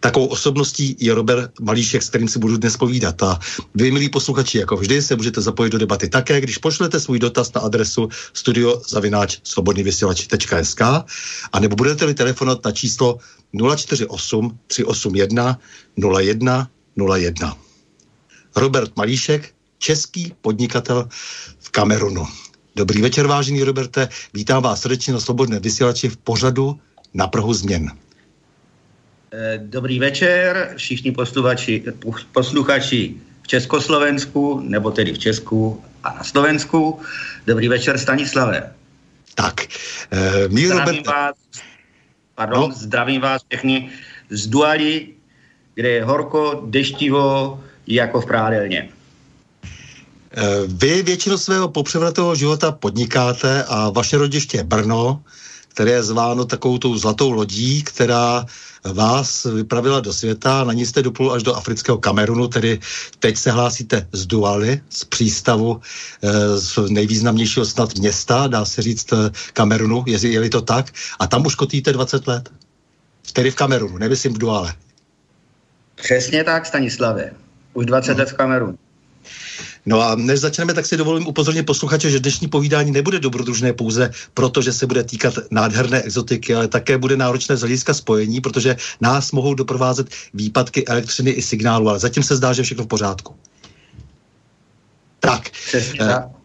Takovou osobností je Robert Malíšek, s kterým si budu dnes povídat. A vy, milí posluchači, jako vždy se můžete zapojit do debaty také, když pošlete svůj dotaz na adresu studiozavináč svobodnývysílač.sk a nebo budete-li telefonovat na číslo 048 381 01 01. Robert Malíšek, český podnikatel v Kamerunu. Dobrý večer, vážený Roberte. Vítám vás srdečně na Slobodné vysílači v pořadu na Prahu změn. Eh, dobrý večer, všichni posluchači, posluchači v Československu, nebo tedy v Česku a na Slovensku. Dobrý večer, Stanislave. Tak, eh, míro zdravím vás, pardon, no. zdravím vás všechny z Duali, kde je horko, deštivo, jako v prádelně. Eh, vy většinu svého popřevratého života podnikáte a vaše rodiště je Brno, které je zváno takovou tou zlatou lodí, která vás vypravila do světa, na ní jste doplul až do afrického Kamerunu, tedy teď se hlásíte z Dualy, z přístavu eh, z nejvýznamnějšího snad města, dá se říct eh, Kamerunu, je, je to tak, a tam už kotíte 20 let. Tedy v Kamerunu, nemyslím v Duale. Přesně tak, Stanislave. Už 20 hmm. let v Kamerunu. No a než začneme, tak si dovolím upozornit posluchače, že dnešní povídání nebude dobrodružné pouze proto, že se bude týkat nádherné exotiky, ale také bude náročné z hlediska spojení, protože nás mohou doprovázet výpadky elektřiny i signálu, ale zatím se zdá, že všechno v pořádku. Tak. Přesně eh, tak.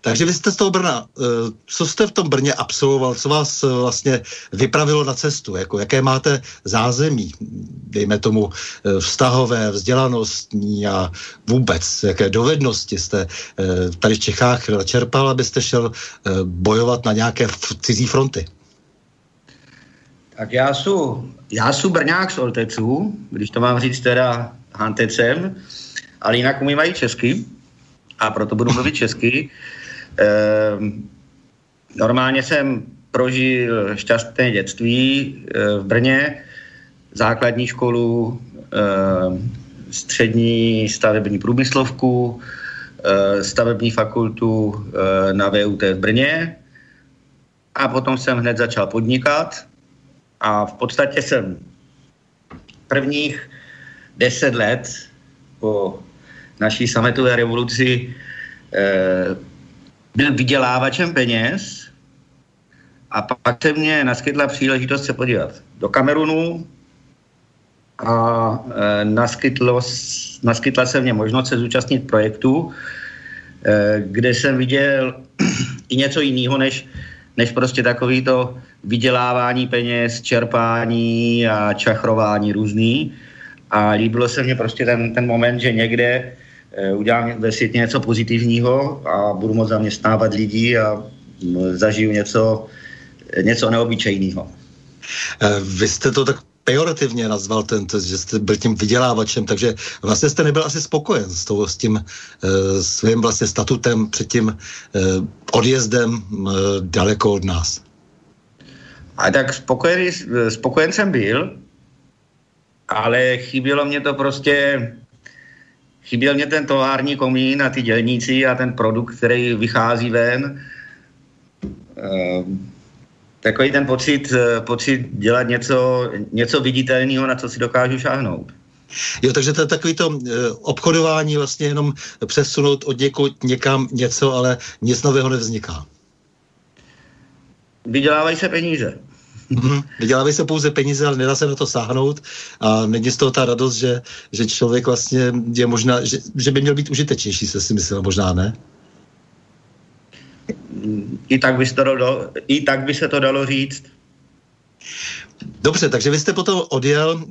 Takže vy jste z toho Brna. Eh, co jste v tom Brně absolvoval? Co vás eh, vlastně vypravilo na cestu? Jako, jaké máte zázemí, dejme tomu eh, vztahové, vzdělanostní a vůbec? Jaké dovednosti jste tady v Čechách čerpal, abyste šel bojovat na nějaké cizí fronty? Tak já jsem já jsou Brňák z Olteců, když to mám říct teda hantecem, ale jinak umím i česky a proto budu mluvit česky. Ehm, normálně jsem prožil šťastné dětství eh, v Brně, základní školu, ehm, střední stavební průmyslovku, eh, stavební fakultu eh, na VUT v Brně a potom jsem hned začal podnikat a v podstatě jsem prvních deset let po naší sametové revoluci byl vydělávačem peněz A pak se mě naskytla příležitost se podívat do Kamerunu a e, naskytlo, naskytla se mě možnost se zúčastnit projektu, e, kde jsem viděl i něco jiného, než, než prostě takový to vydělávání peněz, čerpání a čachrování různý. A líbilo se mně prostě ten, ten moment, že někde udělám ve světě něco pozitivního a budu moct zaměstnávat lidi a zažiju něco, něco neobyčejného. Vy jste to tak pejorativně nazval ten, že jste byl tím vydělávačem, takže vlastně jste nebyl asi spokojen s, tou, s tím e, svým vlastně statutem před tím e, odjezdem e, daleko od nás. A tak spokojen, spokojen jsem byl, ale chybělo mě to prostě, chyběl mě ten tovární komín a ty dělníci a ten produkt, který vychází ven. E, takový ten pocit, eh, pocit dělat něco, něco viditelného, na co si dokážu šáhnout. Jo, takže to je takový to eh, obchodování vlastně jenom přesunout od někud někam něco, ale nic nového nevzniká. Vydělávají se peníze. Mm-hmm. Vydělávají se pouze peníze, ale nedá se na to sáhnout a není z toho ta radost, že, že člověk vlastně je možná, že, že by měl být užitečnější, se si myslel, možná ne? i tak by se to dalo, i tak by se to dalo říct. Dobře, takže vy jste potom odjel,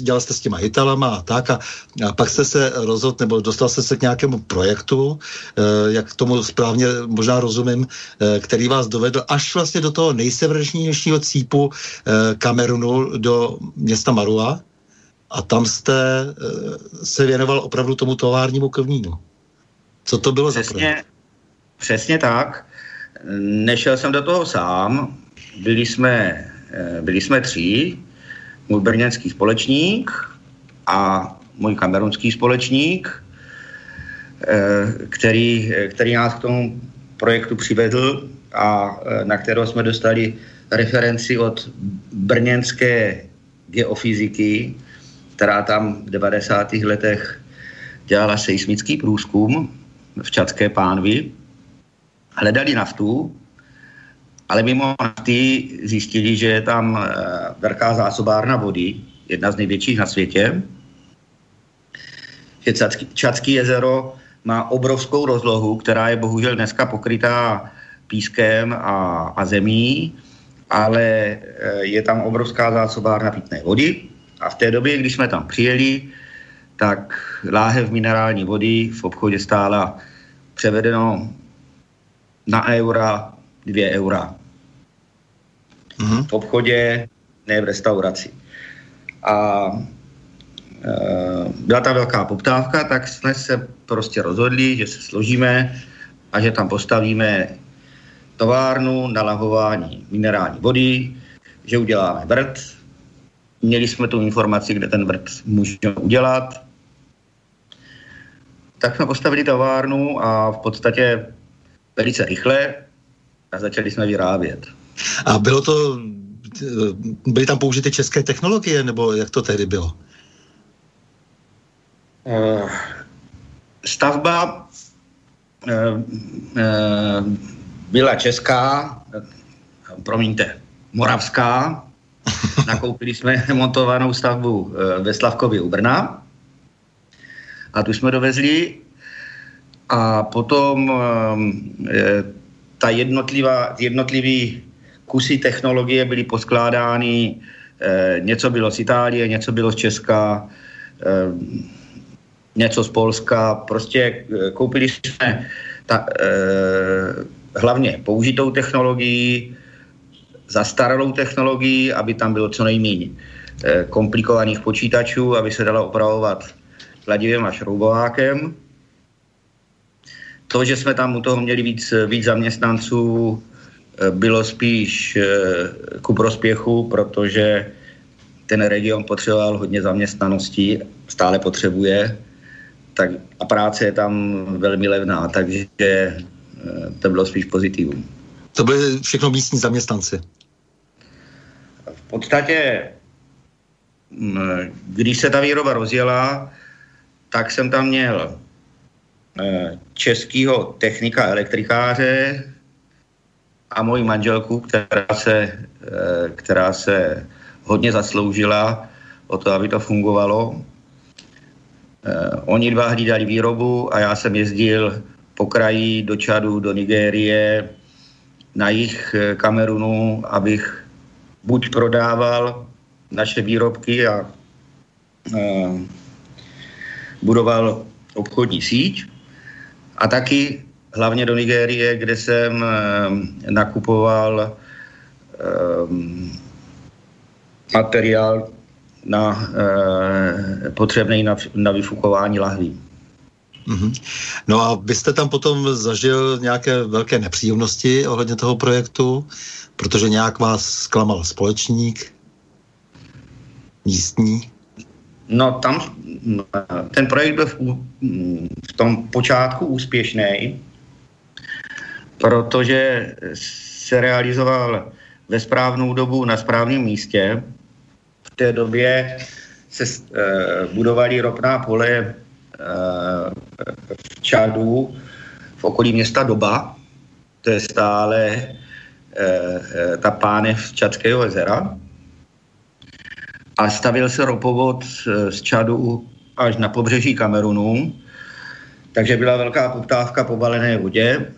dělal, jste s těma Italama a tak a, a pak jste se rozhodl, nebo dostal jste se k nějakému projektu, e, jak tomu správně možná rozumím, e, který vás dovedl až vlastně do toho nejsevernějšího cípu e, Kamerunu do města Marua a tam jste se věnoval opravdu tomu továrnímu krvnínu. Co to bylo Přesně, za projekt? Přesně tak. Nešel jsem do toho sám. Byli jsme, eh, byli jsme tři. Můj brněnský společník a můj kamerunský společník, eh, který, který nás k tomu projektu přivedl a eh, na kterého jsme dostali referenci od brněnské geofyziky, která tam v 90. letech dělala seismický průzkum v Čadské pánvi hledali naftu, ale mimo nafty zjistili, že je tam eh, velká zásobárna vody, jedna z největších na světě, že Čadský jezero má obrovskou rozlohu, která je bohužel dneska pokrytá pískem a, a zemí, ale eh, je tam obrovská zásobárna pitné vody. A v té době, když jsme tam přijeli, tak láhev minerální vody v obchodě stála převedeno na eura 2 eura. Mm-hmm. V obchodě, ne v restauraci. A e, byla tam velká poptávka, tak jsme se prostě rozhodli, že se složíme a že tam postavíme továrnu na lahování minerální vody, že uděláme vrt. Měli jsme tu informaci, kde ten vrt můžeme udělat. Tak jsme postavili továrnu a v podstatě velice rychle a začali jsme vyrábět. A bylo to, byly tam použity české technologie, nebo jak to tehdy bylo? Uh, stavba uh, uh, byla česká, promiňte, moravská. Nakoupili jsme montovanou stavbu ve Slavkově u Brna a tu jsme dovezli a potom ta jednotlivá, jednotlivý kusy technologie byly poskládány, e, něco bylo z Itálie, něco bylo z Česka, e, něco z Polska, prostě koupili jsme ta, e, hlavně použitou technologii, zastaralou technologii, aby tam bylo co nejméně e, komplikovaných počítačů, aby se dalo opravovat kladivem a šroubovákem to, že jsme tam u toho měli víc, víc zaměstnanců, eh, bylo spíš eh, ku prospěchu, protože ten region potřeboval hodně zaměstnaností, stále potřebuje, tak a práce je tam velmi levná, takže eh, to bylo spíš pozitivum. To byly všechno místní zaměstnanci? V podstatě, mm, když se ta výroba rozjela, tak jsem tam měl českého technika elektrikáře, a moji manželku, která se, eh, která se hodně zasloužila o to, aby to fungovalo. Eh, oni dva hlídali výrobu a já jsem jezdil po kraji do Čadu, do Nigérie, na jich Kamerunu, abych buď prodával naše výrobky a budoval obchodní síť a taky hlavně do Nigérie, kde jsem nakupoval materiál na, e, potřebný na, na vyfukování lahví. Mm-hmm. No a vy jste tam potom zažil nějaké velké nepříjemnosti ohledně toho projektu, protože nějak vás zklamal společník místní? No tam ten projekt byl v, v tom počátku úspěšný, protože se realizoval ve správnou dobu na správném místě. V té době se e, budovaly ropná pole e, v Čadu, v okolí města Doba. To je stále e, e, ta pánev Čadského jezera a stavil se ropovod z Čadu až na pobřeží Kamerunu, takže byla velká poptávka po balené vodě.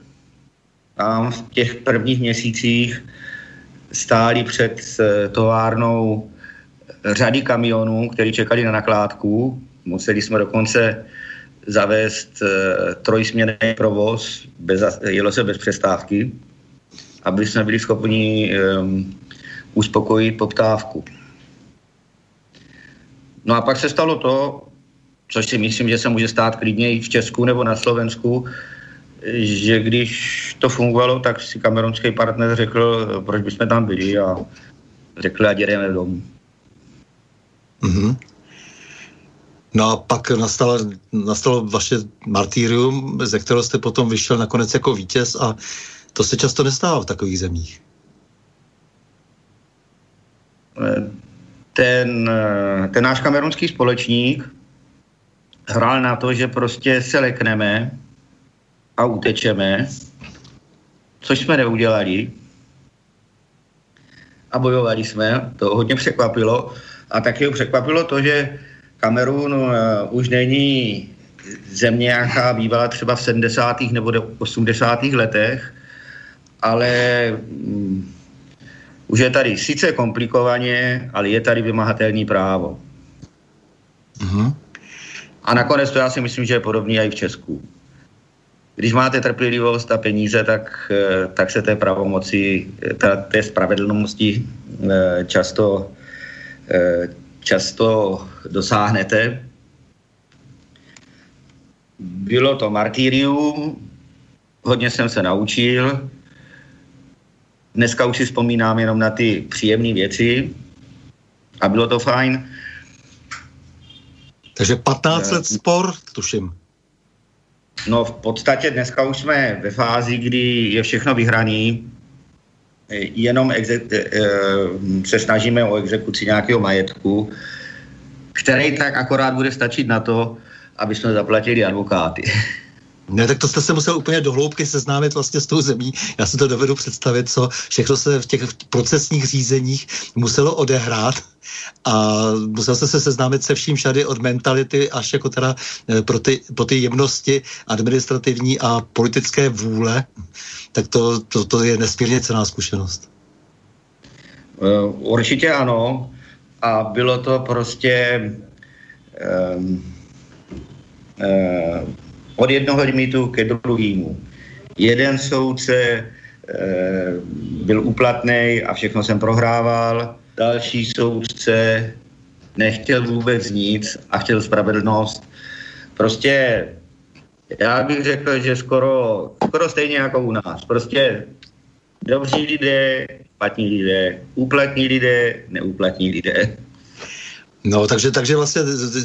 A v těch prvních měsících stáli před eh, továrnou řady kamionů, které čekali na nakládku. Museli jsme dokonce zavést uh, trojsměrný provoz, bez, jelo se bez přestávky, aby jsme byli schopni um, uspokojit poptávku. No a pak se stalo to, což si myslím, že se může stát klidně i v Česku nebo na Slovensku, že když to fungovalo, tak si kamerunský partner řekl, proč bychom tam byli a řekl, ať jdeme domů. Mm-hmm. No a pak nastalo, nastalo vaše martýrium, ze kterého jste potom vyšel nakonec jako vítěz a to se často nestává v takových zemích. Ten, ten náš kamerunský společník hrál na to, že prostě se lekneme a utečeme, což jsme neudělali. A bojovali jsme, to hodně překvapilo. A taky ho překvapilo to, že Kamerun uh, už není země, jaká bývala třeba v 70. nebo 80. letech, ale um, už je tady sice komplikovaně, ale je tady vymahatelný právo. Uh-huh. A nakonec to já si myslím, že je podobný i v Česku. Když máte trpělivost a peníze, tak, eh, tak se té pravomoci, eh, ta, té spravedlnosti eh, často, často dosáhnete. Bylo to martýrium, hodně jsem se naučil. Dneska už si vzpomínám jenom na ty příjemné věci a bylo to fajn. Takže 15 let spor, tuším. No v podstatě dneska už jsme ve fázi, kdy je všechno vyhraný, jenom exe- eh, eh, se snažíme o exekuci nějakého majetku, který tak akorát bude stačit na to, aby jsme zaplatili advokáty. Ne, tak to jste se musel úplně dohloubky seznámit vlastně s tou zemí. Já si to dovedu představit, co všechno se v těch procesních řízeních muselo odehrát a musel jste se seznámit se vším všady od mentality až jako teda eh, pro ty, po ty jemnosti administrativní a politické vůle, tak to, to, to je nesmírně cená zkušenost. Eh, určitě ano. A bylo to prostě um, um, od jednoho limitu ke druhému. Jeden soudce e, byl uplatný a všechno jsem prohrával, další soudce nechtěl vůbec nic a chtěl spravedlnost. Prostě já bych řekl, že skoro, skoro stejně jako u nás. Prostě dobří lidé, špatní lidé, úplatní lidé, neúplatní lidé. No, takže, takže vlastně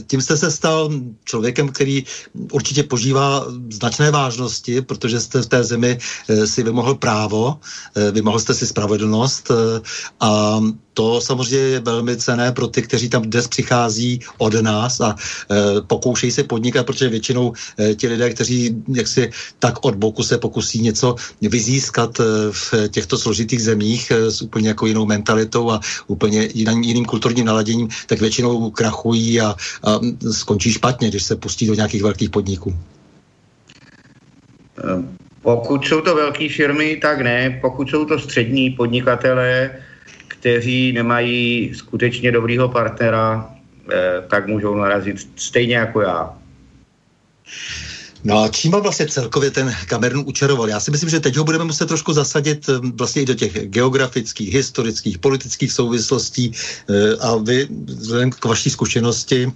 tím jste se stal člověkem, který určitě požívá značné vážnosti, protože jste v té zemi eh, si vymohl právo, eh, vymohl jste si spravedlnost eh, a to samozřejmě je velmi cené pro ty, kteří tam dnes přichází od nás a pokoušejí se podnikat, protože většinou ti lidé, kteří jaksi tak od boku se pokusí něco vyzískat v těchto složitých zemích s úplně jako jinou mentalitou a úplně jiným, jiným kulturním naladěním, tak většinou krachují a, a skončí špatně, když se pustí do nějakých velkých podniků. Pokud jsou to velké firmy, tak ne. Pokud jsou to střední podnikatelé, kteří nemají skutečně dobrýho partnera, eh, tak můžou narazit stejně jako já. No a čím vlastně celkově ten Kamerun učaroval? Já si myslím, že teď ho budeme muset trošku zasadit eh, vlastně i do těch geografických, historických, politických souvislostí eh, a vy vzhledem k vaší zkušenosti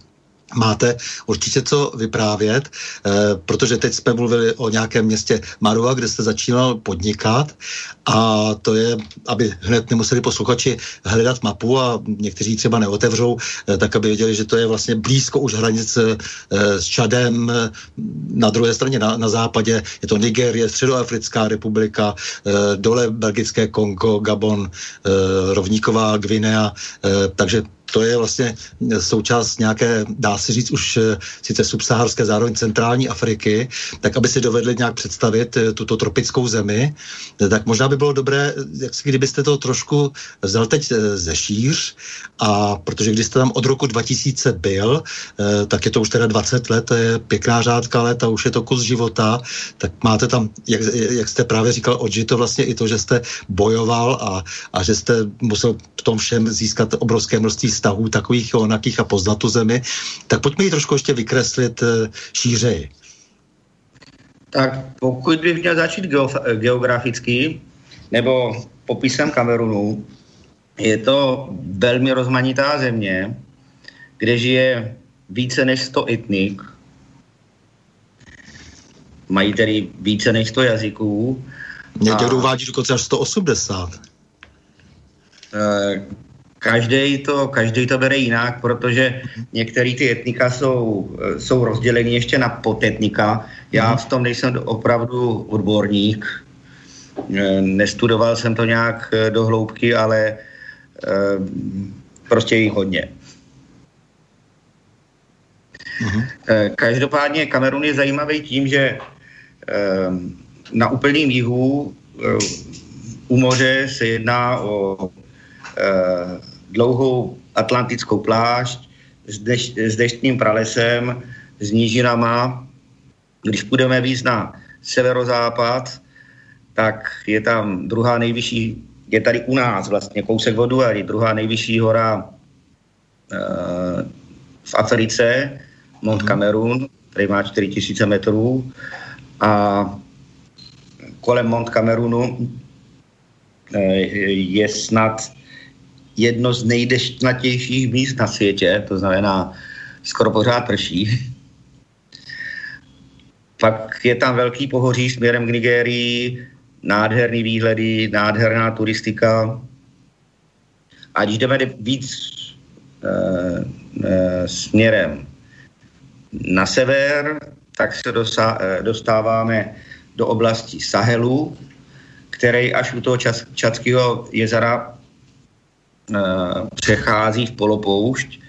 máte určitě co vyprávět, eh, protože teď jsme mluvili o nějakém městě Marua, kde jste začínal podnikat a to je, aby hned nemuseli posluchači hledat mapu a někteří třeba neotevřou, eh, tak aby věděli, že to je vlastně blízko už hranice eh, s Čadem, eh, na druhé straně na, na západě. Je to Nigérie, Středoafrická republika, eh, dole Belgické Kongo, Gabon, eh, Rovníková Gvinea, takže to je vlastně součást nějaké, dá se říct, už eh, sice subsaharské, zároveň centrální Afriky, tak aby si dovedli nějak představit eh, tuto tropickou zemi, tak možná by bylo dobré, jak si, kdybyste to trošku vzal teď eh, ze šíř, a protože když jste tam od roku 2000 byl, tak je to už teda 20 let, to je pěkná řádka let a už je to kus života, tak máte tam, jak, jak jste právě říkal, odžito vlastně i to, že jste bojoval a, a že jste musel v tom všem získat obrovské množství vztahů takových onakých a poznat tu zemi, tak pojďme ji trošku ještě vykreslit eh, šířeji. Tak pokud bych měl začít geograficky, nebo popisem Kamerunu, je to velmi rozmanitá země, kde žije více než 100 etnik, mají tedy více než 100 jazyků. Někdo uvádí dokonce až 180. Každý to, každý to bere jinak, protože některé ty etnika jsou, eh, jsou rozděleny ještě na podetnika. Já v tom nejsem opravdu odborník. Eh, nestudoval jsem to nějak eh, do hloubky, ale prostě jich hodně. Uh-huh. Každopádně Kamerun je zajímavý tím, že na úplném jihu u moře se jedná o dlouhou atlantickou plášť s, deš, s deštným pralesem, s nížinama. Když půjdeme víc na severozápad, tak je tam druhá nejvyšší, je tady u nás vlastně kousek vodu, a je druhá nejvyšší hora e, v Africe, Mont Cameroon, mhm. který má 4000 metrů a kolem Mont Cameroonu e, je snad jedno z nejdeštnatějších míst na světě, to znamená skoro pořád prší. Pak je tam velký pohoří směrem k Nigérii, nádherný výhledy, nádherná turistika. A když jdeme víc e, e, směrem na sever, tak se dosa, e, dostáváme do oblasti Sahelu, který až u toho čas, Čadského jezera přechází v polopoušť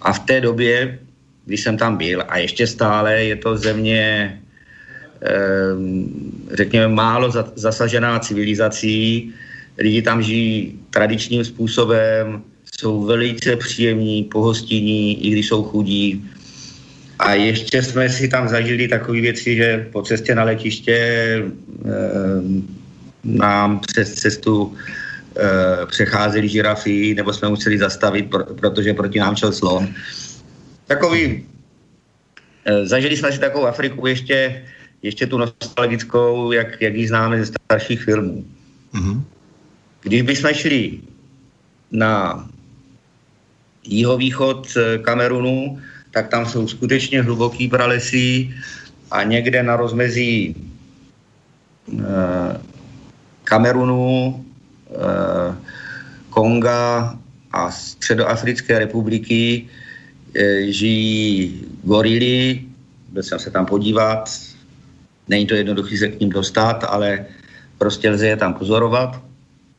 a v té době, když jsem tam byl, a ještě stále je to země, eh, řekněme, málo zasažená civilizací, lidi tam žijí tradičním způsobem, jsou velice příjemní, pohostinní, i když jsou chudí. A ještě jsme si tam zažili takové věci, že po cestě na letiště e, nám přes cestu e, přecházeli žirafy, nebo jsme museli zastavit, pro, protože proti nám šel slon. Takový, e, zažili jsme si takovou Afriku ještě, ještě tu nostalgickou, jak, jak ji známe ze starších filmů. Mm-hmm. Když bychom šli na jihovýchod eh, Kamerunu, tak tam jsou skutečně hluboký pralesy a někde na rozmezí e, Kamerunu Eh, Konga a Středoafrické republiky e, žijí gorily, byl jsem se tam podívat, není to jednoduché se k ním dostat, ale prostě lze je tam pozorovat.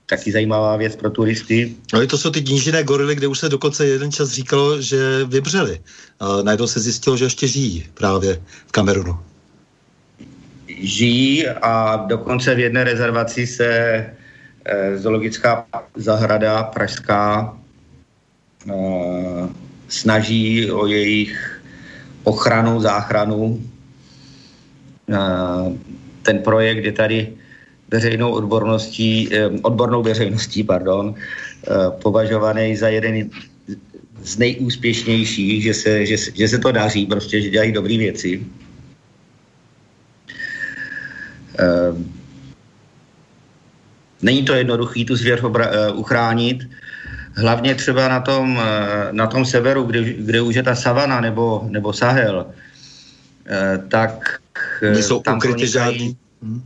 Taky zajímavá věc pro turisty. No to jsou ty nížiné gorily, kde už se dokonce jeden čas říkalo, že vybřeli. A najednou se zjistilo, že ještě žijí právě v Kamerunu. Žijí a dokonce v jedné rezervaci se zoologická zahrada pražská e, snaží o jejich ochranu, záchranu. E, ten projekt je tady veřejnou odborností, eh, odbornou veřejností, pardon, eh, považovaný za jeden z nejúspěšnějších, že se, že, že se to daří, prostě, že dělají dobré věci. Eh, není to jednoduché tu zvěř obra- uchránit, hlavně třeba na tom, na tom severu, kde, kde už je ta savana nebo, nebo Sahel, tak Nejsou tam ukryty žádný. Hmm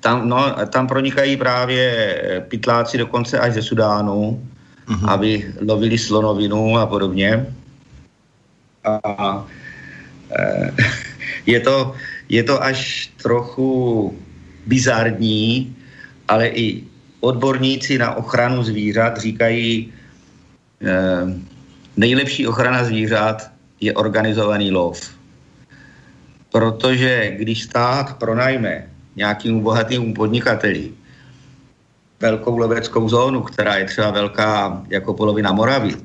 tam, no, tam pronikají právě pytláci dokonce až ze Sudánu, uh-huh. aby lovili slonovinu a podobně. A e, je, to, je to až trochu bizarní, ale i odborníci na ochranu zvířat říkají, e, nejlepší ochrana zvířat je organizovaný lov. Protože když stát pronajme nějakému bohatému podnikateli velkou loveckou zónu, která je třeba velká jako polovina Moravy,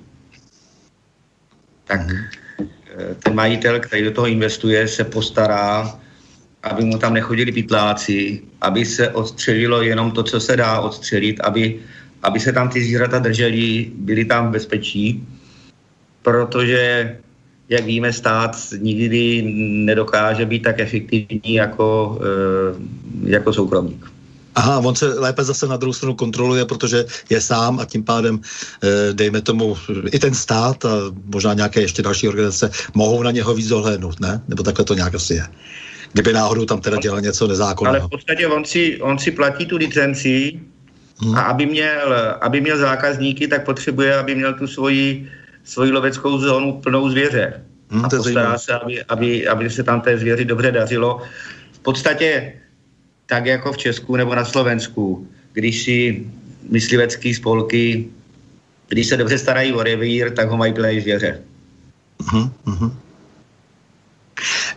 tak mhm. eh, ten majitel, který do toho investuje, se postará, aby mu tam nechodili pytláci, aby se odstřelilo jenom to, co se dá odstřelit, aby, aby se tam ty zvířata drželi, byli tam v bezpečí, protože jak víme, stát nikdy nedokáže být tak efektivní jako, eh, jako soukromník. Aha, on se lépe zase na druhou stranu kontroluje, protože je sám a tím pádem, eh, dejme tomu, i ten stát a možná nějaké ještě další organizace mohou na něho víc zohlédnout, ne? Nebo takhle to nějak asi je. Kdyby náhodou tam teda dělal něco nezákonného. Ale v podstatě on si, on si platí tu licenci hmm. a aby měl, aby měl zákazníky, tak potřebuje, aby měl tu svoji svoji loveckou zónu plnou zvěře. Hmm, a postará se, aby, aby, aby se tam té zvěři dobře dařilo. V podstatě tak jako v Česku nebo na Slovensku, když si myslivecký spolky, když se dobře starají o revír, tak ho mají plné zvěře. Uh-huh,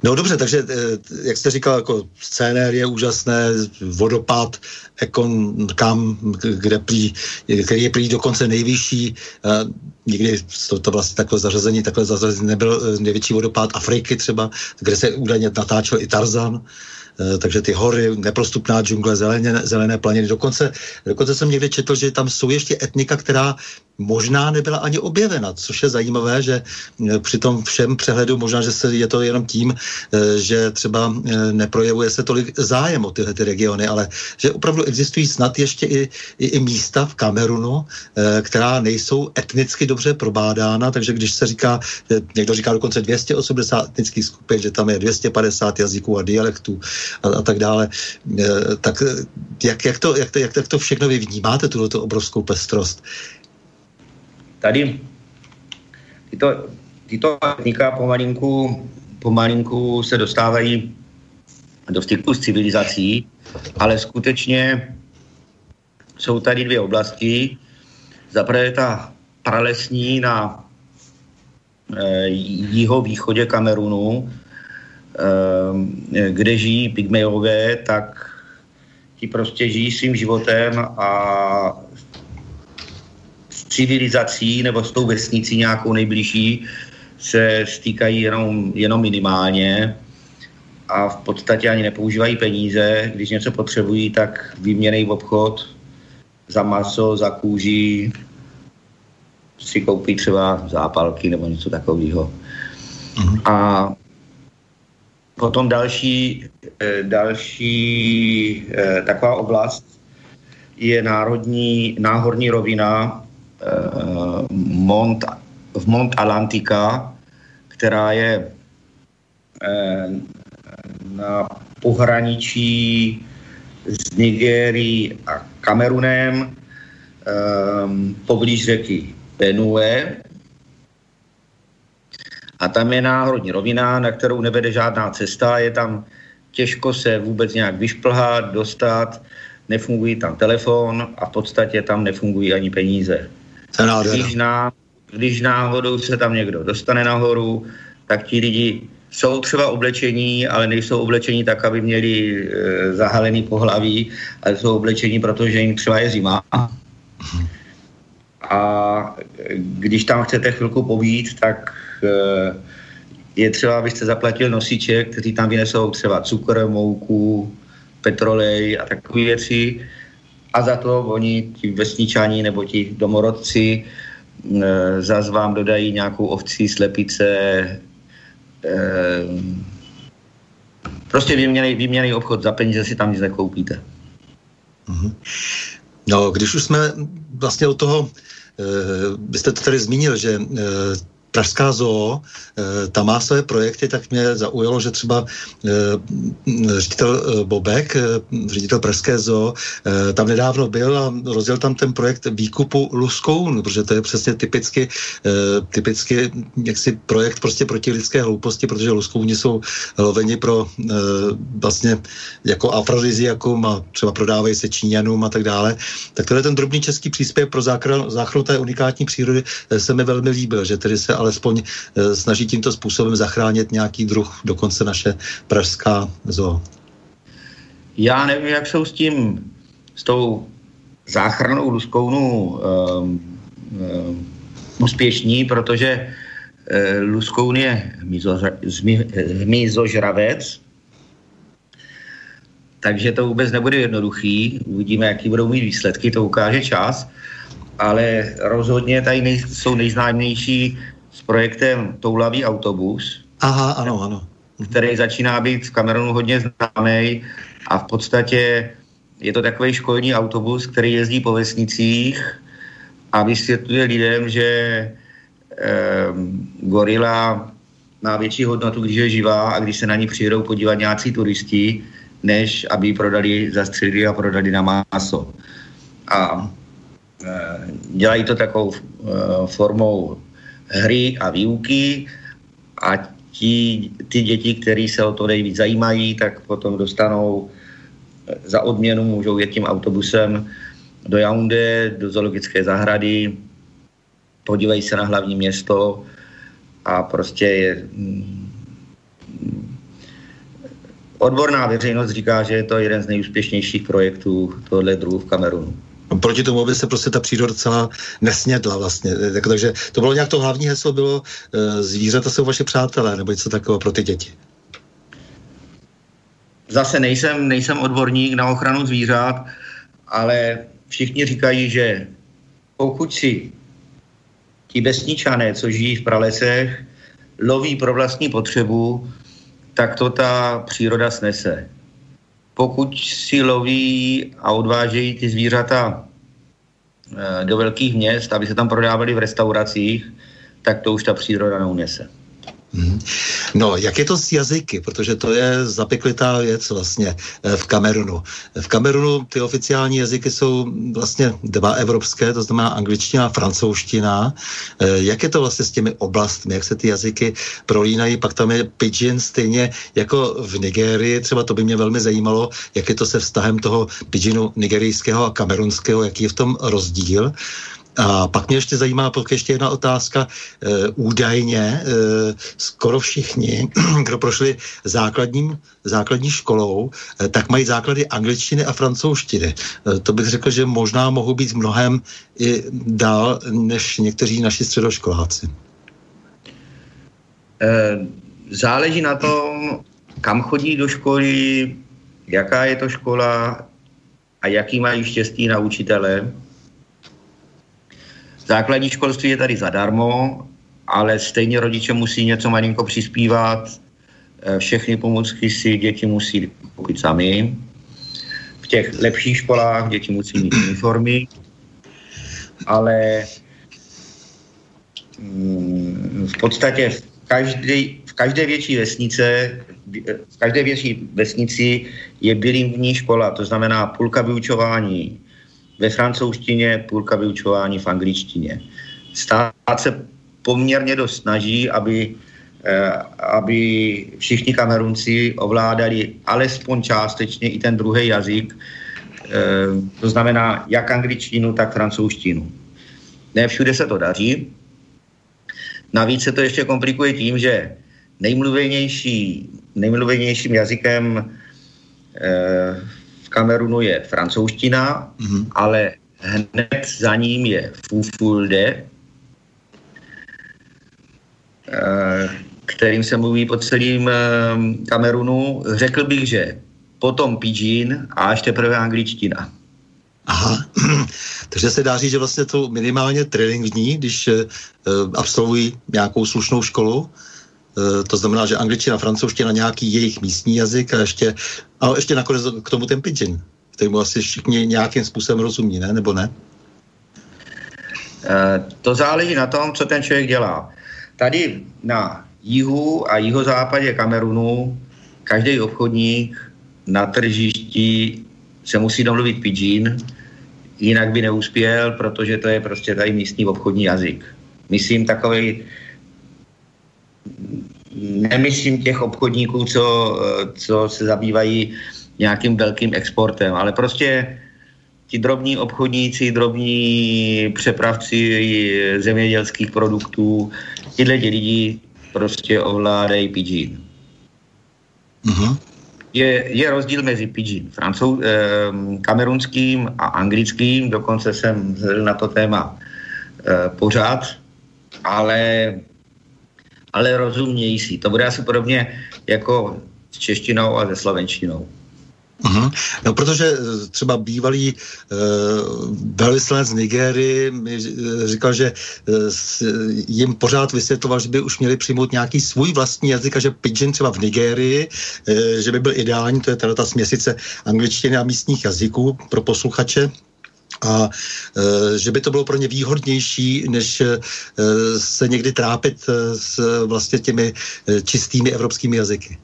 No dobře, takže eh, jak jste říkal, jako scénér je úžasné, vodopád, ekon, kam, kde prý, který je prý dokonce nejvyšší, nikdy to, to vlastně takhle zařazení, takhle zařazení nebyl eh, největší vodopád Afriky třeba, kde se údajně natáčel i Tarzan. Eh, takže ty hory, neprostupná džungle, zelené, zelené planiny. Dokonce, dokonce jsem někde četl, že tam jsou ještě etnika, která možná nebyla ani objevena, což je zajímavé, že eh, při tom všem přehledu možná, že se je to jenom tím, eh, že třeba neprojevuje se tolik zájem o tyhle ty regiony, ale že opravdu existují snad ještě i, i, i místa v Kamerunu, která nejsou etnicky dobře probádána, takže když se říká, někdo říká dokonce 280 etnických skupin, že tam je 250 jazyků a dialektů, a, a tak dále. E, tak jak, jak, to, jak, to, jak, jak to všechno vy vnímáte, tuto obrovskou pestrost? Tady tyto, tyto etnika pomalinku, pomalinku se dostávají do styku s civilizací, ale skutečně jsou tady dvě oblasti. Zaprvé ta pralesní na e, jihovýchodě Kamerunu, kde žijí pygmejové, tak ti prostě žijí svým životem a s civilizací nebo s tou vesnicí nějakou nejbližší se stýkají jenom, jenom minimálně a v podstatě ani nepoužívají peníze. Když něco potřebují, tak výměnej v obchod za maso, za kůži, si koupí třeba zápalky nebo něco takového. Mm-hmm. A Potom další, eh, další eh, taková oblast je národní, náhorní rovina eh, Mont, v Mont Atlantika, která je na pohraničí s Nigérií a Kamerunem. poblíž řeky Benue. A tam je náhodní rovina, na kterou nevede žádná cesta, je tam těžko se vůbec nějak vyšplhat, dostat, nefungují tam telefon a v podstatě tam nefungují ani peníze. Když, ná, když náhodou se tam někdo dostane nahoru, tak ti lidi jsou třeba oblečení, ale nejsou oblečení tak, aby měli e, zahalený pohlaví, ale jsou oblečení, protože jim třeba je zima. A když tam chcete chvilku pobít, tak je třeba, abyste zaplatil nosiče, kteří tam vynesou třeba cukr, mouku, petrolej a takové věci. A za to oni, ti vesničani nebo ti domorodci, e, zase vám dodají nějakou ovcí, slepice, e, prostě vyměnej, vyměnej obchod za peníze si tam nic nekoupíte. Mm-hmm. No, když už jsme vlastně od toho, byste to tady zmínil, že Pražská zoo, eh, tam má své projekty, tak mě zaujalo, že třeba eh, ředitel eh, Bobek, ředitel Pražské zoo, tam nedávno byl a rozjel tam ten projekt výkupu luskoun, protože to je přesně typicky, typicky jaksi projekt prostě proti lidské hlouposti, protože luskouni jsou loveni pro vlastně jako afrodiziakum a třeba prodávají se Číňanům a tak dále. Tak tohle ten drobný český příspěvek pro záchranu té unikátní přírody se mi velmi líbil, že tedy se alespoň eh, snaží tímto způsobem zachránit nějaký druh, dokonce naše pražská zoo. Já nevím, jak jsou s tím, s tou záchranou luskounu um, um, úspěšní, protože uh, luskoun je hmyzožravec, takže to vůbec nebude jednoduchý. Uvidíme, jaký budou mít výsledky, to ukáže čas. Ale rozhodně tady nej, jsou nejznámější s projektem Toulavý autobus. Aha, ano, ano. Který začíná být v Kamerunu hodně známý a v podstatě je to takový školní autobus, který jezdí po vesnicích a vysvětluje lidem, že eh, gorila má větší hodnotu, když je živá a když se na ní přijedou podívat nějací turisti, než aby ji prodali, zastřelili a prodali na maso. A e, dělají to takovou e, formou hry a výuky a ti, ty děti, které se o to nejvíc zajímají, tak potom dostanou eh, za odměnu, můžou jet tím autobusem do Yaoundé, do zoologické zahrady, podívají se na hlavní město a prostě je, mm, odborná veřejnost říká, že je to jeden z nejúspěšnějších projektů tohle druhu v Kamerunu. Proti tomu by se prostě ta příroda celá nesnědla vlastně. Takže to bylo nějak to hlavní heslo, bylo e, zvířata jsou vaše přátelé, nebo něco takového pro ty děti. Zase nejsem, nejsem odborník na ochranu zvířat, ale všichni říkají, že pokud si ti vesničané, co žijí v pralesech, loví pro vlastní potřebu, tak to ta příroda snese pokud si loví a odvážejí ty zvířata eh, do velkých měst, aby se tam prodávali v restauracích, tak to už ta příroda neunese. Mhm. No, jak je to s jazyky, protože to je zapeklitá věc vlastně eh, v Kamerunu. V Kamerunu ty oficiální jazyky jsou vlastně dva evropské, to znamená angličtina a francouzština. Eh, jak je to vlastně s těmi oblastmi, jak se ty jazyky prolínají, pak tam je pidgin stejně jako v Nigérii, třeba to by mě velmi zajímalo, jak je to se vztahem toho pidginu nigerijského a kamerunského, jaký je v tom rozdíl. A pak mě ještě zajímá pak ještě jedna otázka. E, údajně e, skoro všichni, kdo prošli základním, základní školou, e, tak mají základy angličtiny a francouzštiny. E, to bych řekl, že možná mohou být mnohem i dál než někteří naši středoškoláci. E, záleží na tom, kam chodí do školy, jaká je to škola a jaký mají štěstí na učitele Základní školství je tady zadarmo, ale stejně rodiče musí něco malinko přispívat. Eh, všechny pomůcky si děti musí koupit sami. V těch lepších školách děti musí mít uniformy, ale mm, v podstatě v každé, v každé větší vesnice v každé větší vesnici je bilingvní škola, to znamená půlka vyučování ve francouzštině, půlka vyučování v angličtině. Stát se poměrně dost snaží, aby, eh, aby všichni kamerunci ovládali alespoň částečně i ten druhý jazyk, eh, to znamená jak angličtinu, tak francouzštinu. Ne všude se to daří. Navíc se to ještě komplikuje tím, že nejmluvenější, nejmluvenějším jazykem eh, v Kamerunu je francouzština, mm-hmm. ale hned za ním je Fufulde, eh, kterým se mluví po celém eh, Kamerunu. Řekl bych, že potom pidgin a až teprve angličtina. Aha, takže se dá říct, že vlastně to minimálně trilingvní, když uh, absolvují nějakou slušnou školu, to znamená, že angličtina, francouzština, nějaký jejich místní jazyk a ještě, a ještě nakonec k tomu ten pidgin, mu asi všichni nějakým způsobem rozumí, ne? Nebo ne? Uh, to záleží na tom, co ten člověk dělá. Tady na jihu a jihozápadě Kamerunu každý obchodník na tržišti se musí domluvit pidgin, jinak by neuspěl, protože to je prostě tady místní obchodní jazyk. Myslím takový, nemyslím těch obchodníků, co, co se zabývají nějakým velkým exportem, ale prostě ti drobní obchodníci, drobní přepravci zemědělských produktů, tyhle lidi prostě ovládají pidgin. Uh-huh je, je rozdíl mezi pidgin francou, eh, kamerunským a anglickým, dokonce jsem na to téma eh, pořád, ale, ale rozumějící. To bude asi podobně jako s češtinou a se slovenštinou. Uh-huh. No, protože eh, třeba bývalý uh, velvyslanec z Nigérii mi eh, říkal, že uh, jim pořád vysvětloval, že by už měli přijmout nějaký svůj vlastní jazyk a že pidgin třeba v Nigérii, uh, že by byl ideální, to je teda ta směsice angličtiny a místních jazyků pro posluchače, a e, že by to bylo pro ně výhodnější, než e, se někdy trápit e, s vlastně těmi e, čistými evropskými jazyky.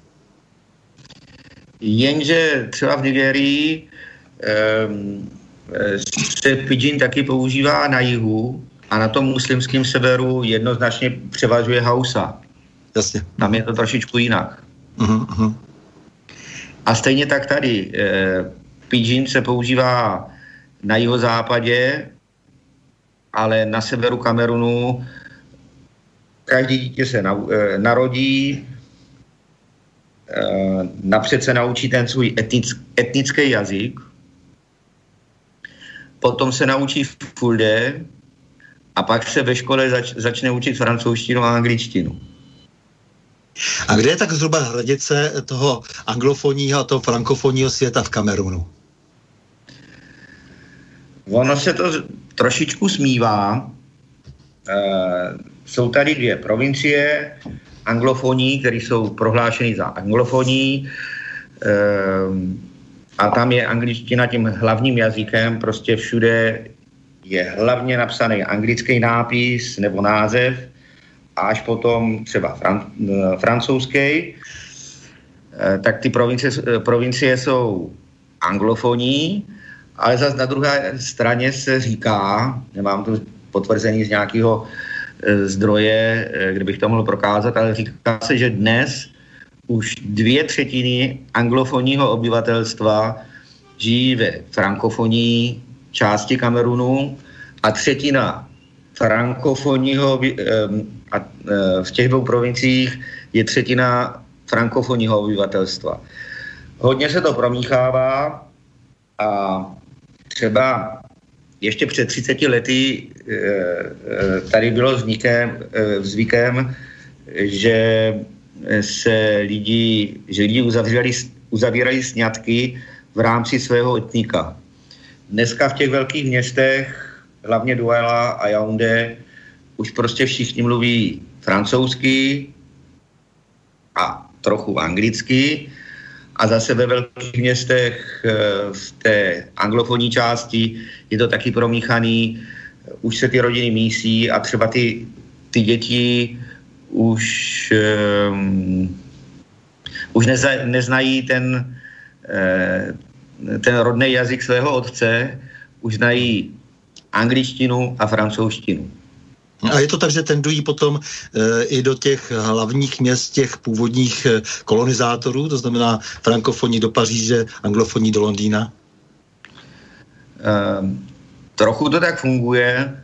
Jenže třeba v Nigerii um, se pidgin taky používá na jihu a na tom muslimském severu jednoznačně převažuje hausa. Jasně. Tam je to trošičku jinak. Uh-huh. A stejně tak tady. Eh, pidgin se používá na jihozápadě, ale na severu Kamerunu každý dítě se eh, narodí, Eh, napřed se naučí ten svůj etnic, etnický jazyk, potom se naučí fulde a pak se ve škole zač, začne učit francouzštinu a angličtinu. A kde je tak zhruba hranice toho anglofonního a toho frankofonního světa v Kamerunu? Ono se to trošičku smívá. E, jsou tady dvě provincie, anglofoní, který jsou prohlášeny za anglofoní ehm, a tam je angličtina tím hlavním jazykem, prostě všude je hlavně napsaný anglický nápis nebo název, až potom třeba fran, eh, francouzský, eh, tak ty provincie, provincie jsou anglofoní, ale zase na druhé straně se říká, nemám tu potvrzení z nějakého Eh, zdroje, eh, kdybych to mohl prokázat, ale říká se, že dnes už dvě třetiny anglofonního obyvatelstva žijí ve frankofonní části Kamerunu a třetina frankofonního a eh, v těch dvou provinciích je třetina frankofonního obyvatelstva. Hodně se to promíchává a třeba ještě před 30 lety eh, eh, tady bylo vznikem, eh, zvykem, že se lidi, že lidi uzavírali, uzavírají sňatky v rámci svého etnika. Dneska v těch velkých městech, hlavně Duela a Yaoundé, už prostě všichni mluví francouzsky a trochu anglicky a zase ve velkých městech eh, v té anglofonní části je to taky promíchaný, už se ty rodiny mísí a třeba ty, ty děti už, um, už neza, neznají ten, uh, ten rodný jazyk svého otce, už znají angličtinu a francouzštinu. A je to tak, že tendují potom e, i do těch hlavních měst těch původních e, kolonizátorů, to znamená frankofoní do Paříže, anglofoní do Londýna? E, trochu to tak funguje,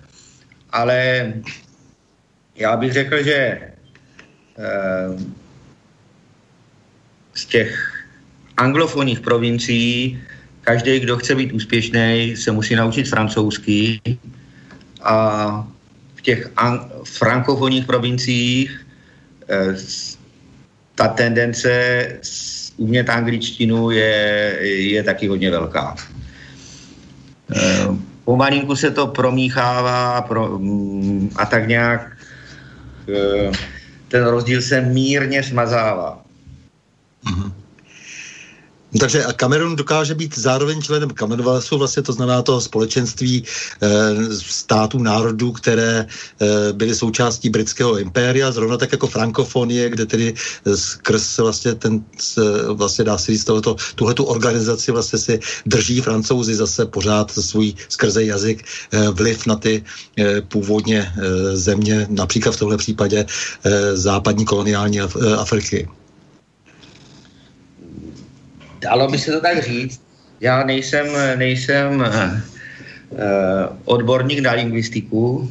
ale já bych řekl, že e, z těch anglofonních provincií každý, kdo chce být úspěšný, se musí naučit francouzsky a v těch frankofonních provinciích eh, ta tendence umět angličtinu je, je taky hodně velká. Eh, pomalinku se to promíchává pro, mm, a tak nějak eh, ten rozdíl se mírně smazává. Mm-hmm. Takže Kamerun dokáže být zároveň členem Commonwealthu, vlastně to znamená toho společenství e, států, národů, které e, byly součástí britského impéria, zrovna tak jako frankofonie, kde tedy skrz vlastně ten, vlastně dá se říct, tohleto, tuhletu organizaci vlastně si drží francouzi zase pořád svůj skrze jazyk e, vliv na ty e, původně e, země, například v tomhle případě e, západní koloniální Af- Afriky. Dalo by se to tak říct. Já nejsem, nejsem uh, odborník na lingvistiku,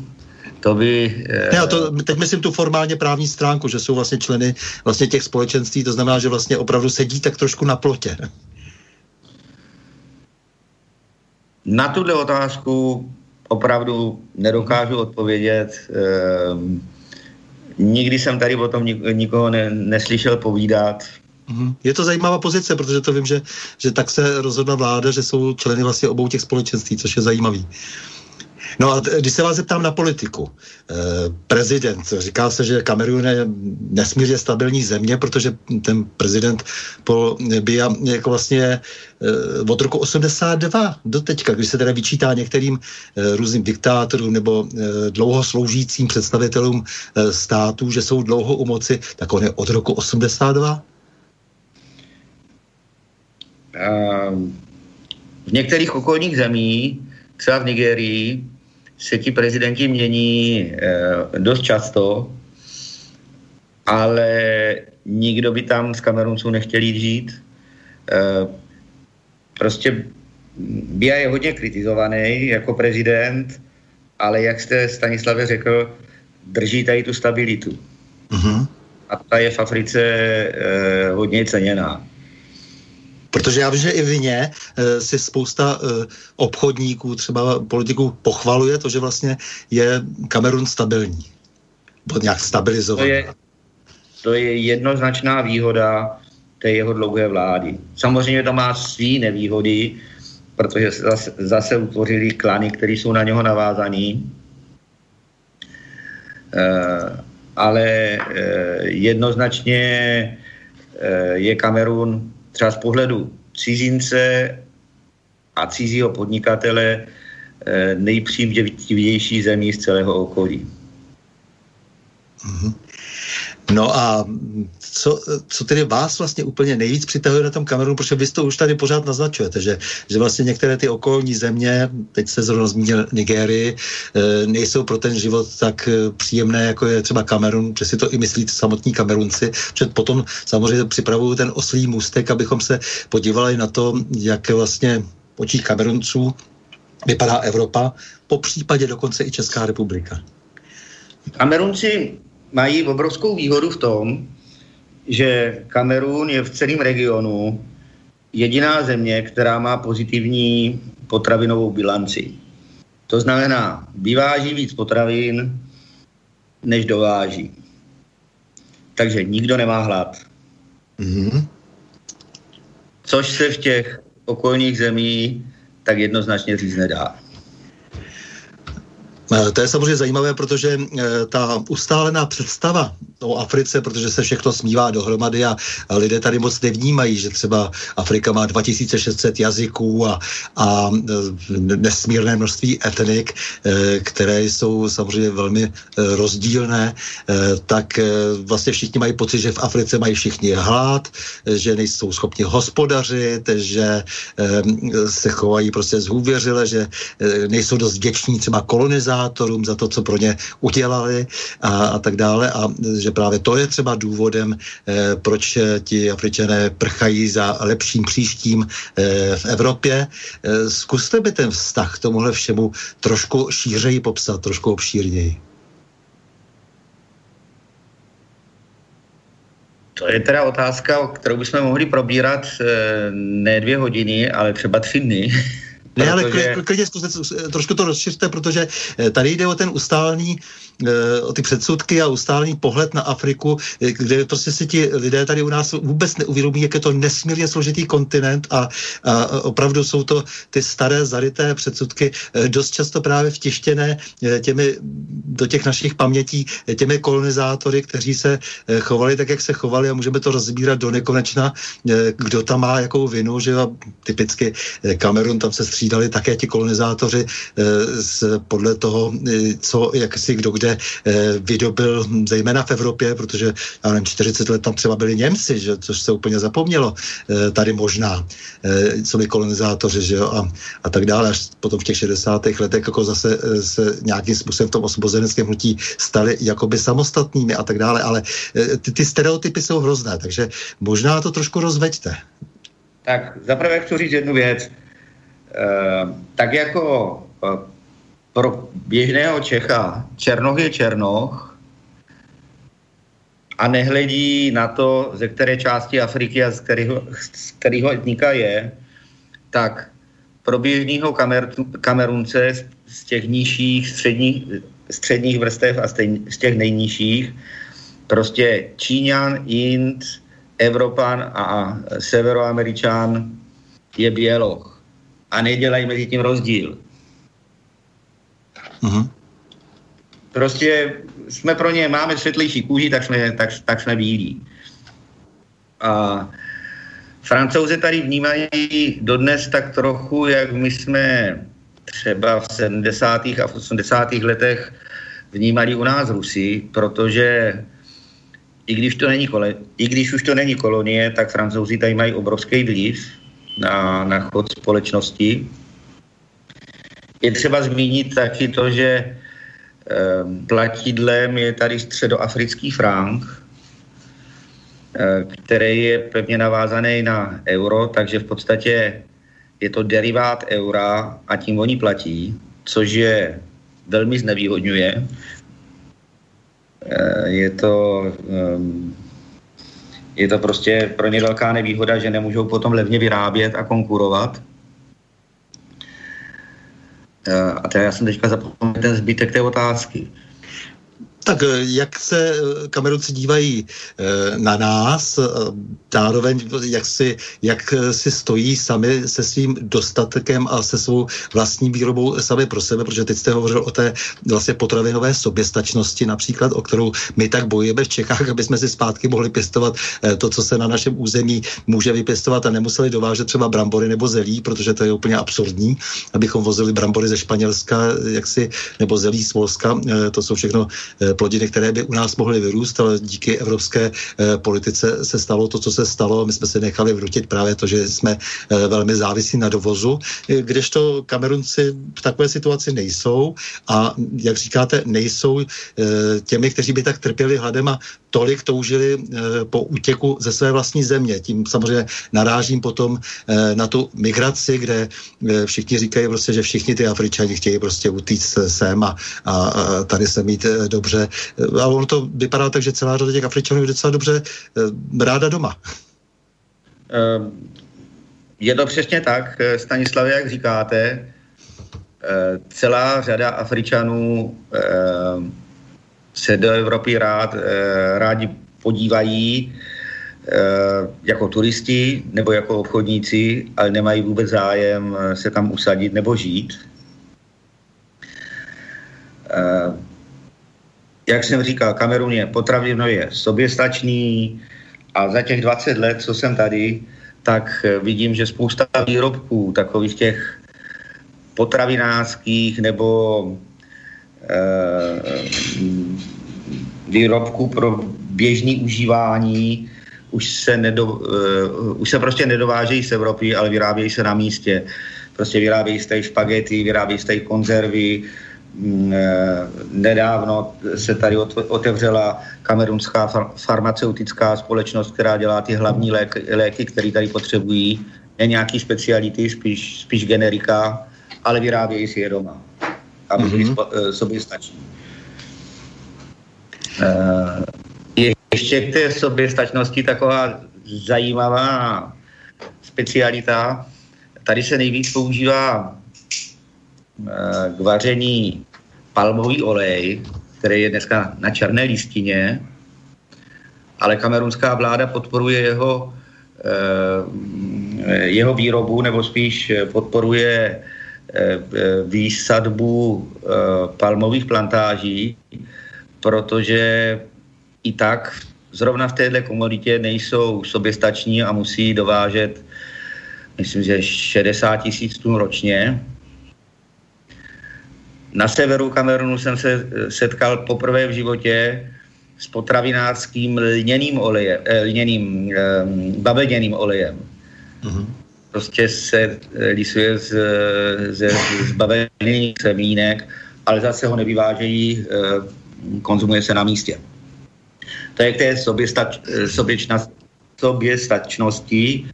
to by... Uh, ne, to, teď myslím tu formálně právní stránku, že jsou vlastně členy vlastně těch společenství, to znamená, že vlastně opravdu sedí tak trošku na plotě. Na tuhle otázku opravdu nedokážu odpovědět. Uh, nikdy jsem tady o tom nikoho ne, neslyšel povídat. Mhm. Je to zajímavá pozice, protože to vím, že, že tak se rozhodla vláda, že jsou členy vlastně obou těch společenství, což je zajímavý. No a když se vás zeptám na politiku. Eh, prezident, říká se, že Kamerun je nesmírně stabilní země, protože ten prezident Paul Biya jako vlastně eh, od roku 82 do teďka, když se teda vyčítá některým eh, různým diktátorům nebo eh, dlouho sloužícím představitelům eh, států, že jsou dlouho u moci, tak on je od roku 82 Ehm, v některých okolních zemích, třeba v Nigerii, se ti prezidenti mění eh, dost často, ale nikdo by tam z Kamerunců nechtěl jít žít. Eh, prostě Bia je hodně kritizovaný jako prezident, ale jak jste Stanislave řekl, drží tady tu stabilitu. Uh-huh. A ta je v Africe eh, hodně ceněná. Protože já vím, že i ně e, si spousta e, obchodníků, třeba politiků pochvaluje to, že vlastně je Kamerun stabilní. Nebo nějak stabilizovaný. To je, to je jednoznačná výhoda té jeho dlouhé vlády. Samozřejmě to má svý nevýhody, protože zase, zase utvořili klany, které jsou na něho navázaný. E, ale e, jednoznačně e, je Kamerun třeba z pohledu cizince a cizího podnikatele eh, nejpřímtější zemí z celého okolí. Mm-hmm. No a co, co tedy vás vlastně úplně nejvíc přitahuje na tom Kamerunu, protože vy to už tady pořád naznačujete, že, že vlastně některé ty okolní země, teď se zrovna zmínil Nigérii, e, nejsou pro ten život tak e, příjemné, jako je třeba Kamerun, že si to i myslí samotní Kamerunci, že potom samozřejmě připravují ten oslý můstek, abychom se podívali na to, jak vlastně očích Kamerunců vypadá Evropa, po případě dokonce i Česká republika. Kamerunci mají obrovskou výhodu v tom, že Kamerun je v celém regionu jediná země, která má pozitivní potravinovou bilanci. To znamená, vyváží víc potravin, než dováží. Takže nikdo nemá hlad. Mm-hmm. Což se v těch okolních zemí tak jednoznačně říct nedá. Eh, to je samozřejmě zajímavé, protože eh, ta ustálená představa o Africe, protože se všechno smívá dohromady a lidé tady moc nevnímají, že třeba Afrika má 2600 jazyků a, a eh, nesmírné množství etnik, které jsou samozřejmě velmi rozdílné, tak vlastně všichni mají pocit, že v Africe mají všichni hlad, že nejsou schopni hospodařit, že se chovají prostě zhůvěřile, že nejsou dost vděční třeba kolonizátorům, diktátorům za to, co pro ně udělali a, a tak dále. A že právě to je třeba důvodem, eh, proč ti Afričané prchají za lepším příštím eh, v Evropě. Eh, zkuste by ten vztah k tomuhle všemu trošku šířeji popsat, trošku obšírněji. To je teda otázka, kterou bychom mohli probírat eh, ne dvě hodiny, ale třeba tři dny. Ne, ale klidně zkuste trošku to rozšiřte, protože eh, tady jde o ten ustálený Eh, o ty předsudky a ustálení pohled na Afriku, eh, kde prostě si ti lidé tady u nás vůbec neuvědomí, jak je to nesmírně složitý kontinent a, a opravdu jsou to ty staré zaryté předsudky eh, dost často právě vtištěné těmi do těch našich pamětí těmi kolonizátory, kteří se chovali tak, jak se chovali a můžeme to rozbírat do nekonečna, kdo tam má jakou vinu, že typicky Kamerun, tam se střídali také ti kolonizátoři podle toho, co, jak si kdo kde eh, vydobil zejména v Evropě, protože já nevím, 40 let tam třeba byli Němci, že, což se úplně zapomnělo eh, tady možná, eh, co by kolonizátoři, že jo, a, a tak dále, až potom v těch 60. letech jako zase se nějakým způsobem v tom osvobozeneckém hnutí stali jakoby samostatnými a tak dále, ale ty, ty stereotypy jsou hrozné, takže možná to trošku rozveďte. Tak zaprvé chci říct jednu věc. E, tak jako pro běžného Čecha Černoch je Černoch a nehledí na to, ze které části Afriky a z kterého, z kterého etnika je, tak pro běžného kamer, kamerunce z, z těch nižších, středních, středních vrstev a z těch nejnižších, prostě Číňan, Ind, Evropan a Severoameričan je běloch. A nedělají mezi tím rozdíl. Uh-huh. Prostě jsme pro ně, máme světlejší kůži, tak jsme, tak, tak jsme bílí. A francouze tady vnímají dodnes tak trochu, jak my jsme třeba v 70. a v 80. letech vnímali u nás Rusy, protože i když, to není kole, i když už to není kolonie, tak francouzi tady mají obrovský vliv na, na chod společnosti je třeba zmínit taky to, že eh, platidlem je tady středoafrický frank, eh, který je pevně navázaný na euro, takže v podstatě je to derivát eura a tím oni platí, což je velmi znevýhodňuje. Eh, je to, je to prostě pro ně velká nevýhoda, že nemůžou potom levně vyrábět a konkurovat. Eh, a teda já jsem teďka zapomněl ten zbytek té otázky. Tak eh, jak se eh, Kamerunci dívají eh, na nás, zároveň jak si, jak si stojí sami se svým dostatkem a se svou vlastní výrobou sami pro sebe, protože teď jste hovořil o té vlastně potravinové soběstačnosti například, o kterou my tak bojujeme v Čechách, aby jsme si zpátky mohli pěstovat to, co se na našem území může vypěstovat a nemuseli dovážet třeba brambory nebo zelí, protože to je úplně absurdní, abychom vozili brambory ze Španělska, jaksi, nebo zelí z Polska, to jsou všechno plodiny, které by u nás mohly vyrůst, ale díky evropské eh, politice se stalo to, co se stalo. My jsme se nechali vnutit právě to, že jsme eh, velmi závisí na dovozu, kdežto Kamerunci v takové situaci nejsou a, jak říkáte, nejsou eh, těmi, kteří by tak trpěli hladem a tolik toužili po útěku ze své vlastní země. Tím samozřejmě narážím potom na tu migraci, kde všichni říkají prostě, že všichni ty Afričani chtějí prostě utíct sem a, a tady se mít dobře a ono to vypadá tak, že celá řada těch Afričanů je docela dobře eh, ráda doma. Ehm, je to přesně tak, eh, Stanislavě, jak říkáte. Eh, celá řada Afričanů ehm, se do Evropy rád, rádi podívají jako turisti nebo jako obchodníci, ale nemají vůbec zájem se tam usadit nebo žít. Jak jsem říkal, Kamerun je potravinově soběstačný a za těch 20 let, co jsem tady, tak vidím, že spousta výrobků takových těch potravinářských nebo eh, výrobků pro běžný užívání už se, nedo, uh, už se prostě nedovážejí z Evropy, ale vyrábějí se na místě. Prostě vyrábějí se tady špagety, vyrábějí se tady konzervy. Mm, eh, nedávno se tady otevřela kamerunská far, farmaceutická společnost, která dělá ty hlavní léky, léky které tady potřebují. Ne nějaký speciality, spíš, spíš generika, ale vyrábějí si je doma, aby byli mm-hmm. sobě stační. Uh, ještě k té soběstačnosti taková zajímavá specialita. Tady se nejvíc používá eh, k vaření palmový olej, který je dneska na černé listině, ale kamerunská vláda podporuje jeho, eh, jeho výrobu, nebo spíš podporuje eh, výsadbu palmových plantáží, protože i tak zrovna v této komoditě nejsou soběstační a musí dovážet, myslím, že 60 tisíc tun ročně. Na severu Kamerunu jsem se eh, setkal poprvé v životě s potravinářským lněným olejem, eh, lněným, eh, babeněným olejem. Mm-hmm. Prostě se eh, lisuje z, z, z babeněných semínek, ale zase ho nevyvážejí, konzumuje se na místě. To je k té soběstač, soběčna, soběstačnosti.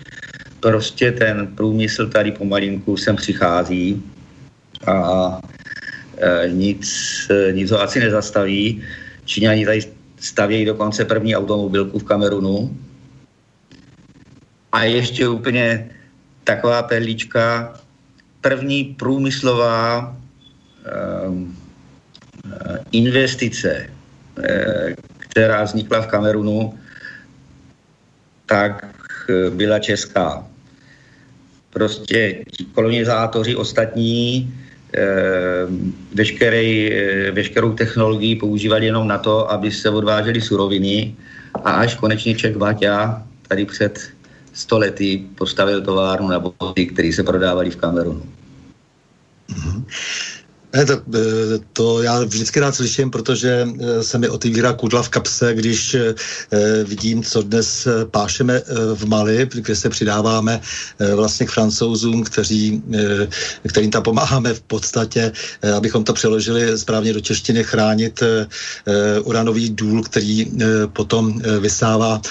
Prostě ten průmysl tady pomalinku sem přichází a nic, e, nic ho asi nezastaví. Číňani tady stavějí dokonce první automobilku v Kamerunu. A ještě úplně taková perlička, první průmyslová um, investice, která vznikla v Kamerunu, tak eh, byla česká. Prostě kolonizátoři ostatní eh, veškerý, eh, veškerou technologii používali jenom na to, aby se odvážely suroviny a až konečně Čech Baťa tady před stolety postavil továrnu na boty, které se prodávali v Kamerunu. Mm-hmm. Ne, to, eh, to já vždycky rád slyším, protože eh, se mi otevírá kudla v kapse, když eh, vidím, co dnes pášeme v Mali, kde se přidáváme vlastně k francouzům, kteří, kterým tam pomáháme v podstatě, abychom to přeložili správně do češtiny, chránit uranový důl, který potom vysává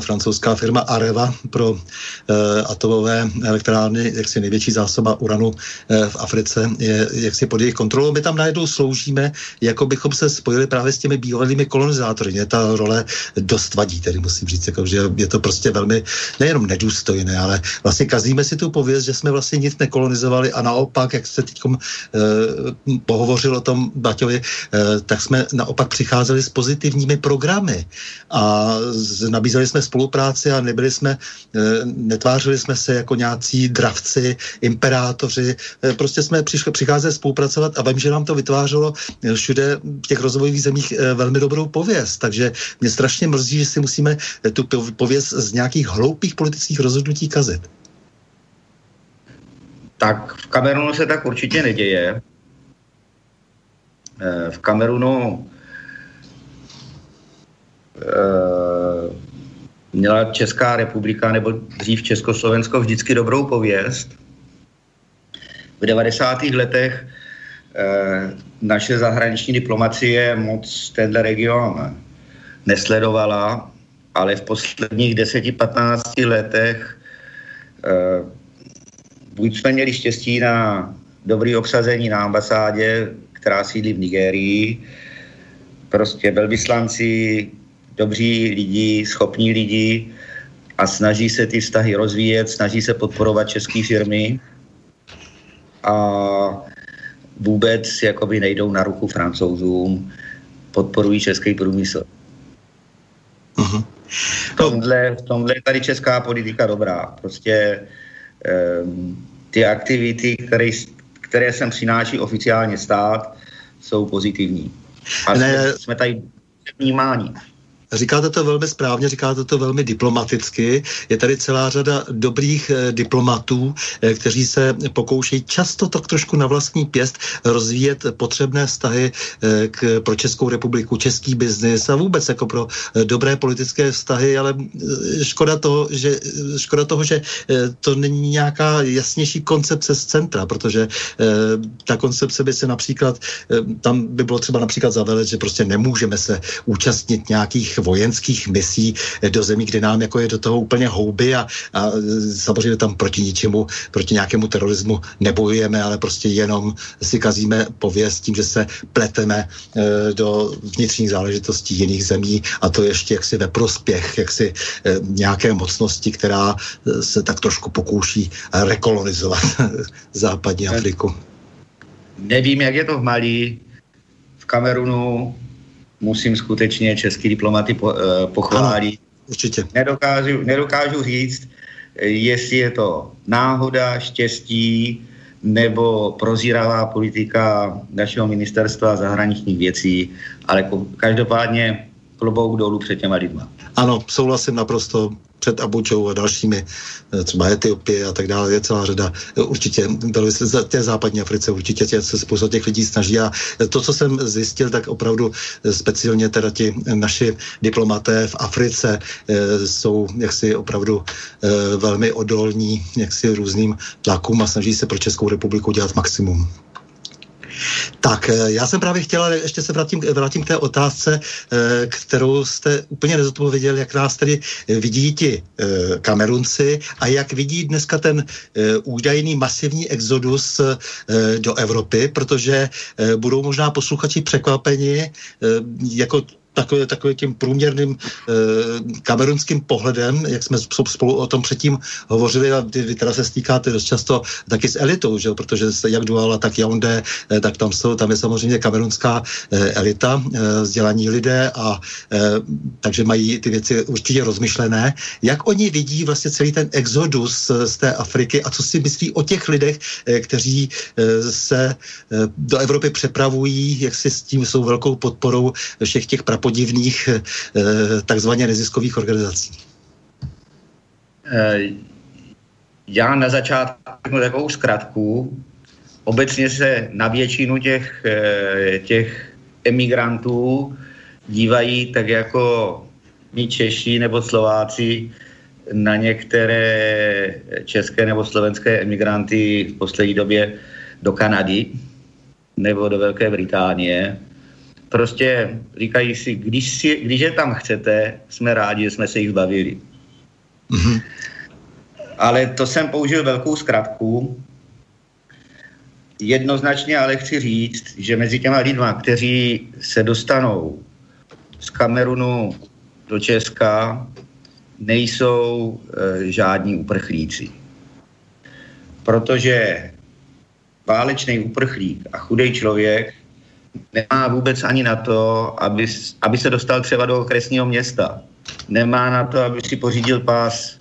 francouzská firma Areva pro atomové elektrárny, jaksi největší zásoba uranu v Africe je jaksi pod jejich kontrolou kontrolou, my tam najednou sloužíme, jako bychom se spojili právě s těmi bývalými kolonizátory. Mě ta role dost vadí, tedy musím říct, jako, že je to prostě velmi nejenom nedůstojné, ale vlastně kazíme si tu pověst, že jsme vlastně nic nekolonizovali a naopak, jak se teď eh, pohovořil o tom Baťovi, eh, tak jsme naopak přicházeli s pozitivními programy a z, nabízeli jsme spolupráci a nebyli jsme, eh, netvářili jsme se jako nějací dravci, imperátoři, eh, prostě jsme přišli, přicházeli spolupracovat a a vím, že nám to vytvářelo eh, všude v těch rozvojových zemích eh, velmi dobrou pověst. Takže mě strašně mrzí, že si musíme eh, tu pověst z nějakých hloupých politických rozhodnutí kazit. Tak v Kamerunu se tak určitě neděje. V Kamerunu měla Česká republika nebo dřív Československo vždycky dobrou pověst. V 90. letech naše zahraniční diplomacie moc tenhle region nesledovala, ale v posledních 10-15 letech eh, buď jsme měli štěstí na dobrý obsazení na ambasádě, která sídlí v Nigérii, prostě velvyslanci, dobří lidi, schopní lidi a snaží se ty vztahy rozvíjet, snaží se podporovat české firmy. A vůbec jakoby nejdou na ruku francouzům, podporují český průmysl. Uh-huh. V, tomhle, v tomhle je tady česká politika dobrá. Prostě um, ty aktivity, které, které sem přináší oficiálně stát, jsou pozitivní. A ne, jsme, tady vnímáni. Říkáte to velmi správně, říkáte to velmi diplomaticky. Je tady celá řada dobrých eh, diplomatů, eh, kteří se pokoušejí často tak trošku na vlastní pěst rozvíjet potřebné vztahy eh, k, pro Českou republiku, český biznis a vůbec jako pro dobré politické vztahy, ale škoda toho, že, škoda toho, že to není nějaká jasnější koncepce z centra, protože ta koncepce by se například, tam by bylo třeba například zavelet, že prostě nemůžeme se účastnit nějakých vojenských misí do zemí, kde nám jako je do toho úplně houby a, a samozřejmě tam proti ničemu, proti nějakému terorismu nebojujeme, ale prostě jenom si kazíme pověst tím, že se pleteme e, do vnitřních záležitostí jiných zemí a to ještě jaksi ve prospěch jaksi e, nějaké mocnosti, která e, se tak trošku pokouší rekolonizovat západní Afriku. Nevím, jak je to v Mali, v Kamerunu, musím skutečně český diplomaty po, uh, pochválit. Ano, určitě. Nedokážu, nedokážu říct, jestli je to náhoda, štěstí nebo prozíravá politika našeho ministerstva zahraničních věcí, ale každopádně klobouk dolů před těma lidma. Ano, souhlasím naprosto před Abučou a dalšími, eh, třeba Etiopie a tak dále, je celá řada. Eh, určitě té západní Africe určitě tě, se spousta těch lidí snaží a to, co jsem zjistil, tak opravdu eh, speciálně teda ti naši diplomaté v Africe jsou jaksi opravdu velmi odolní jaksi různým tlakům a snaží se pro Českou republiku dělat maximum. Tak, eh, já jsem právě chtěla, ještě se vrátím, vrátím k té otázce, eh, kterou jste úplně nezodpověděl, jak nás tedy vidí ti eh, kamerunci a jak vidí dneska ten údajný masivní exodus do Evropy, protože budou možná posluchači překvapeni, jako takové, takové tím průměrným e, kamerunským pohledem, jak jsme spolu o tom předtím hovořili a vy, vy teda se stýkáte dost často taky s elitou, že? protože jak Duala, tak Yaoundé, e, tak tam jsou, tam je samozřejmě kamerunská e, elita, e, vzdělaní lidé a e, takže mají ty věci určitě rozmyšlené. Jak oni vidí vlastně celý ten exodus z té Afriky a co si myslí o těch lidech, e, kteří e, se e, do Evropy přepravují, jak si s tím jsou velkou podporou všech těch pra podivných eh, takzvaně neziskových organizací? Eh, já na začátku takovou zkratku. Obecně se na většinu těch, eh, těch emigrantů dívají tak jako my Češi nebo Slováci na některé české nebo slovenské emigranty v poslední době do Kanady nebo do Velké Británie. Prostě říkají si, když, si, když je tam chcete, jsme rádi, že jsme se jich zbavili. Mm-hmm. Ale to jsem použil velkou zkratku. Jednoznačně ale chci říct, že mezi těma lidma, kteří se dostanou z Kamerunu do Česka, nejsou e, žádní uprchlíci. Protože válečný uprchlík a chudej člověk nemá vůbec ani na to, aby, aby se dostal třeba do okresního města. Nemá na to, aby si pořídil pás.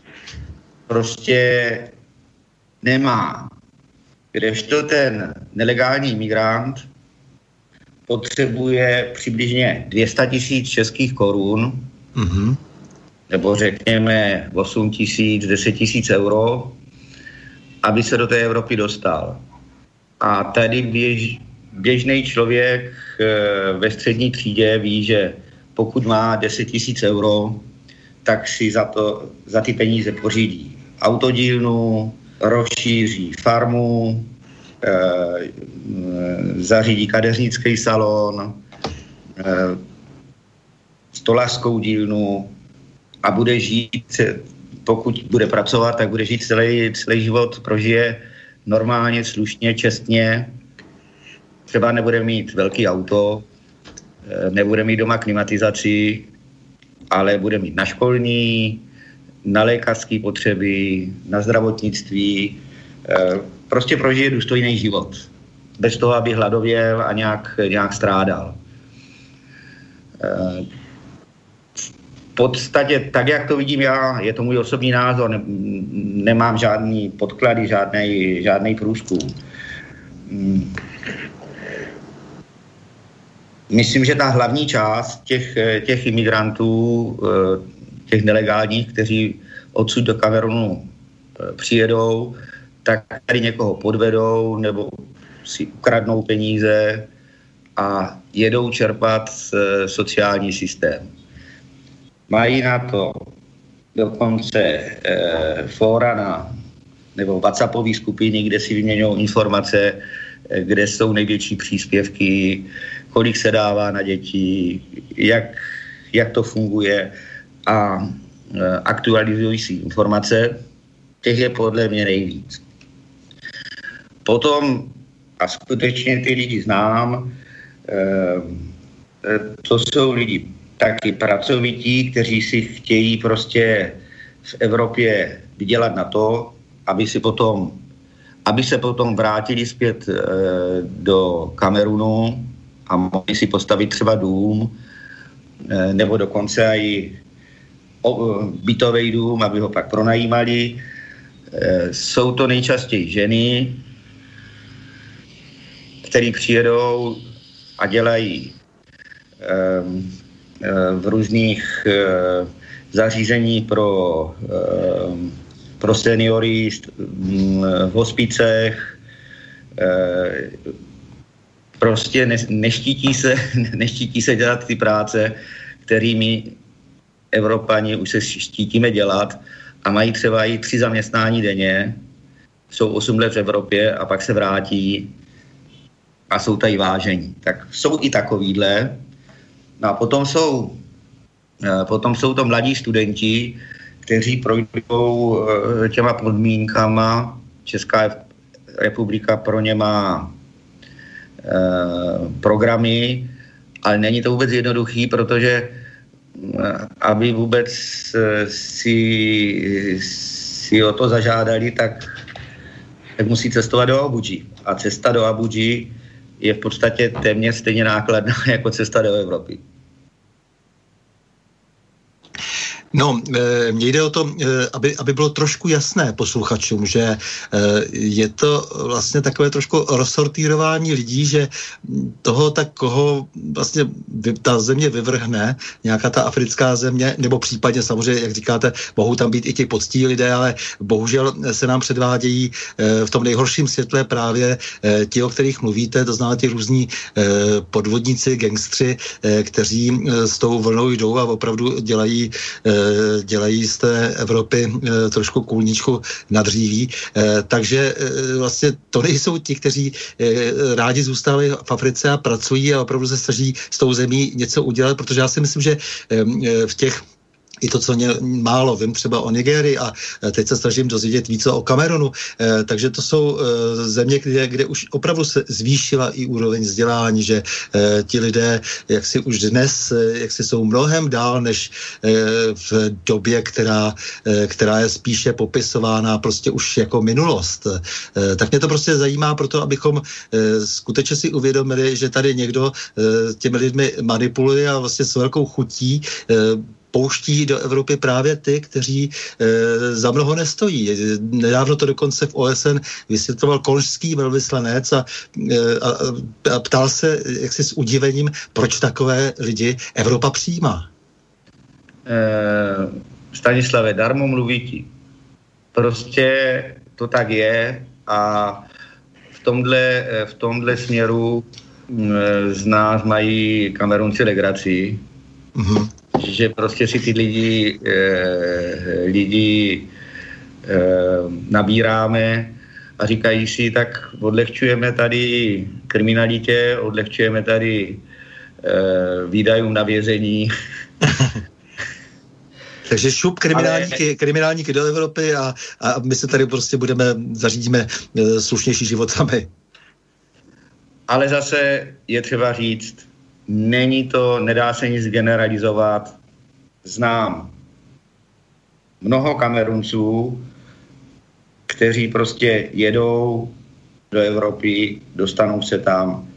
Prostě nemá. Kdežto ten nelegální migrant potřebuje přibližně 200 tisíc českých korun, mm-hmm. nebo řekněme 8 tisíc, 10 tisíc euro, aby se do té Evropy dostal. A tady běž, běžný člověk eh, ve střední třídě ví, že pokud má 10 tisíc euro, tak si za, to, za ty peníze pořídí autodílnu, rozšíří farmu, e, zařídí kadeřnický salon, e, stolařskou dílnu a bude žít, pokud bude pracovat, tak bude žít celý, celý život, prožije normálně, slušně, čestně třeba nebude mít velký auto, eh, nebude mít doma klimatizaci, ale bude mít na školní, na lékařské potřeby, na zdravotnictví, eh, prostě prožije důstojný život. Bez toho, aby hladověl a nějak, nějak strádal. Eh, v podstatě, tak jak to vidím já, je to můj osobní názor, ne, nemám žádný podklady, žádný, žádný průzkum. Myslím, že ta hlavní část těch, těch imigrantů, těch nelegálních, kteří odsud do Kamerunu přijedou, tak tady někoho podvedou nebo si ukradnou peníze a jedou čerpat sociální systém. Mají na to dokonce e, fóra na, nebo WhatsAppové skupiny, kde si vyměňují informace, kde jsou největší příspěvky, kolik se dává na děti, jak, jak to funguje a e, aktualizují si informace. Těch je podle mě nejvíc. Potom, a skutečně ty lidi znám, to jsou lidi taky pracovití, kteří si chtějí prostě v Evropě vydělat na to, aby si potom aby se potom vrátili zpět e, do Kamerunu a mohli si postavit třeba dům, e, nebo dokonce i bytový dům, aby ho pak pronajímali. E, jsou to nejčastěji ženy, které přijedou a dělají Eh, v různých eh, zařízení pro, eh, pro seniory, v hospicech, prostě ne, neštítí, se, neštítí se dělat ty práce, kterými Evropani už se štítíme dělat a mají třeba i tři zaměstnání denně, jsou 8 let v Evropě a pak se vrátí a jsou tady vážení. Tak jsou i takovýhle, No a potom jsou, eh, potom jsou to mladí studenti, kteří projdou eh, těma podmínkama. Česká republika pro ně má programy, ale není to vůbec jednoduchý, protože aby vůbec si, si o to zažádali, tak, tak musí cestovat do Abuji. A cesta do Abuji je v podstatě téměř stejně nákladná jako cesta do Evropy. No, eh, mně jde o to, eh, aby, aby bylo trošku jasné posluchačům, že eh, je to vlastně takové trošku rozsortírování lidí, že toho tak, koho vlastně ta země vyvrhne, nějaká ta africká země, nebo případně samozřejmě, jak říkáte, mohou tam být i ti poctí lidé, ale bohužel se nám předvádějí v tom nejhorším světle právě ti, o kterých mluvíte, to znamená ti různí podvodníci, gangstři, kteří s tou vlnou jdou a opravdu dělají dělají z té Evropy eh, trošku kůlničku na dříví. Eh, takže vlastně to nejsou ti, kteří rádi zůstávají v Africe a pracují a opravdu se snaží s tou zemí něco udělat, protože já si myslím, že v těch i to, co mě málo vím třeba o Nigerii a e, teď se snažím dozvědět více o Kamerunu, e, takže to jsou e, země, kde, kde už opravdu se zvýšila i úroveň vzdělání, že ti lidé, jak si už dnes, jak si jsou mnohem dál, než v době, která, která je spíše popisována prostě už jako minulost. Tak mě to prostě zajímá proto, abychom skutečně si uvědomili, že tady někdo těmi lidmi manipuluje a vlastně s velkou chutí pouští do Evropy právě ty, kteří e, za mnoho nestojí. Nedávno to dokonce v OSN vysvětloval kolžský velvyslanec a, e, a, a ptal se jaksi s udivením, proč takové lidi Evropa přijímá. E, Stanislave, darmo mluví ti. Prostě to tak je a v tomhle, v tomhle směru z nás mají Kamerunci legraci. Mm-hmm že prostě si ty lidi, eh, lidi eh, nabíráme a říkají si, tak odlehčujeme tady kriminalitě, odlehčujeme tady eh, výdajům na vězení. Takže šup kriminálníky, Ale... kriminálníky do Evropy a, a my se tady prostě budeme, zařídíme e, slušnější život sami. Ale zase je třeba říct, Není to, nedá se nic generalizovat. Znám mnoho Kamerunců, kteří prostě jedou do Evropy, dostanou se tam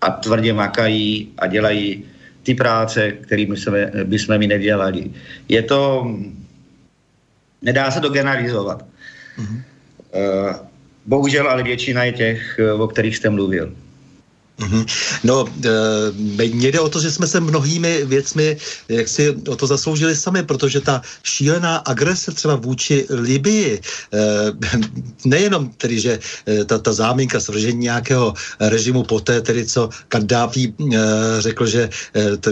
a tvrdě makají a dělají ty práce, které jsme, by jsme mi nedělali. Je to, nedá se to generalizovat. Mm-hmm. Bohužel ale většina je těch, o kterých jste mluvil. Mm-hmm. No, e, jde o to, že jsme se mnohými věcmi, jak si o to zasloužili sami, protože ta šílená agrese třeba vůči Libii, e, nejenom tedy, že e, ta, ta záminka svržení nějakého režimu poté, tedy co Kaddáfi e, řekl, že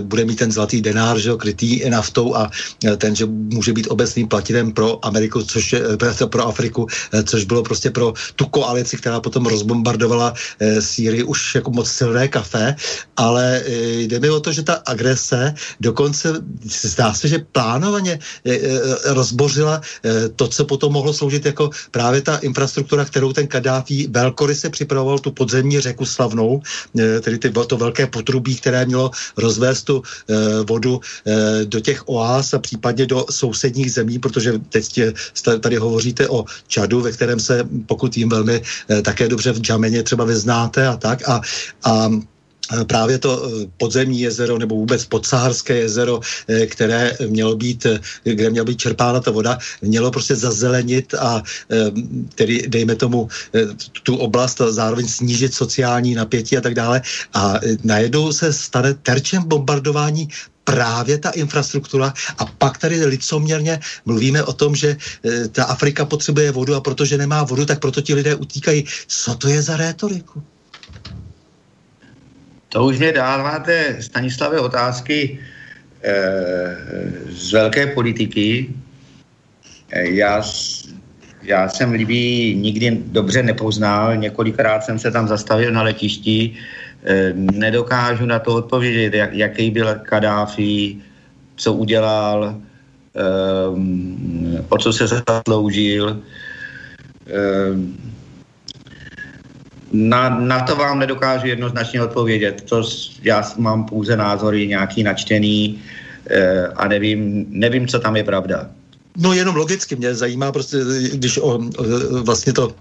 bude mít ten zlatý denár, že krytý naftou a ten, že může být obecným platidem pro Ameriku, což je, pro Afriku, což bylo prostě pro tu koalici, která potom rozbombardovala Sýrii už jako moc silné kafe, ale e, jde mi o to, že ta agrese dokonce zdá se, že plánovaně e, e, rozbořila to, co potom mohlo sloužit jako právě ta infrastruktura, kterou ten Kadáfi velkoryse připravoval tu podzemní řeku slavnou, tedy ty, to velké potrubí, které mělo rozvést tu vodu do těch oáz a případně do sousedních zemí, protože teď tady hovoříte o Čadu, ve kterém se, pokud jim velmi také dobře v Džameně třeba vyznáte a tak. A, a právě to eh, podzemní jezero nebo vůbec podsaharské jezero, eh, které mělo být, kde měla být čerpána ta voda, mělo prostě zazelenit a tedy dejme tomu tu oblast a zároveň snížit sociální napětí a tak dále. A najednou se stane terčem bombardování právě ta infrastruktura a pak tady licoměrně mluvíme o tom, že ta Afrika potřebuje vodu a protože nemá vodu, tak proto ti lidé utíkají. Co to je za rétoriku? To už mě dáváte, Stanislave, otázky e, z velké politiky. E, já, já jsem Libí nikdy dobře nepoznal, několikrát jsem se tam zastavil na letišti, e, nedokážu na to odpovědět, jak, jaký byl Kadáfi, co udělal, e, o co se zasloužil. E, na, na to vám nedokážu jednoznačně odpovědět. To já mám pouze názory nějaký načtený eh, a nevím, nevím, co tam je pravda. No jenom logicky mě zajímá prostě, když o, vlastně to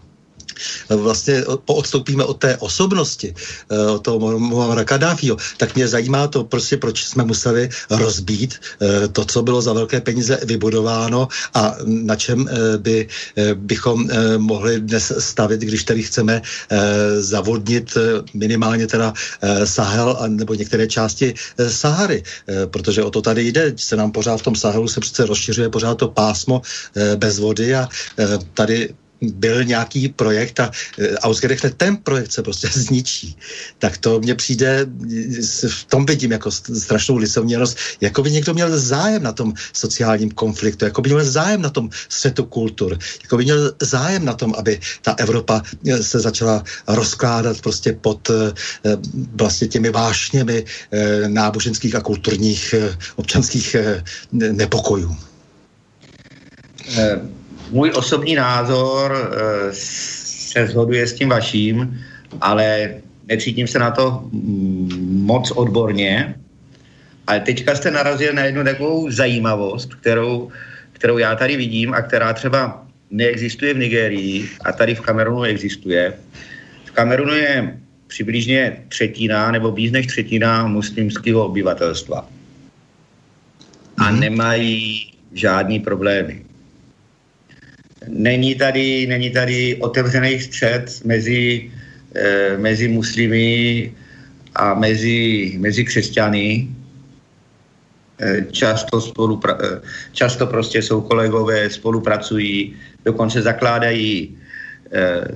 vlastně odstoupíme od té osobnosti, eh, od toho Muammara Kadáfího, tak mě zajímá to prostě, proč jsme museli rozbít eh, to, co bylo za velké peníze vybudováno a na čem eh, by, bychom mohli dnes stavit, když tady chceme zavodnit minimálně teda Sahel nebo některé části Sahary, protože o to tady jde, se nám pořád v tom Sahelu se přece rozšiřuje pořád to pásmo bez vody a tady byl nějaký projekt a e, ausgerechnet ten projekt se prostě zničí, tak to mně přijde, v tom vidím jako strašnou lisoměrnost, jako by někdo měl zájem na tom sociálním konfliktu, jako by měl zájem na tom střetu kultur, jako by měl zájem na tom, aby ta Evropa e, se začala rozkládat prostě pod e, vlastně těmi vášněmi náboženských a kulturních občanských nepokojů. Můj osobní názor eh, se shoduje s tím vaším, ale necítím se na to mm, moc odborně. Ale teďka jste narazil na jednu takovou zajímavost, kterou, kterou já tady vidím a která třeba neexistuje v Nigerii a tady v Kamerunu existuje. V Kamerunu je přibližně třetina nebo víc než třetina muslimského obyvatelstva. A mhm. nemají žádný problémy. Není tady, není tady otevřený střed mezi, e, mezi muslimy a mezi, mezi křesťany. E, často, spolupra- e, často prostě jsou kolegové, spolupracují, dokonce zakládají e, e,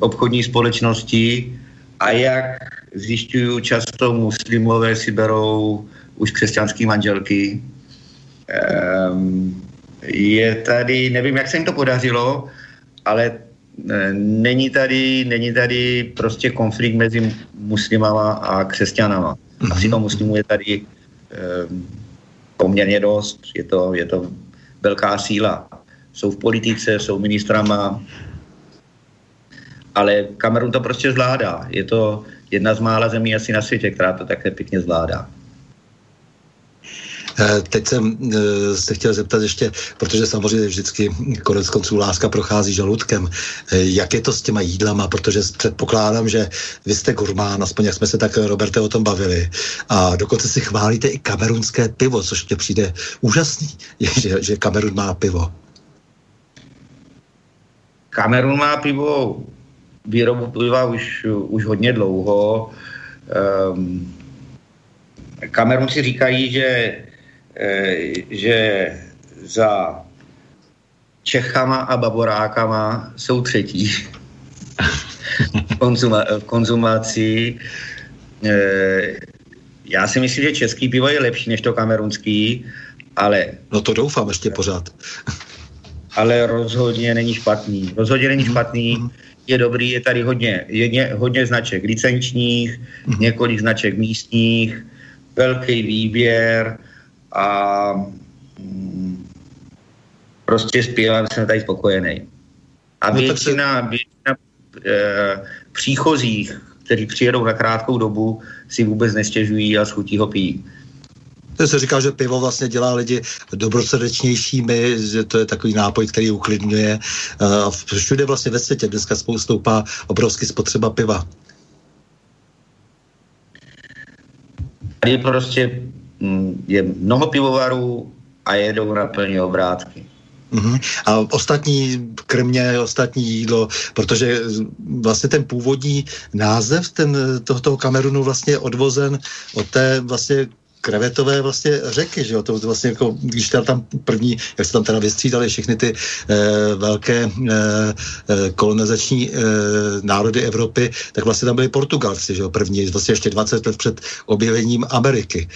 obchodní společnosti a jak zjišťuju, často muslimové si berou už křesťanské manželky. E, je tady, nevím, jak se jim to podařilo, ale e, není tady, není tady prostě konflikt mezi muslimama a křesťanama. Mm-hmm. Asi to muslimů je tady e, poměrně dost, je to, je to velká síla. Jsou v politice, jsou ministrama, ale Kamerun to prostě zvládá. Je to jedna z mála zemí asi na světě, která to také pěkně zvládá. Eh, teď jsem eh, se chtěl zeptat ještě, protože samozřejmě vždycky konec konců láska prochází žaludkem. Eh, jak je to s těma jídlama, protože předpokládám, že vy jste gurmán, aspoň jak jsme se tak, Roberte, o tom bavili. A dokonce si chválíte i kamerunské pivo, což mě přijde úžasný, že, že Kamerun má pivo. Kamerun má pivo, výrobu piva už, už hodně dlouho. Um, Kamerunci říkají, že, že za Čechama a Baborákama jsou třetí v, konzuma, v konzumaci. Já si myslím, že český pivo je lepší než to kamerunský, ale... No to doufám ještě pořád. ale rozhodně není špatný. Rozhodně není špatný. Je dobrý, je tady hodně, je hodně značek licenčních, mm. několik značek místních, velký výběr a mm, prostě s pivem jsem tady spokojený. A no, většina, většina e, příchozích, kteří přijedou na krátkou dobu, si vůbec nestěžují a schutí ho pijí. To se říká, že pivo vlastně dělá lidi dobrosrdečnějšími, že to je takový nápoj, který uklidňuje. A všude vlastně ve světě dneska stoupá obrovský spotřeba piva. Tady prostě je mnoho pivovarů a jedou na plně obrátky. Uh-huh. A ostatní krmě, ostatní jídlo, protože vlastně ten původní název ten, tohoto Kamerunu vlastně je odvozen od té vlastně krevetové vlastně řeky, že jo, to vlastně jako, když tam, tam první, jak se tam teda vystřídali všechny ty e, velké e, kolonizační e, národy Evropy, tak vlastně tam byli Portugalci, že jo, první, vlastně ještě 20 let před objevením Ameriky.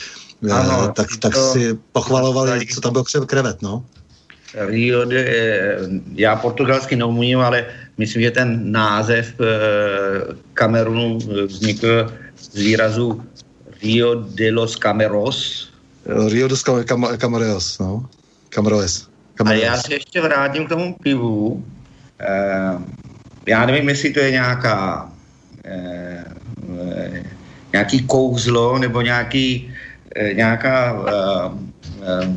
Ano, e, tak, tak si pochvalovali, co tam byl krevet, no. Rio de, já portugalsky neumím, ale myslím, že ten název e, Kamerunu vznikl z výrazu Rio de los Cameros. Rio de los Cam- Cameros, no. Cameros. A já se ještě vrátím k tomu pivu. Já nevím, jestli to je nějaká nějaký kouzlo nebo nějaký, nějaká e, e,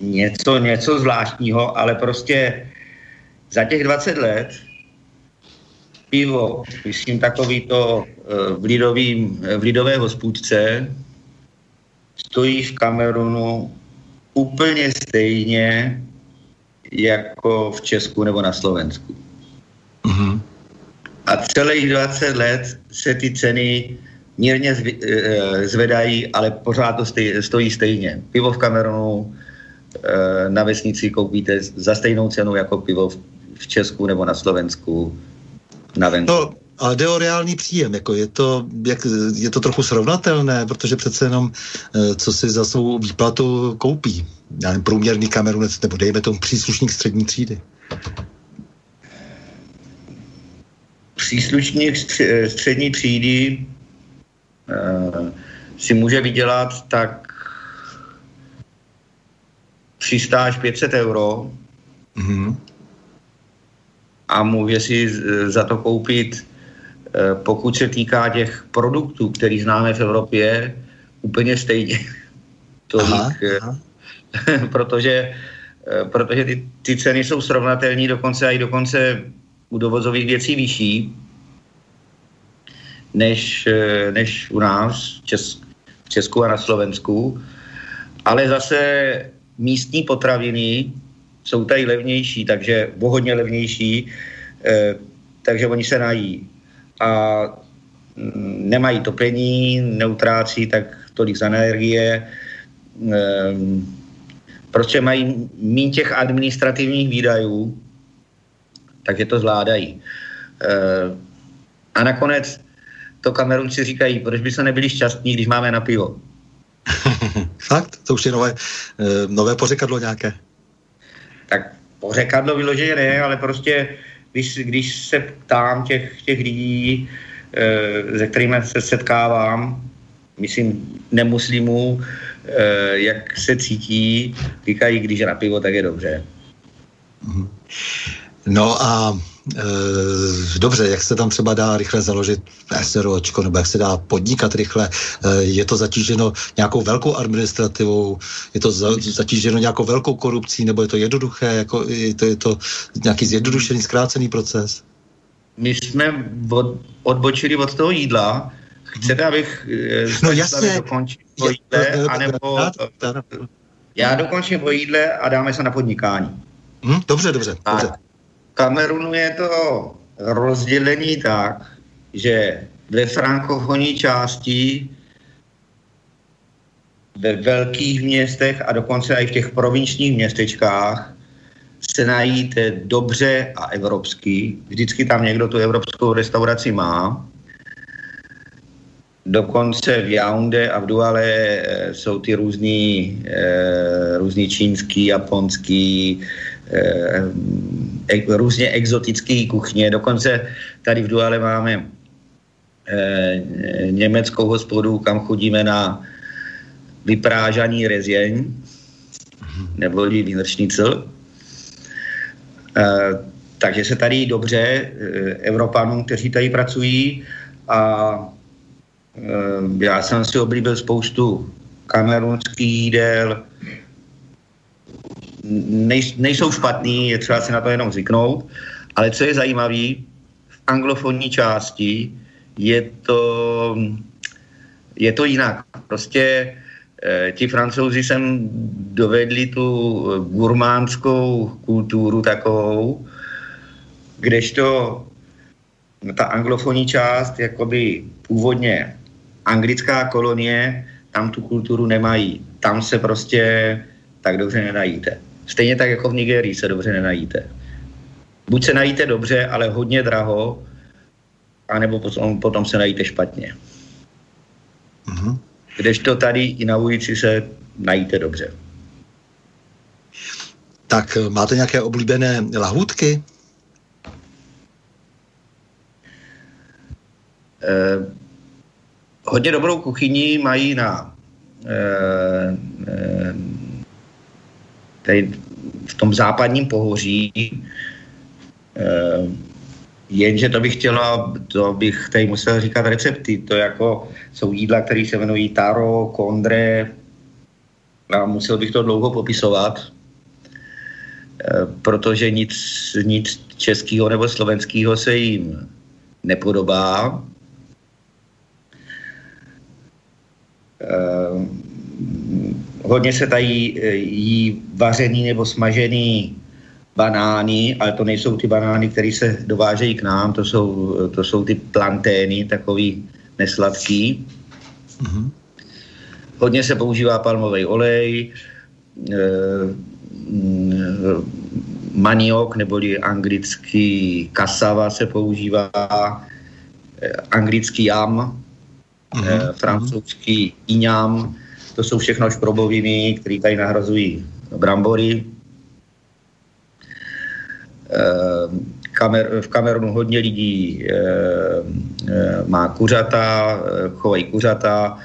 něco, něco zvláštního, ale prostě za těch 20 let pivo, myslím takový to eh, v, lidovým, v lidové hospůdce, stojí v Kamerunu úplně stejně jako v Česku nebo na Slovensku. Mm-hmm. A celých 20 let se ty ceny mírně eh, zvedají, ale pořád to stojí stejně. Pivo v Kamerunu eh, na vesnici koupíte za stejnou cenu jako pivo v Česku nebo na Slovensku na venku. No, ale jde o reálný příjem, jako je to, jak, je to trochu srovnatelné, protože přece jenom, eh, co si za svou výplatu koupí. Já nevím, průměrný kamerunec, nebo dejme tomu příslušník střední třídy. Příslušník střední třídy si může vydělat tak 300 až 500 euro. Mm-hmm a může si za to koupit, eh, pokud se týká těch produktů, který známe v Evropě, úplně stejně. Tolik, aha, aha. protože, eh, protože ty, ty ceny jsou srovnatelné dokonce i dokonce u dovozových věcí vyšší než, eh, než u nás v Česku a na Slovensku. Ale zase místní potraviny jsou tady levnější, takže o hodně levnější, eh, takže oni se nají. A mm, nemají topení, neutrácí tak tolik za energie, eh, prostě mají méně těch administrativních výdajů, takže to zvládají. Eh, a nakonec to Kamerunci říkají, proč by se nebyli šťastní, když máme na pivo. Fakt? To už je nové, nové pořekadlo nějaké tak pořekadlo vyloženě ne, ale prostě když, když se ptám těch, těch lidí, e, se kterými se setkávám, myslím nemuslimů, e, jak se cítí, říkají, když je na pivo, tak je dobře. No a dobře, jak se tam třeba dá rychle založit SROčko, nebo jak se dá podnikat rychle, e, je to zatíženo nějakou velkou administrativou, je to za, zatíženo nějakou velkou korupcí, nebo je to jednoduché, jako je to, je to nějaký zjednodušený, zkrácený proces? My jsme od, odbočili od toho jídla, chcete, abych e, no jasně, dokončil o jídle, anebo já dokončím o jídle a dáme se na podnikání. Hm, dobře, dobře, dobře. Kamerunu je to rozdělení tak, že ve frankofonní části ve velkých městech a dokonce i v těch provinčních městečkách se najíte dobře a evropsky. Vždycky tam někdo tu evropskou restauraci má. Dokonce v Yaoundé a v Duale e, jsou ty různý, e, různý čínský, japonský, e, různě exotické kuchně. Dokonce tady v Duale máme německou hospodu, kam chodíme na vyprážaní rezěň, nebo vývršnicl. Takže se tady dobře Evropanům, kteří tady pracují a já jsem si oblíbil spoustu kamerunských jídel, Nej, nejsou špatný, je třeba si na to jenom zvyknout, ale co je zajímavé, v anglofonní části je to, je to jinak. Prostě eh, ti francouzi sem dovedli tu gurmánskou kulturu takovou, kdežto ta anglofonní část, jakoby původně anglická kolonie, tam tu kulturu nemají. Tam se prostě tak dobře nenajíte. Stejně tak jako v Nigerii se dobře nenajíte. Buď se najíte dobře, ale hodně draho, anebo potom, potom se najíte špatně. Mm-hmm. Kdežto tady i na ulici se najíte dobře. Tak máte nějaké oblíbené lahůdky? Eh, hodně dobrou kuchyni mají na eh, eh, tady v tom západním pohoří, eh, jenže to bych chtěla, to bych tady musel říkat recepty, to jako jsou jídla, které se jmenují taro, kondre a musel bych to dlouho popisovat, eh, protože nic, nic českého nebo slovenského se jim nepodobá. Eh, hodně se tady eh, jí vařený nebo smažený banány, ale to nejsou ty banány, které se dovážejí k nám, to jsou, to jsou ty plantény, takový nesladký. Mm-hmm. Hodně se používá palmový olej, e, maniok, neboli anglický kasava se používá, anglický jam, mm-hmm. e, francouzský iňam, to jsou všechno šproboviny, které tady nahrazují brambory. Ehm, kamer, v Kamerunu hodně lidí ehm, ehm, má kuřata, chovají kuřata,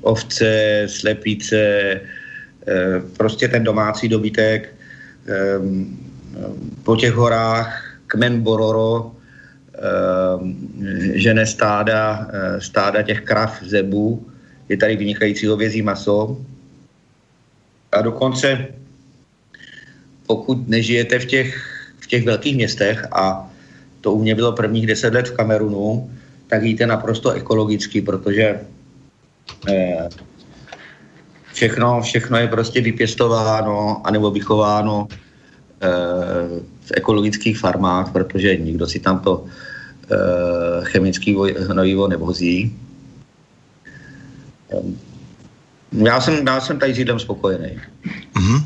ovce, slepice, prostě ten domácí dobytek. Po těch horách kmen Bororo žene stáda, stáda těch krav, zebů, je tady vynikající hovězí maso. A dokonce, pokud nežijete v těch, v těch velkých městech, a to u mě bylo prvních deset let v Kamerunu, tak jíte naprosto ekologicky, protože eh, všechno, všechno je prostě vypěstováno anebo vychováno eh, v ekologických farmách, protože nikdo si tam to eh, chemický hnojivo nevozí. Já jsem, já jsem tady s jídlem spokojený. Mm-hmm.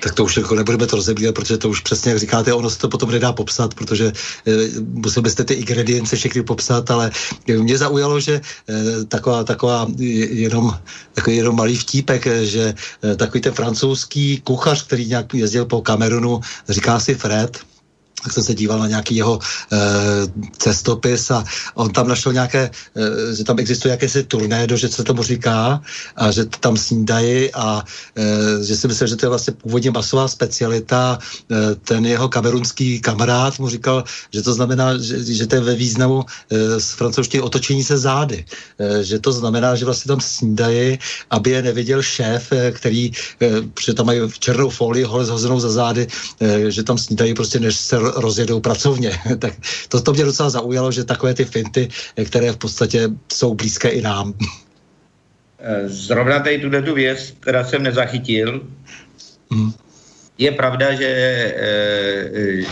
Tak to už jako nebudeme to rozebírat, protože to už přesně, jak říkáte, ono se to potom nedá popsat, protože e, musel byste ty ingredience všechny popsat, ale mě zaujalo, že e, taková, taková jenom, takový jenom malý vtípek, že e, takový ten francouzský kuchař, který nějak jezdil po Kamerunu, říká si Fred, tak jsem se díval na nějaký jeho e, cestopis a on tam našel nějaké, e, že tam existuje jakési turnédo, že se tomu říká, a že tam snídají a e, že si myslím, že to je vlastně původně masová specialita. E, ten jeho kamerunský kamarád mu říkal, že to znamená, že, že to je ve významu e, z francouzštiny otočení se zády. E, že to znamená, že vlastně tam snídají, aby je neviděl šéf, e, který, e, že tam mají černou folii hole zhozenou za zády, e, že tam snídají prostě, než se rozjedou pracovně. tak to, to mě docela zaujalo, že takové ty finty, které v podstatě jsou blízké i nám. Eh, zrovna tady tuhle tu věc, která jsem nezachytil, hmm. je pravda, že, eh,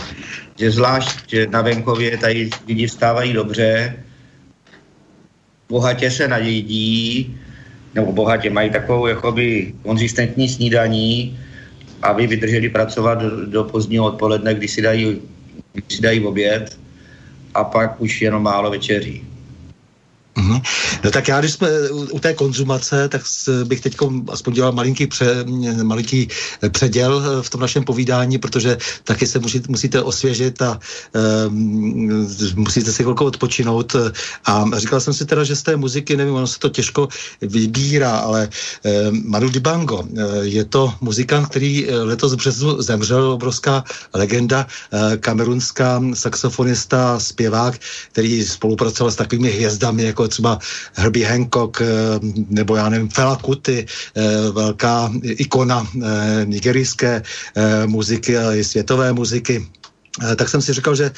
že zvlášť na venkově tady lidi vstávají dobře, bohatě se najedí, nebo bohatě mají takovou jakoby konzistentní snídaní, aby vydrželi pracovat do, do pozdního odpoledne, kdy si dají, kdy si dají oběd a pak už jenom málo večeří. Mm-hmm. No tak já, když jsme u té konzumace, tak bych teď aspoň dělal malinký, pře, malinký předěl eh, v tom našem povídání, protože taky se musí, musíte osvěžit a um, musíte si chvilku odpočinout. A říkal jsem si teda, že z té muziky, nevím, ono se to těžko vybírá, ale um, Manu Dibango, je to muzikant, který letos v březnu zemřel, obrovská legenda, kamerunská saxofonista, zpěvák, který spolupracoval s takovými hvězdami, jako třeba Herbie Hancock eh, nebo já nevím, Fela Kuti, eh, velká ikona eh, nigerijské muziky a i světové muziky tak jsem si říkal, že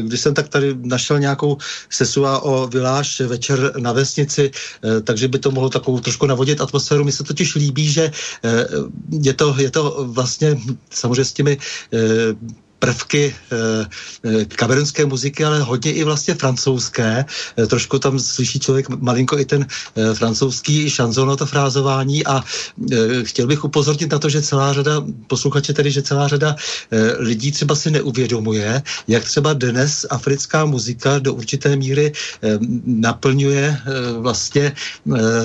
když jsem tak tady našel nějakou sesua o Viláš večer na vesnici, takže by to mohlo takovou trošku navodit atmosféru. Mi se totiž líbí, že je to, je to vlastně samozřejmě s těmi prvky e, kamerunské muziky, ale hodně i vlastně francouzské. E, trošku tam slyší člověk malinko i ten francouzský šanzon, to frázování a chtěl bych upozornit na to, že celá řada, posluchače tedy, že celá řada lidí třeba si neuvědomuje, jak třeba dnes africká muzika do určité míry naplňuje vlastně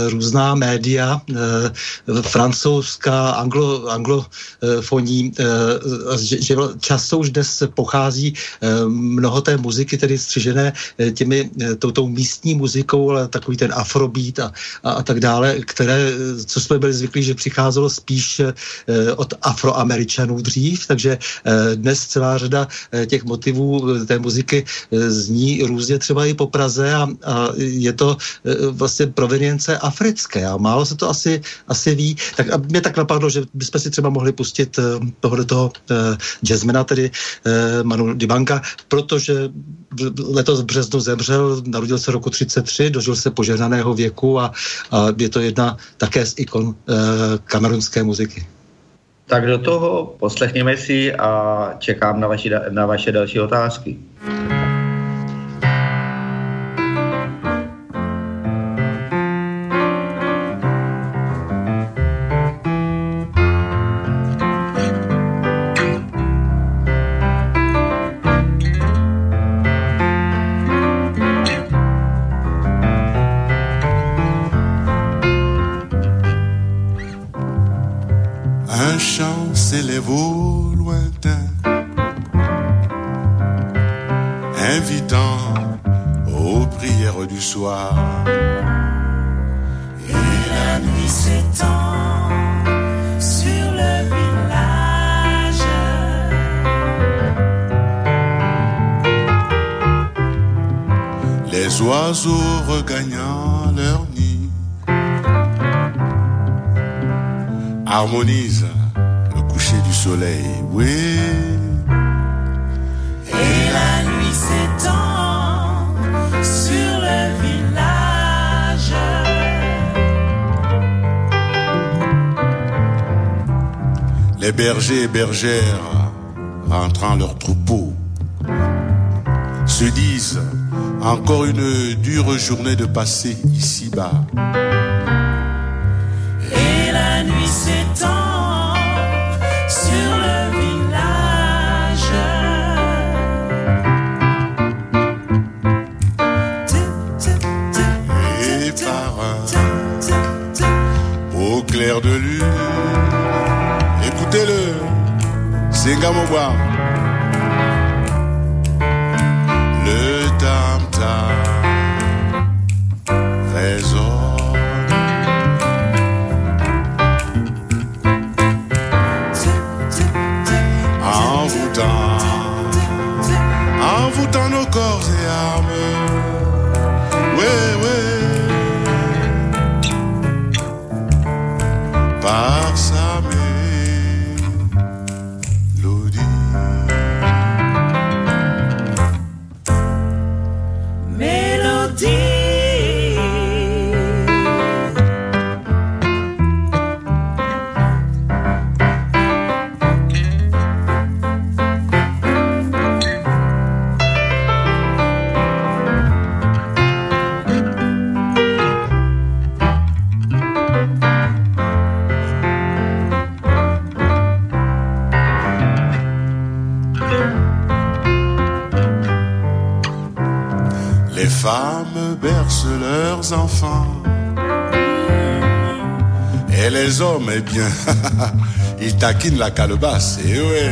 různá média, francouzská, anglo, anglofoní, že, že často už dnes pochází eh, mnoho té muziky, tedy střižené eh, těmi, eh, tou, tou místní muzikou, ale takový ten afrobeat a, a, a tak dále, které, co jsme byli zvyklí, že přicházelo spíš od afroameričanů dřív, takže dnes celá řada těch motivů té muziky zní různě třeba i po Praze a, a je to vlastně provenience africké a málo se to asi, asi ví. Tak a mě tak napadlo, že bychom si třeba mohli pustit tohle toho jazzmena, tedy Manu Dibanka, protože letos v březnu zemřel, narodil se roku 33, dožil se požehnaného věku a, a je to jedna také z ikon eh, kamerunské muziky. Tak do toho poslechněme si a čekám na, vaši, na vaše další otázky. prière du soir. Et la nuit s'étend sur le village. Les oiseaux regagnant leur nid harmonisent le coucher du soleil. Oui. Bergers et bergères, rentrant leur troupeau, se disent encore une dure journée de passer ici-bas. gama waaw la calebasse, et ouais.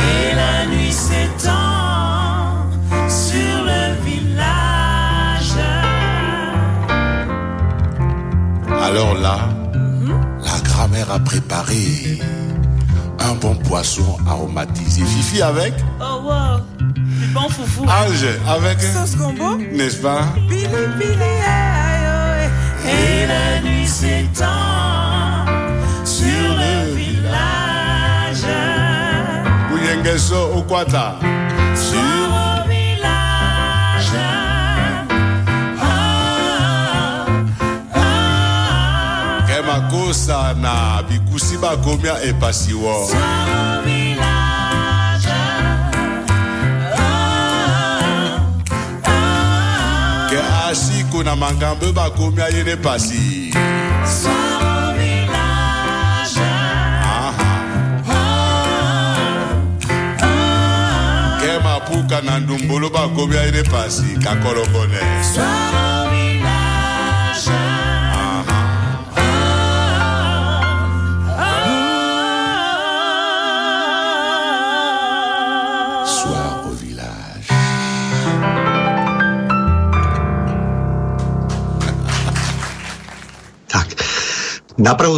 Et la nuit s'étend sur le village. Alors là, la grand-mère a préparé un bon poisson aromatisé. Fifi avec Oh wow, du bon foufou. Ange avec, Sauce combo. n'est-ce pas? Bouyengeso Okwata. Sur le village. Ah, ah, Kemakosa na bikusi bakomia epasiwo. Sur le village. Ah, ah, Ke asiko na mangambe bakomia yene pasi. Mapuka na ndumbulu yene pasi. Kakolokone.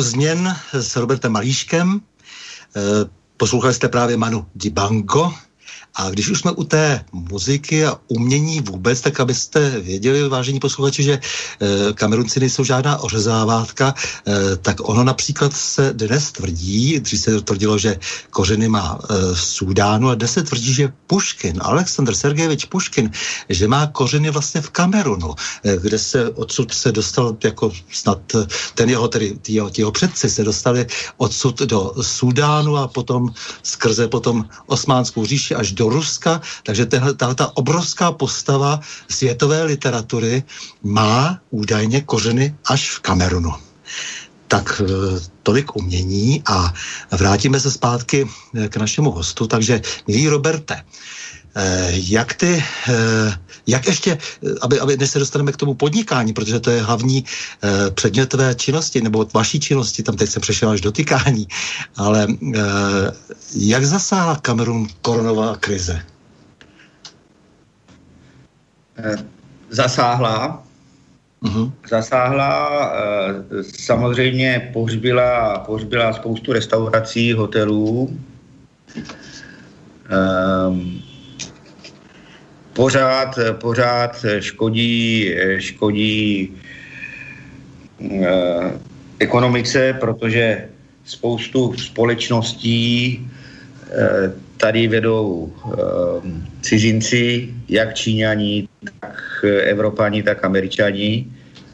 Změn s Robertem Malíškem. Eh, Poslouchali jste právě Manu Dibango. A když už jsme u té muziky a umění vůbec, tak abyste věděli, vážení posluchači, že e, Kamerunci nejsou žádná ořezávátka, e, tak ono například se dnes tvrdí, dřív se tvrdilo, že kořeny má e, v Súdánu a dnes se tvrdí, že Puškin, Aleksandr Sergejevič Puškin, že má kořeny vlastně v Kamerunu, e, kde se odsud se dostal jako snad ten jeho, tedy ty jeho, jeho předci se dostali odsud do Súdánu a potom skrze potom Osmánskou říši až do Ruska, takže tahle ta obrovská postava světové literatury má údajně kořeny až v Kamerunu. Tak eh, tolik umění a vrátíme se zpátky eh, k našemu hostu. Takže, milý Roberte, jak ty, jak ještě, aby, aby dnes se dostaneme k tomu podnikání, protože to je hlavní předmět tvé činnosti, nebo vaší činnosti, tam teď jsem přešel až dotykání, ale jak zasáhla Kamerun koronová krize? Zasáhla, Uh-huh. zasáhla, eh, samozřejmě pohřbila, pohřbila spoustu restaurací, hotelů. Ehm, Pořád, pořád škodí, škodí eh, ekonomice, protože spoustu společností eh, tady vedou eh, cizinci, jak Číňani, tak Evropani, tak Američani.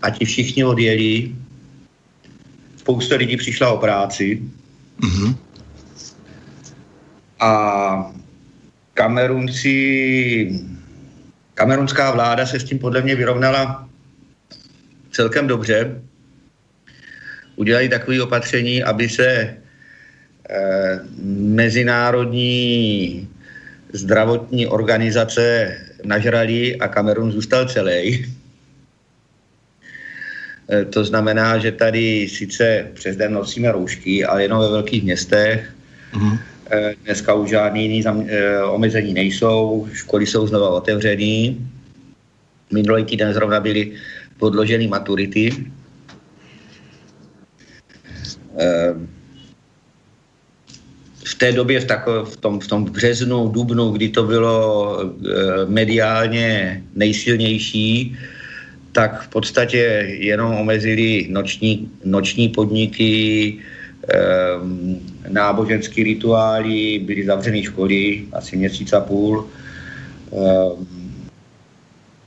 A ti všichni odjeli. Spousta lidí přišla o práci. Uh-huh. A Kamerunci, kamerunská vláda se s tím podle mě vyrovnala celkem dobře. Udělali takové opatření, aby se eh, mezinárodní zdravotní organizace nažrali a Kamerun zůstal celý. Eh, to znamená, že tady sice přes den nosíme roušky, ale jenom ve velkých městech. Uh-huh. Eh, Dneska už žádný jiný eh, omezení nejsou, školy jsou znova otevřený. Minulý týden zrovna byly podloženy maturity. Eh, V té době, v, tako, v, tom, v tom březnu, dubnu, kdy to bylo mediálně nejsilnější, tak v podstatě jenom omezili noční, noční podniky, náboženské rituály, byly zavřené školy asi měsíc a půl. Ehm,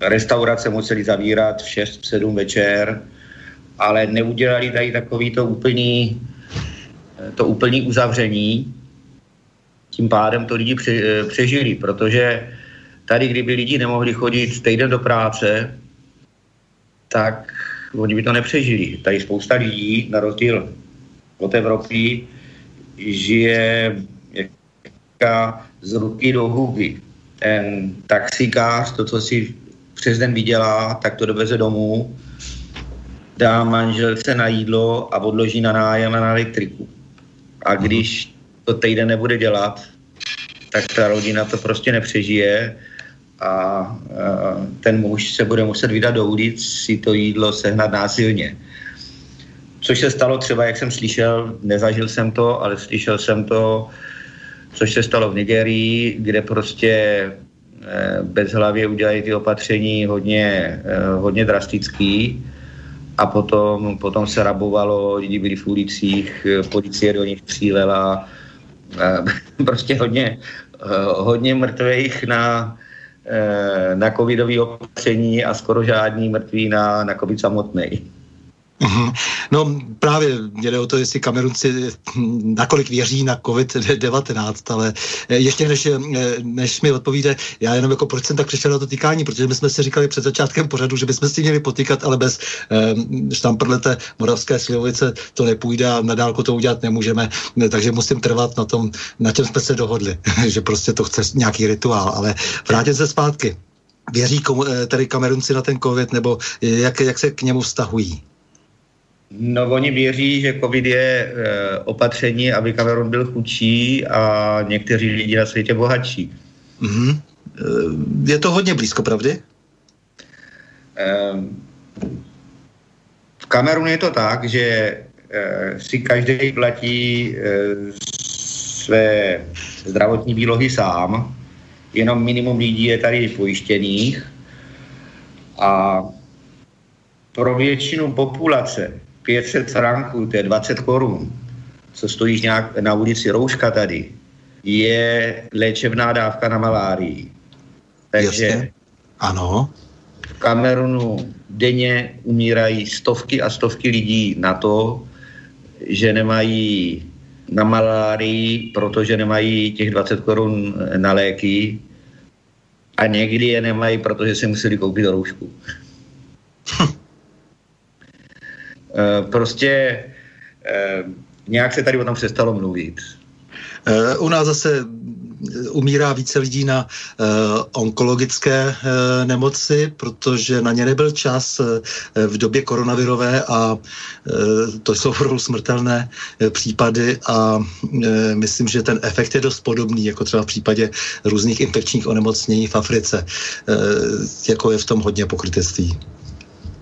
Restaurace museli zavírat v 6-7 večer, ale neudělali tady takový to úplný, to úplný uzavření. Tím pádem to lidi eh, přežili, protože tady, kdyby lidi nemohli chodit týden do práce, tak oni by to nepřežili. Tady spousta lidí, na rozdíl od Evropy, žije jaká z ruky do huby. Ten taxikář, to, co si přes den vydělá, tak to doveze domů, dá manželce na jídlo a odloží na nájem a na elektriku. A když to týden nebude dělat, tak ta rodina to prostě nepřežije a, a ten muž se bude muset vydat do ulic si to jídlo sehnat násilně. Což se stalo třeba, jak jsem slyšel, nezažil jsem to, ale slyšel jsem to, což se stalo v Nigerii, kde prostě eh, bezhlavě udělají ty opatření hodně, eh, hodně drastický a potom, potom se rabovalo, lidi byli v ulicích, eh, policie do nich střílela, eh, prostě hodně, hodně mrtvých na, na covidové opatření a skoro žádný mrtví na, na covid samotný. Mhm. No právě mě jde o to, jestli Kamerunci hm, nakolik věří na COVID-19, ale eh, ještě než, eh, než mi odpovíde, já jenom jako proč jsem tak přišel na to týkání, protože my jsme si říkali před začátkem pořadu, že bychom si měli potýkat, ale bez eh, štamprlete moravské slivovice to nepůjde a na dálku to udělat nemůžeme, Ne, takže musím trvat na tom, na čem jsme se dohodli, že prostě to chce nějaký rituál, ale vrátit se zpátky. Věří komu, eh, tady Kamerunci na ten COVID, nebo jak, jak se k němu vztahují? No, oni věří, že covid je e, opatření, aby Kamerun byl chudší a někteří lidi na světě bohatší. Mhm. Eh, Je to hodně blízko, pravdy? Ehm, V Kamerunu je to tak, že eh, si každý platí eh, své zdravotní výlohy sám, jenom minimum lidí je tady pojištěných a pro většinu populace 500 franků, to je 20 korun, co stojíš nějak na ulici Rouška tady, je léčebná dávka na malárii. Takže Jasně. Ano. v Kamerunu denně umírají stovky a stovky lidí na to, že nemají na malárii, protože nemají těch 20 korun na léky a někdy je nemají, protože si museli koupit roušku. prostě eh, nějak se tady o tom přestalo mluvit. Eh, U nás zase eh, umírá více lidí na uh, onkologické uh, nemoci, protože na ně nebyl čas uh, v době koronavirové a uh, to jsou opravdu smrtelné uh, případy a uh, myslím, že ten efekt je dost podobný, jako třeba v případě různých infekčních onemocnění v Africe, uh, jako je v tom hodně pokrytectví.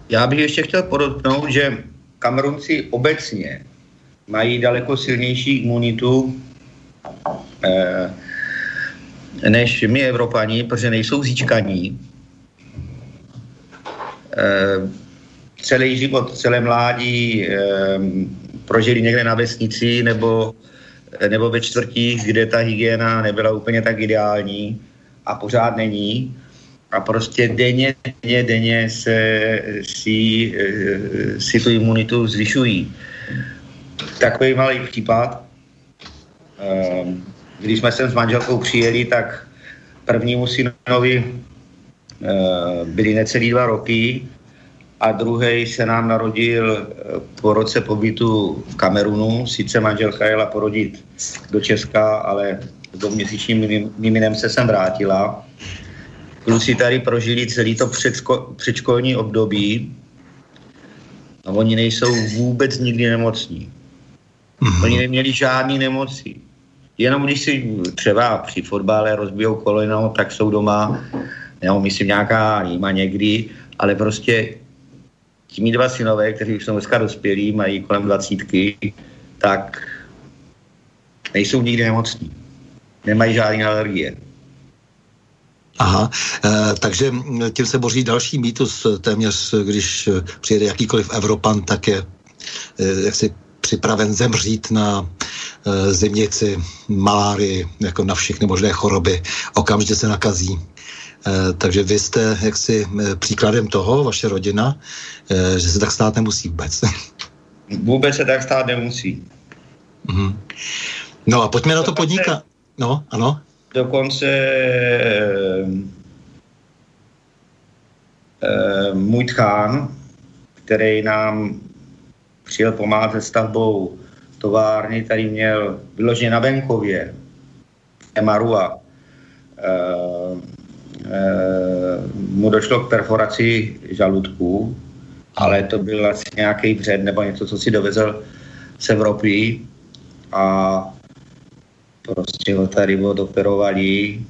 Já bych ještě chtěl podotknout, že Kamerunci obecně mají daleko silnější imunitu eh, než my Evropani, protože nejsou zíčkaní. Eh, celý život, celé mládí eh, prožili někde na vesnici nebo, nebo ve čtvrtích, kde ta hygiena nebyla úplně tak ideální a pořád není a prostě denně, denně, denně se si, eh, si tu imunitu zvyšují. Takový malý případ. Ehm, Když jsme sem s manželkou přijeli, tak prvnímu synovi eh, byly necelý dva roky a druhý se nám narodil eh, po roce pobytu v Kamerunu. Sice manželka jela porodit do Česka, ale dvouměsíčním mimi- miminem se sem vrátila. Kluci tady prožili celý to předsko, předškolní období a oni nejsou vůbec nikdy nemocní. Oni neměli žádný nemoci. Jenom když si třeba při fotbale rozbijou koleno, tak jsou doma, nebo myslím nějaká rýma někdy, ale prostě ti mý dva synové, kteří už jsou dneska dospělí, mají kolem dvacítky, tak nejsou nikdy nemocní. Nemají žádné alergie. Aha, e, takže mm, tím se boří další mýtus, eh, téměř eh, když eh, přijede jakýkoliv Evropan, tak je jaksi připraven zemřít na e, zimnici, malárii, jako na všechny možné choroby, okamžitě se nakazí. Takže vy jste jaksi příkladem toho, vaše rodina, že se tak stát nemusí vůbec. Vůbec se tak stát nemusí. Mhm. No a pojďme na to podnikat. No, ano. Dokonce eh, eh, můj tchán, který nám přijel pomáhat se stavbou továrny, tady měl vyloženě na venkově, Emarua, eh, mu došlo k perforaci žaludku, ale to byl asi nějaký vřed nebo něco, co si dovezl z Evropy. A prostě ho tady odoperovali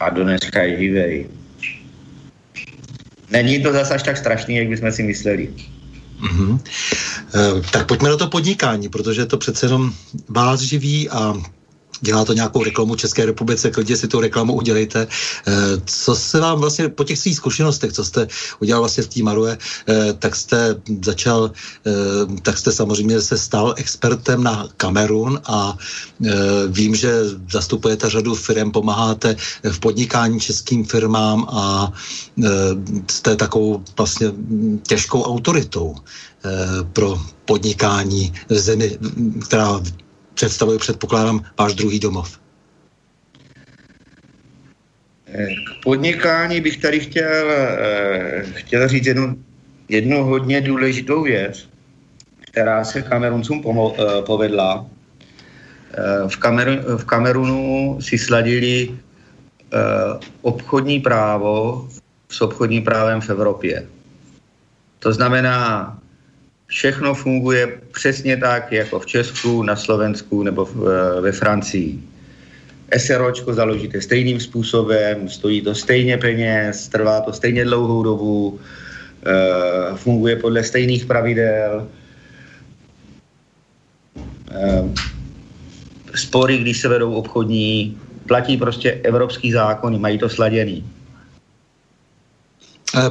a do dneska je živej. Není to zase až tak strašný, jak bychom si mysleli. Mm-hmm. E, tak pojďme na to podnikání, protože to přece jenom vás živí a dělá to nějakou reklamu České republice, klidně si tu reklamu udělejte. Eh, co se vám vlastně po těch svých zkušenostech, co jste udělal vlastně v té Marue, eh, tak jste začal, eh, tak jste samozřejmě se stal expertem na Kamerun a vím, že zastupujete řadu firm, pomáháte v podnikání českým firmám a jste takovou vlastně těžkou autoritou pro podnikání v zemi, která představuje, předpokládám, váš druhý domov. K podnikání bych tady chtěl, eh, chtěl říct jednu, jednu hodně důležitou věc, která se Kameruncům pomo- eh, povedla. Eh, v, Kamer- v Kamerunu si sladili obchodní právo s obchodním právem v Evropě. To znamená, všechno funguje přesně tak, jako v Česku, na Slovensku nebo v, eh, ve Francii. SROčko založíte stejným způsobem, stojí to stejně peněz, trvá to stejně dlouhou dobu, e, funguje podle stejných pravidel. E, spory, když se vedou obchodní, platí prostě evropský zákon, mají to sladěný.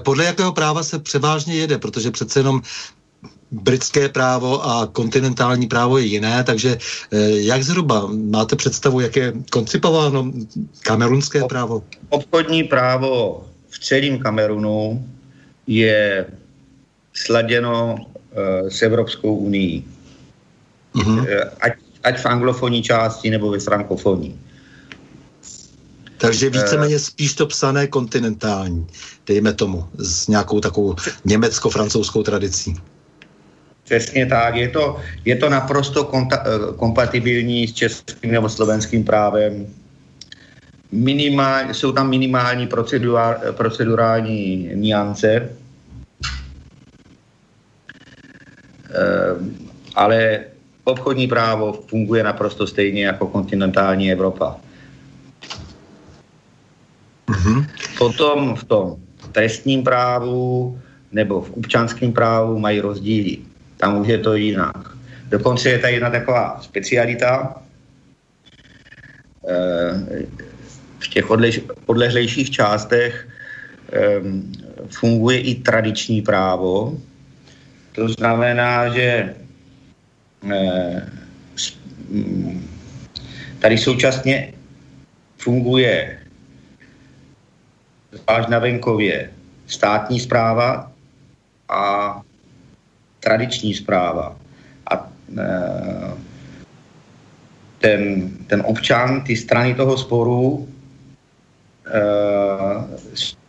Podle jakého práva se převážně jede, protože přece jenom britské právo a kontinentální právo je jiné, takže eh, jak zhruba máte představu, jak je koncipováno kamerunské právo? Obchodní právo v celém Kamerunu je sladěno uh, s Evropskou unii. Mm-hmm. Ať, ať v anglofonní části nebo ve frankofonní. Takže víceméně spíš to psané kontinentální, dejme tomu, s nějakou takovou německo-francouzskou tradicí. Přesně tak. Je to, je to naprosto konta, eh, kompatibilní s českým nebo slovenským právem. Minimál, jsou tam minimální procedurál, procedurální niance, e, ale obchodní právo funguje naprosto stejně jako kontinentální Evropa. Mm-hmm. Potom v tom trestním právu nebo v občanském právu mají rozdíly tam už je to jinak. Dokonce je tady jedna taková specialita. Eh, v těch odlehlejších částech ehm, funguje i tradiční právo. To znamená, že eh, mm, tady současně funguje zvlášť na venkově státní zpráva a tradiční zpráva. A e, ten, ten občan, ty strany toho sporu e,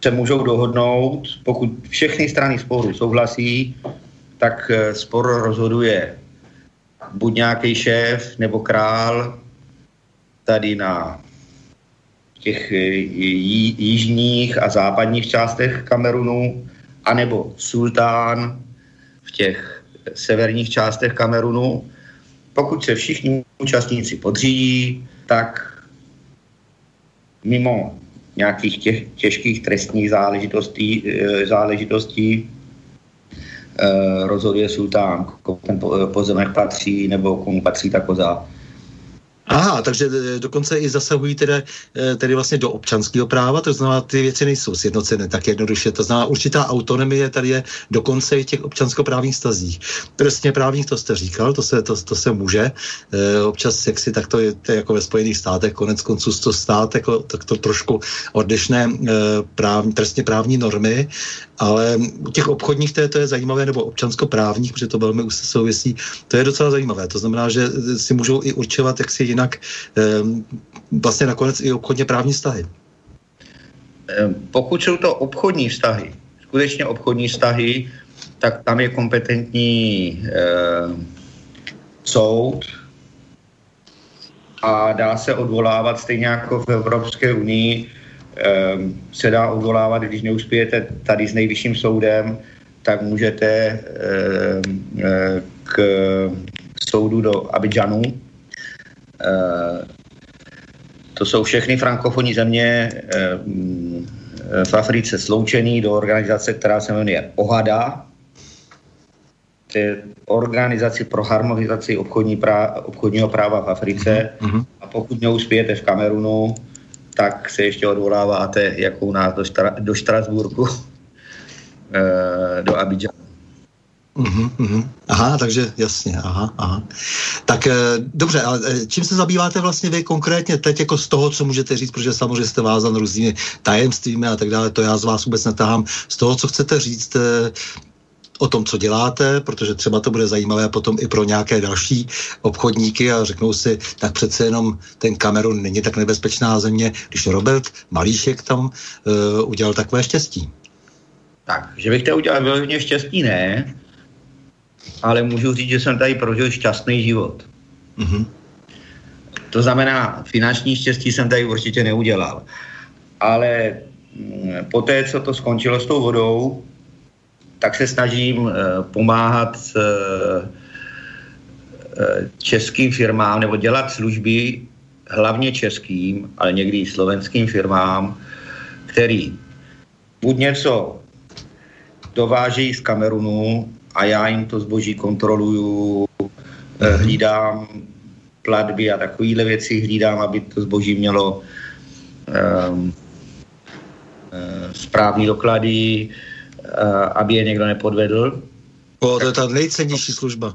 se můžou dohodnout, pokud všechny strany sporu souhlasí, tak e, spor rozhoduje buď nějaký šéf nebo král tady na těch jižních a západních částech Kamerunu, anebo sultán v těch severních částech Kamerunu. Pokud se všichni účastníci podřídí, tak mimo nějakých těch těžkých trestních záležitostí, eh, záležitostí eh, rozhoduje sultán, komu ten pozemek patří nebo komu patří ta koza. Aha, takže e, dokonce i zasahují tedy, e, tedy vlastně do občanského práva, to znamená, ty věci nejsou sjednocené tak jednoduše. To znamená, určitá autonomie tady je dokonce i těch občanskoprávních stazích. Trestně právních, to jste říkal, to se, to, to se může. E, občas sexy, tak to je, to je jako ve Spojených státech, konec konců to stát, jako, tak to trošku odlišné právní, trestně právní normy, ale u těch obchodních to je, to je zajímavé, nebo občanskoprávních, protože to velmi souvisí, to je docela zajímavé. To znamená, že si můžou i určovat, jak si jinak ehm, vlastně nakonec i obchodně právní vztahy. Ehm, pokud jsou to obchodní vztahy, skutečně obchodní vztahy, tak tam je kompetentní eh, soud a dá se odvolávat stejně jako v Evropské unii. Ehm, Se dá odvolávat, když neuspějete tady s nejvyšším soudem, tak můžete ehm, eh, k soudu do Abidžanu. Eh, To jsou všechny frankofonní země ehm, v Africe sloučený do organizace, která se jmenuje OHADA, to je organizaci pro harmonizaci obchodní prá, obchodního práva v Africe Mhm. a pokud neuspějete v Kamerunu, tak se ještě odvoláváte jako u nás do, Štra, do Štrasburku, eh, do Abidžanu. Mhm, mhm. Aha, takže jasně, aha, aha. Tak eh, dobře, ale eh, čím se zabýváte vlastně vy konkrétně teď jako z toho, co můžete říct, protože samozřejmě jste vázan různými tajemstvími a tak dále, to já z vás vůbec netahám. Z toho, co chcete říct eh, o tom, co děláte, protože třeba to bude zajímavé potom i pro nějaké další obchodníky a řeknou si, tak přece jenom ten Kamerun není tak nebezpečná země, když Robert Malíšek tam uh, udělal takové štěstí. Tak, že bych to udělal vyloženě štěstí, ne, ale můžu říct, že jsem tady prožil šťastný život. Mhm. To znamená, finanční štěstí jsem tady určitě neudělal. Ale mm, po té, co to skončilo s tou vodou, tak se snažím eh, pomáhat eh, eh, českým firmám nebo dělat služby hlavně českým, ale někdy i slovenským firmám, který buď něco dovážejí z Kamerunu a já jim to zboží kontroluju, eh, hlídám platby a takovéhle věci, hlídám, aby to zboží mělo um, správný doklady, uh, aby je někdo nepodvedl. O, to je ta nejcennější služba.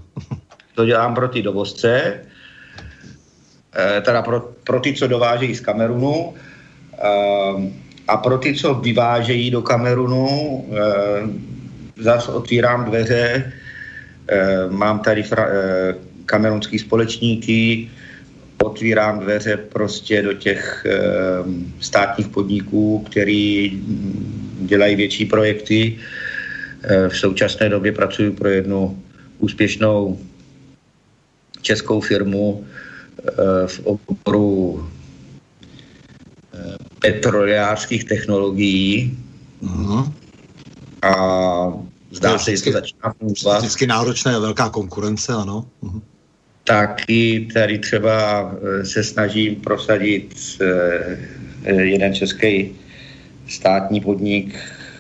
To dělám pro ty dovozce, eh, teda pro, pro ty, co dovážejí z Kamerunu ehm, a pro ty, co vyvážejí do Kamerunu, zase otvírám dveře, eh, mám tady fra, eh, kamerunský společníky, otvírám dveře prostě do těch státních podniků, který dělají větší projekty. Eh, V současné době pracuji pro jednu úspěšnou českou firmu eh, v oboru eh, petrolejářských technologií Mhm. a zdá je se, že to začíná fungovat. Vždycky náročné, velká konkurence, ano. Mhm. Taky tady třeba se snažím prosadit jeden český státní podnik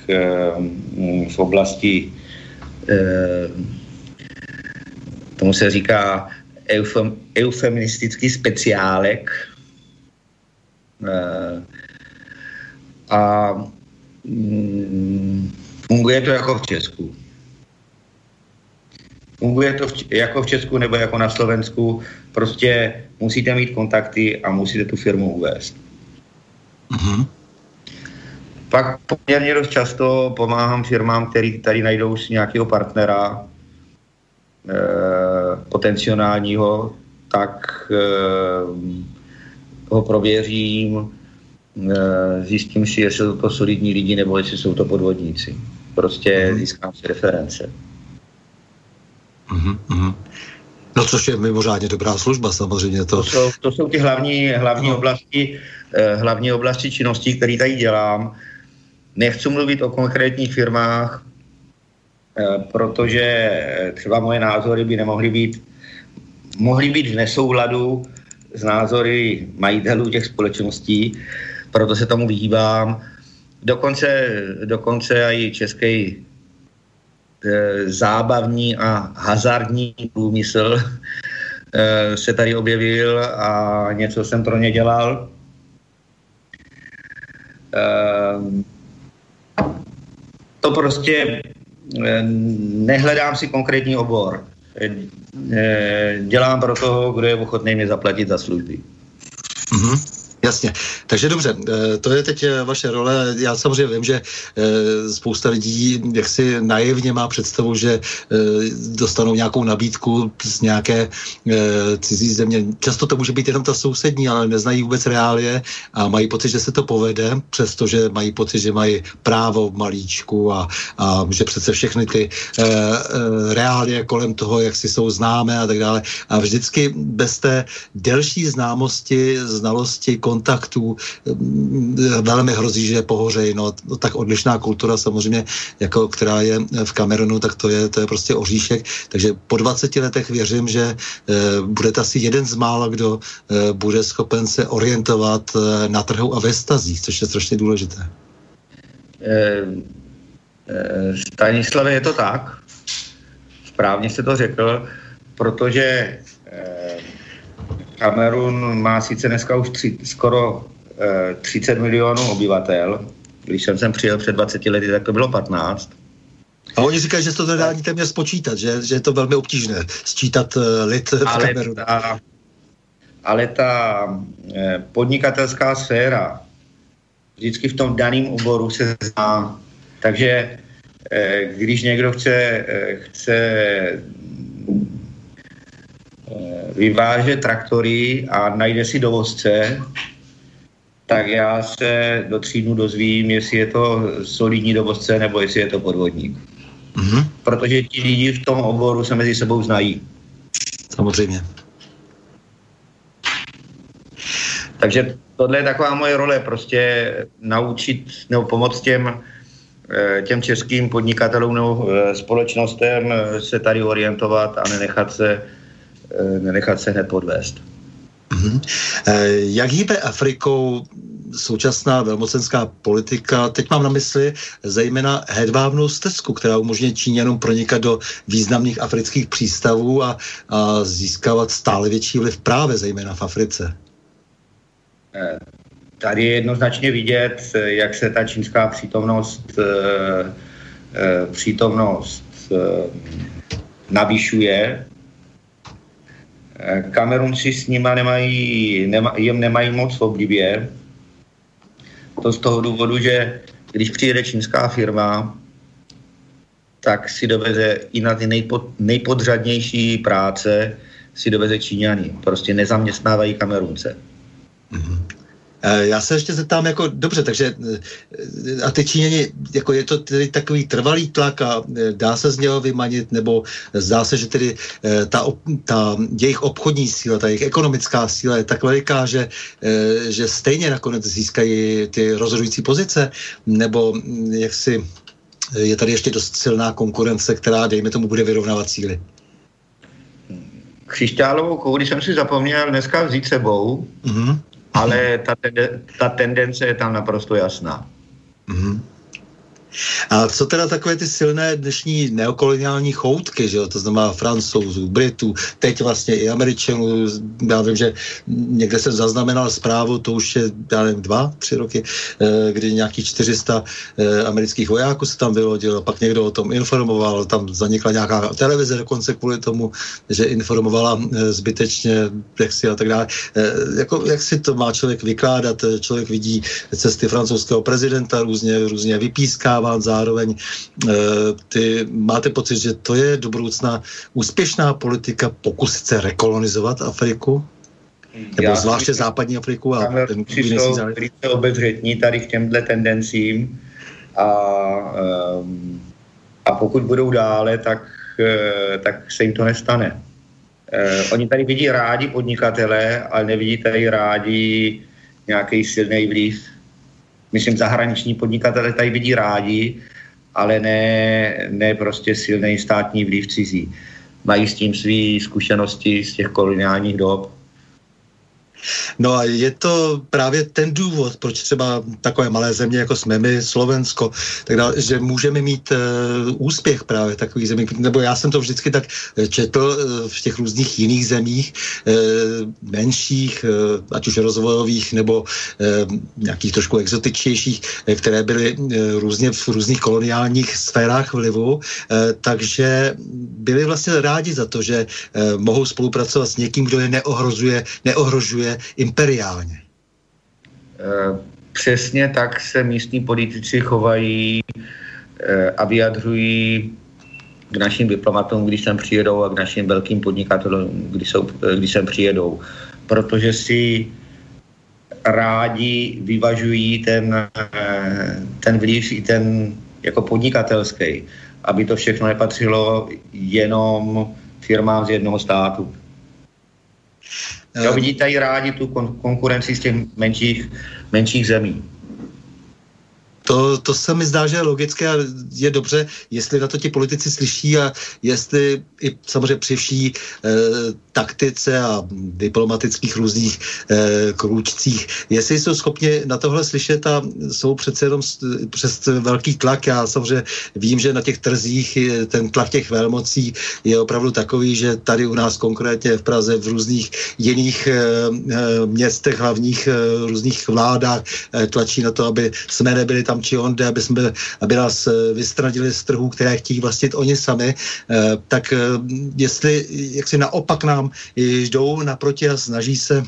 eh, v oblasti, eh, tomu se říká eufem, eufemistický speciálek. Eh, A mm, funguje to jako v Česku. Funguje to v, jako v Česku nebo jako na Slovensku. Prostě musíte mít kontakty a musíte tu firmu uvést. Mhm. Pak poměrně dost často pomáhám firmám, který tady najdou si nějakého partnera e, potenciálního, tak e, ho prověřím, e, zjistím si, jestli jsou to solidní lidi nebo jestli jsou to podvodníci. Prostě získám si reference. Mhm. Mhm. No což je mimořádně dobrá služba, samozřejmě to. To jsou, to jsou ty hlavní, hlavní, oblasti, eh, hlavní oblasti činností, které tady dělám. Nechci mluvit o konkrétních firmách, eh, protože eh, třeba moje názory by nemohly být, mohly být v nesouladu s názory majitelů těch společností, proto se tomu vyhýbám. Dokonce, dokonce i český eh, zábavní a hazardní průmysl se tady objevil a něco jsem pro ně dělal. Ehm, To prostě eh, nehledám si konkrétní obor. Eh, eh, Dělám pro toho, kdo je ochotný mě zaplatit za služby. Mhm. Jasně. Takže dobře, eh, to je teď eh, vaše role. Já samozřejmě vím, že eh, spousta lidí jaksi naivně má představu, že dostanou nějakou nabídku z nějaké cizí země. Často to může být jenom ta sousední, ale neznají vůbec reálie a mají pocit, že se to povede, přestože mají pocit, že mají právo malíčku a, a že přece všechny ty reálie kolem toho, jak si jsou známé a tak dále. A vždycky bez té delší známosti, znalosti, kontaktů mm, velmi hrozí, že pohořejí. No, no, tak odlišná kultura samozřejmě, jako která je v Kamerunu, tak to je, to je prostě oříšek. Takže po 20 letech věřím, že e, budete asi jeden z mála, kdo e, bude schopen se orientovat e, na trhu a ve stazích, což je strašně důležité. Stanislave, je to tak. Správně jste to řekl, protože Kamerun má sice dneska už tři, skoro e, 30 milionů obyvatel. Když jsem sem přijel před 20 lety, tak to bylo 15. A oni říkají, že se to nedá ani téměř spočítat, že, že je to velmi obtížné sčítat uh, lid v ale Kamerunu. ta, ale ta e, podnikatelská sféra vždycky v tom daném oboru se zná. Takže e, když někdo chce, e, chce Eh, vyváže traktory a najde si dovozce, tak já se do tří dnů dozvím, jestli je to solidní dovozce nebo jestli je to podvodník. Mm-hmm. Protože ti lidi v tom oboru se mezi sebou znají. Samozřejmě. Takže tohle je taková moje role, prostě naučit nebo pomoct těm, eh, těm českým podnikatelům nebo eh, společnostem se tady orientovat a nenechat se Eh, nenechat se hned podvést. Mm-hmm. Jak hýbe Afrikou současná velmocenská politika? Teď mám na mysli zejména hedvábnou stezku, která umožňuje Číňanům pronikat do významných afrických přístavů a, a získávat stále větší vliv právě zejména v Africe. Eh, tady je jednoznačně vidět, jak se ta čínská přítomnost, přítomnost navyšuje Kamerunci s nima nemají, nema, jim nemají moc v oblibě. To z toho důvodu, že když přijede čínská firma, tak si doveze i na ty nejpod, nejpodřadnější práce si doveze Číňany. Prostě nezaměstnávají Kamerunce. Mm-hmm. Eh, já se ještě zeptám, jako dobře, takže eh, a ty Číňani, jako je to tedy takový trvalý tlak a eh, dá se z něho vymanit, nebo zdá se, že tedy ta, ta jejich obchodní síla, ta jejich ekonomická síla je tak veliká, že, že stejně nakonec získají ty rozhodující pozice, nebo hm, jak si je tady ještě dost silná konkurence, která, dejme tomu, bude vyrovnávat síly. Křišťálovou kouli jsem si zapomněl dneska vzít sebou. Mm-hmm ale ta, tende, ta tendence je tam naprosto jasná. Mm-hmm. A co teda takové ty silné dnešní neokoloniální choutky, že jo? to znamená francouzů, Britů, teď vlastně i Američanů, já vím, že někde jsem zaznamenal zprávu, to už je, já nevím, dva, tři roky, eh, kdy nějakých 400 eh, amerických vojáků se tam vylodilo, pak někdo o tom informoval, tam zanikla nějaká televize dokonce kvůli tomu, že informovala eh, zbytečně, jak si a tak dále. Jako, jak si to má člověk vykládat, člověk vidí cesty francouzského prezidenta, různě, různě vypíská očekáván zároveň. E, ty máte pocit, že to je do budoucna úspěšná politika pokusit se rekolonizovat Afriku? Nebo Já zvláště myslím, západní Afriku a ten jsou velice obezřetní tady k těmhle tendencím a, um, a pokud budou dále, tak, uh, tak se jim to nestane. Uh, oni tady vidí rádi podnikatele, ale nevidí tady rádi nějaký silný vliv myslím, zahraniční podnikatele tady vidí rádi, ale ne, ne prostě silný státní vliv cizí. Mají s tím své zkušenosti z těch koloniálních dob No a je to právě ten důvod, proč třeba takové malé země, jako jsme my, Slovensko, tak dále, že můžeme mít uh, úspěch právě takových zemí. Nebo já jsem to vždycky tak eh, četl uh, v těch různých jiných zemích, uh, menších, uh, ať už rozvojových, nebo uh, nějakých trošku exotičnějších, uh, které byly uh, různě v různých koloniálních sférách vlivu, uh, takže byli vlastně rádi za to, že uh, mohou spolupracovat s někým, kdo je neohrozuje, neohrožuje imperiálně. přesně tak se místní politici chovají eh, a vyjadřují k našim diplomatům, když sem přijedou a k našim velkým podnikatelům, když, jsou, eh, když sem přijedou. Protože si rádi vyvažují ten, eh, ten vliv i ten jako podnikatelský, aby to všechno nepatřilo jenom firmám z jednoho státu. Jo, vidíte i rádi tu kon- konkurenci z těch menších, menších zemí. To, to se mi zdá, že je logické a je dobře, jestli na to ti politici slyší a jestli i samozřejmě při vší e, taktice a diplomatických různých e, krůčcích, jestli jsou schopni na tohle slyšet a jsou přece jenom přes velký tlak. Já samozřejmě vím, že na těch trzích ten tlak těch velmocí je opravdu takový, že tady u nás konkrétně v Praze, v různých jiných e, městech, hlavních e, různých vládách e, tlačí na to, aby jsme nebyli tam či onde, aby, jsme, aby nás eh, vystradili z trhů, které chtějí vlastnit oni sami, eh, tak eh, jestli jak si naopak nám jdou naproti a snaží se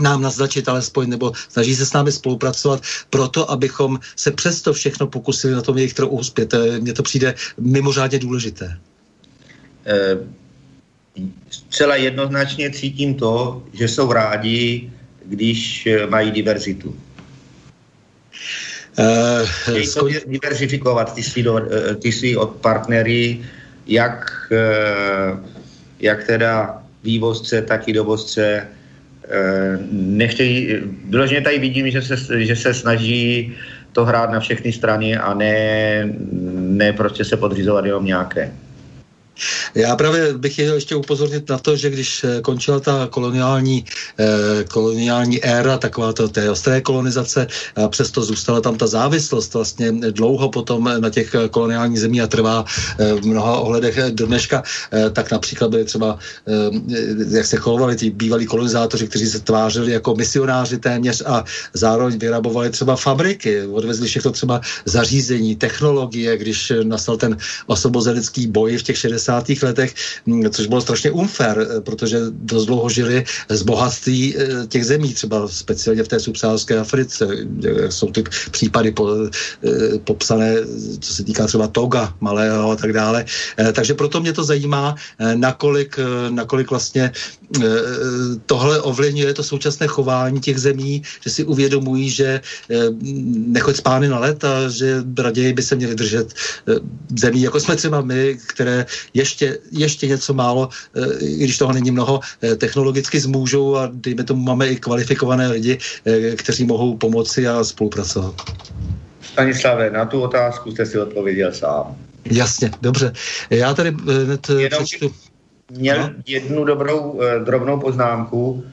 nám naznačit alespoň, nebo snaží se s námi spolupracovat proto, abychom se přesto všechno pokusili na tom jejich trhu uspět. Mně to přijde mimořádně důležité. Eh, jednoznačně cítím to, že jsou rádi, když mají diverzitu. Chtějí to diverzifikovat ty svý, eh, ty svý od partnery, jak, eh, jak teda vývozce, tak i dovozce. Eh, Nechtějí, vyloženě tady vidím, že se, že se snaží to hrát na všechny strany a ne, ne prostě se podřizovat jenom nějaké. Já právě bych chtěl ještě upozornit na to, že když eh, končila ta koloniální, eh, koloniální éra, taková to té ostré kolonizace, a přesto zůstala tam ta závislost vlastně dlouho potom na těch koloniálních zemí a trvá eh, v mnoha ohledech do dneška, tak například byly třeba, jak se chovali ti bývalí kolonizátoři, kteří se tvářili jako misionáři téměř a zároveň vyrabovali třeba fabriky, odvezli všechno třeba zařízení, technologie, když nastal ten osvobozenecký boj v těch 60. letech, mm, což bylo strašně unfair, eh, protože dost dlouho žili z bohatství eh, těch zemí, třeba speciálně v té subsaharské Africe. Jsou ty případy po, eh, popsané, co se týká třeba Toga, Malého a tak dále. Takže proto mě to zajímá, nakolik, nakolik vlastně tohle ovlivňuje to současné chování těch zemí, že si uvědomují, že nechoď spány na let a že raději by se měli držet zemí, jako jsme třeba my, které ještě, ještě něco málo, eh, i když toho není mnoho, eh, technologicky zmůžou a dejme tomu máme i kvalifikované lidi, eh, kteří mohou pomoci a spolupracovat. Stanislave, na tu otázku jste si odpověděl sám. Jasně, dobře. Já tady hned Jenom- přečtu. Měl No. jednu dobrou, drobnou poznámku.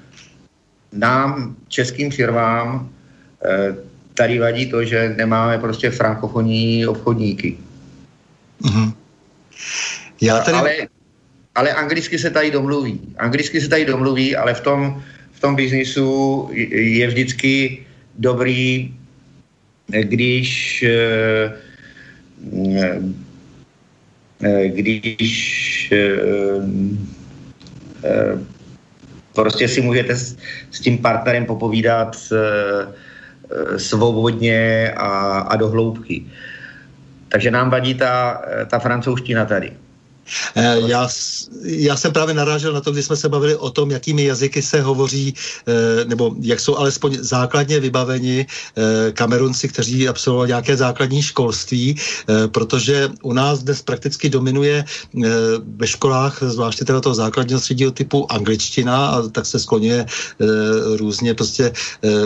Nám, českým firmám, tady vadí to, že nemáme prostě frankofonní obchodníky. Mhm. Já tady... Ale, ale anglicky se tady domluví. Anglicky se tady domluví, ale v tom, v tom biznisu je vždycky dobrý, když eh, eh, když eh, prostě si můžete s, s tím partnerem popovídat svobodně a, a do hloubky. Takže nám vadí ta, ta francouzština tady. Eh, Já, já jsem právě narážel na to, když jsme se bavili o tom, jakými jazyky se hovoří, eh, nebo jak jsou alespoň základně vybaveni eh, Kamerunci, kteří absolvovali nějaké základní školství, protože u nás dnes prakticky dominuje ve školách, zvláště teda toho základního středního typu angličtina, a tak se skloňuje různě prostě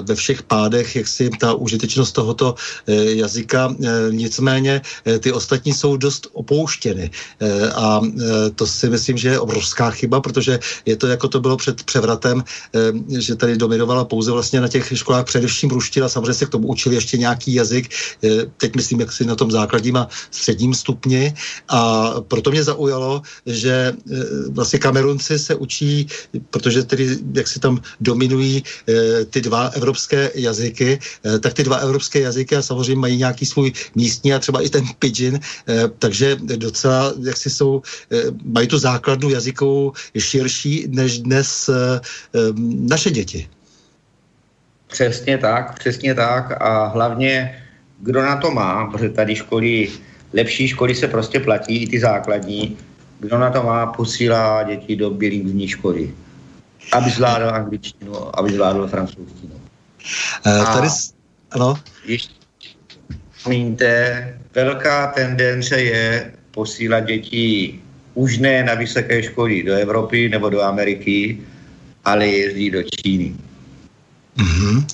ve všech pádech, jak si ta užitečnost tohoto jazyka. Nicméně ty ostatní jsou dost opouštěny. Eh, Eh, to si myslím, že je obrovská chyba, protože je to, jako to bylo před převratem, eh, že tady dominovala pouze vlastně na těch školách především ruština, samozřejmě se k tomu učili ještě nějaký jazyk, eh, teď myslím, jak si na tom základním a středním stupni. A proto mě zaujalo, že vlastně Kamerunci se učí, protože tedy jak si tam dominují ty dva evropské jazyky, tak ty dva evropské jazyky a samozřejmě mají nějaký svůj místní a třeba i ten pidgin, takže docela jak si jsou, eh, mají tu základnu jazykovou širší než dnes eh, naše děti. Přesně tak, přesně tak a hlavně, kdo na to má, protože tady školy, lepší školy se prostě platí, i ty základní, kdo na to má, posílá děti do bilingvní školy, aby zvládl angličtinu, aby zvládl francouzštinu. Eh, Tady, ano, Ještě Promiňte, velká tendence je posílat děti už ne na vysoké školy do Evropy nebo do Ameriky, ale jezdí do Číny. Mhm.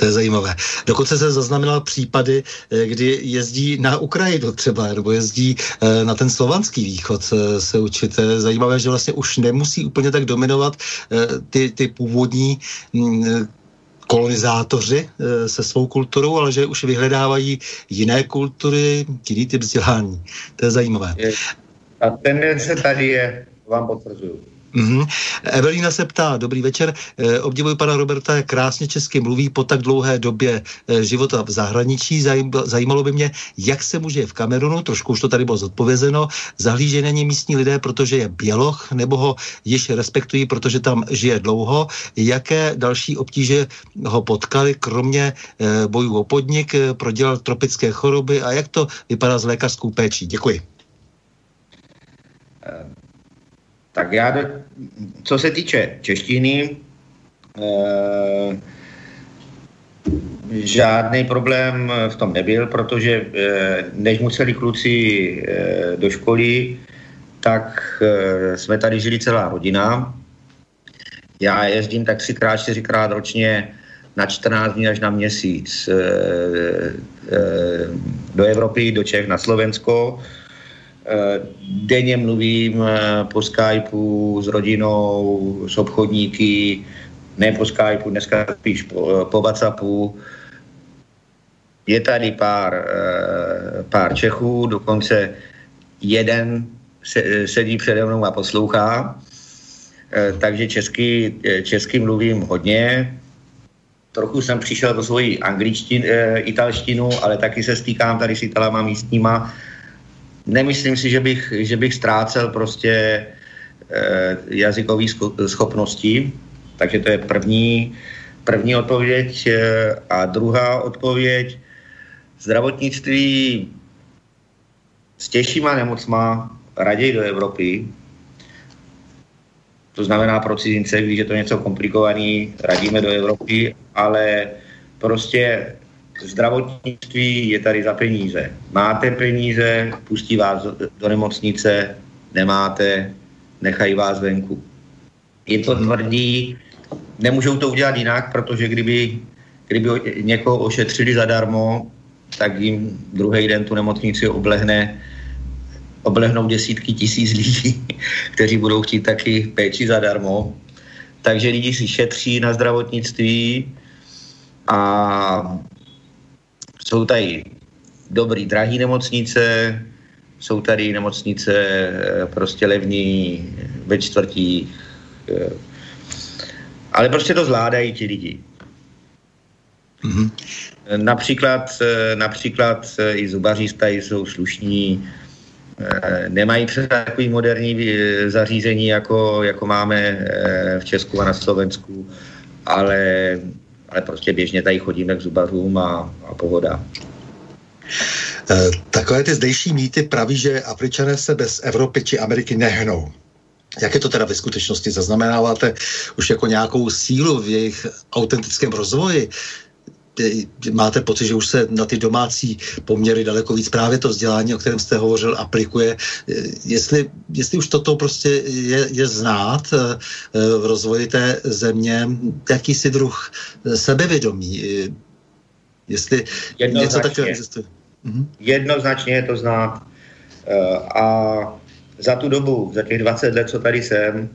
To je zajímavé. Dokonce se zaznamenal případy, eh, kdy jezdí na Ukrajinu třeba, nebo jezdí eh, na ten slovanský východ eh, se učit. Zajímavé, že vlastně už nemusí úplně tak dominovat ty, ty původní mm, kolonizátoři eh, se svou kulturou, ale že už vyhledávají jiné kultury, jiný typ vzdělání. To je zajímavé. Ta tendence tady je, vám potvrzuju. Mm-hmm. Evelína se ptá, dobrý večer, e, obdivuji pana Roberta, jak krásně česky mluví po tak dlouhé době e, života v zahraničí. Zajím, zajímalo by mě, jak se může v Kamerunu, trošku už to tady bylo zodpovězeno, zahlíže na ně místní lidé, protože je běloch, nebo ho již respektují, protože tam žije dlouho. Jaké další obtíže ho potkali, kromě e, bojů o podnik, prodělal tropické choroby a jak to vypadá s lékařskou péčí? Děkuji. Tak já, co se týče češtiny, eh, žádný problém v tom nebyl, protože eh, než museli kluci eh, do školy, tak eh, jsme tady žili celá rodina. Já jezdím tak třikrát, čtyřikrát ročně na 14 dní až na měsíc do Evropy, do Čech, na Slovensko. Eh, Denně mluvím eh, po Skypeu s rodinou, s obchodníky, ne po Skypeu, dneska spíš po, po Whatsappu. Je tady pár, eh, pár Čechů, dokonce jeden se, sedí přede mnou a poslouchá. Eh, Takže česky, eh, česky mluvím hodně. Trochu jsem přišel do svoji angličtinu, eh, italštinu, ale taky se stýkám tady s italama místníma. Nemyslím si, že bych, že bych ztrácel prostě eh, jazykové schopnosti, takže to je první, první odpověď. Eh, a druhá odpověď, zdravotnictví s těžšíma nemocma raději do Evropy. To znamená pro cizince, když je to něco komplikovaný, radíme do Evropy, ale prostě zdravotnictví je tady za peníze. Máte peníze, pustí vás do- nemocnice, nemáte, nechají vás venku. Je to tvrdý, nemůžou to udělat jinak, protože kdyby, kdyby někoho ošetřili zadarmo, tak jim druhý den tu nemocnici oblehne oblehnou desítky tisíc lidí, kteří budou chtít taky péči zadarmo. Takže lidi si šetří na zdravotnictví a jsou tady dobrý, drahý nemocnice, jsou tady nemocnice eh, prostě levní ve čtvrtích, eh, ale prostě to zvládají ti lidi. Mhm. Například, eh, například eh, i zubaři tady jsou slušní, eh, nemají takový moderní eh, zařízení, jako, jako máme eh, v Česku a na Slovensku, ale, ale prostě běžně tady chodíme k zubařům a, a pohoda. Eh, Takové ty zdejší mýty praví, že Afričané se bez Evropy či Ameriky nehnou. Jak je to teda ve skutečnosti? Zaznamenáváte už jako nějakou sílu v jejich autentickém rozvoji? Máte pocit, že už se na ty domácí poměry daleko víc právě to vzdělání, o kterém jste hovořil, aplikuje. Eh, Jestli, jestli už toto prostě je, je znát eh, eh, v rozvoji té země, jakýsi druh sebevědomí, jestli něco Jednoznačně. takového existuje. Mhm. Jednoznačně je to znát. A za tu dobu, za těch 20 let, co tady jsem,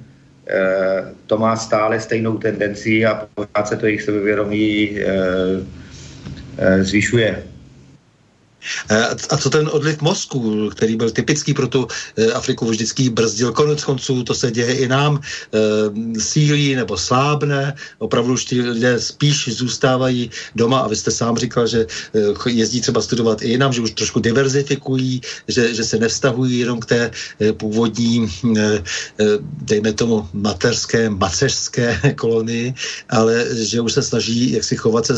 to má stále stejnou tendenci a pořád se to jejich sebevědomí eh, eh, zvyšuje. Eh, A co ten odliv mozku, který byl typický pro tu eh, Afriku, vždycky brzdil. Konec konců, to se děje i nám, eh, sílí nebo slábne, opravdu už ti lidé spíš zůstávají doma. A vy jste sám říkal, že jezdí třeba studovat i jinam, že už trošku diverzifikují, že, že se nevztahují jenom k té původní, dejme tomu, mateřské, maceřské kolonii, ale že už se snaží jak si chovat se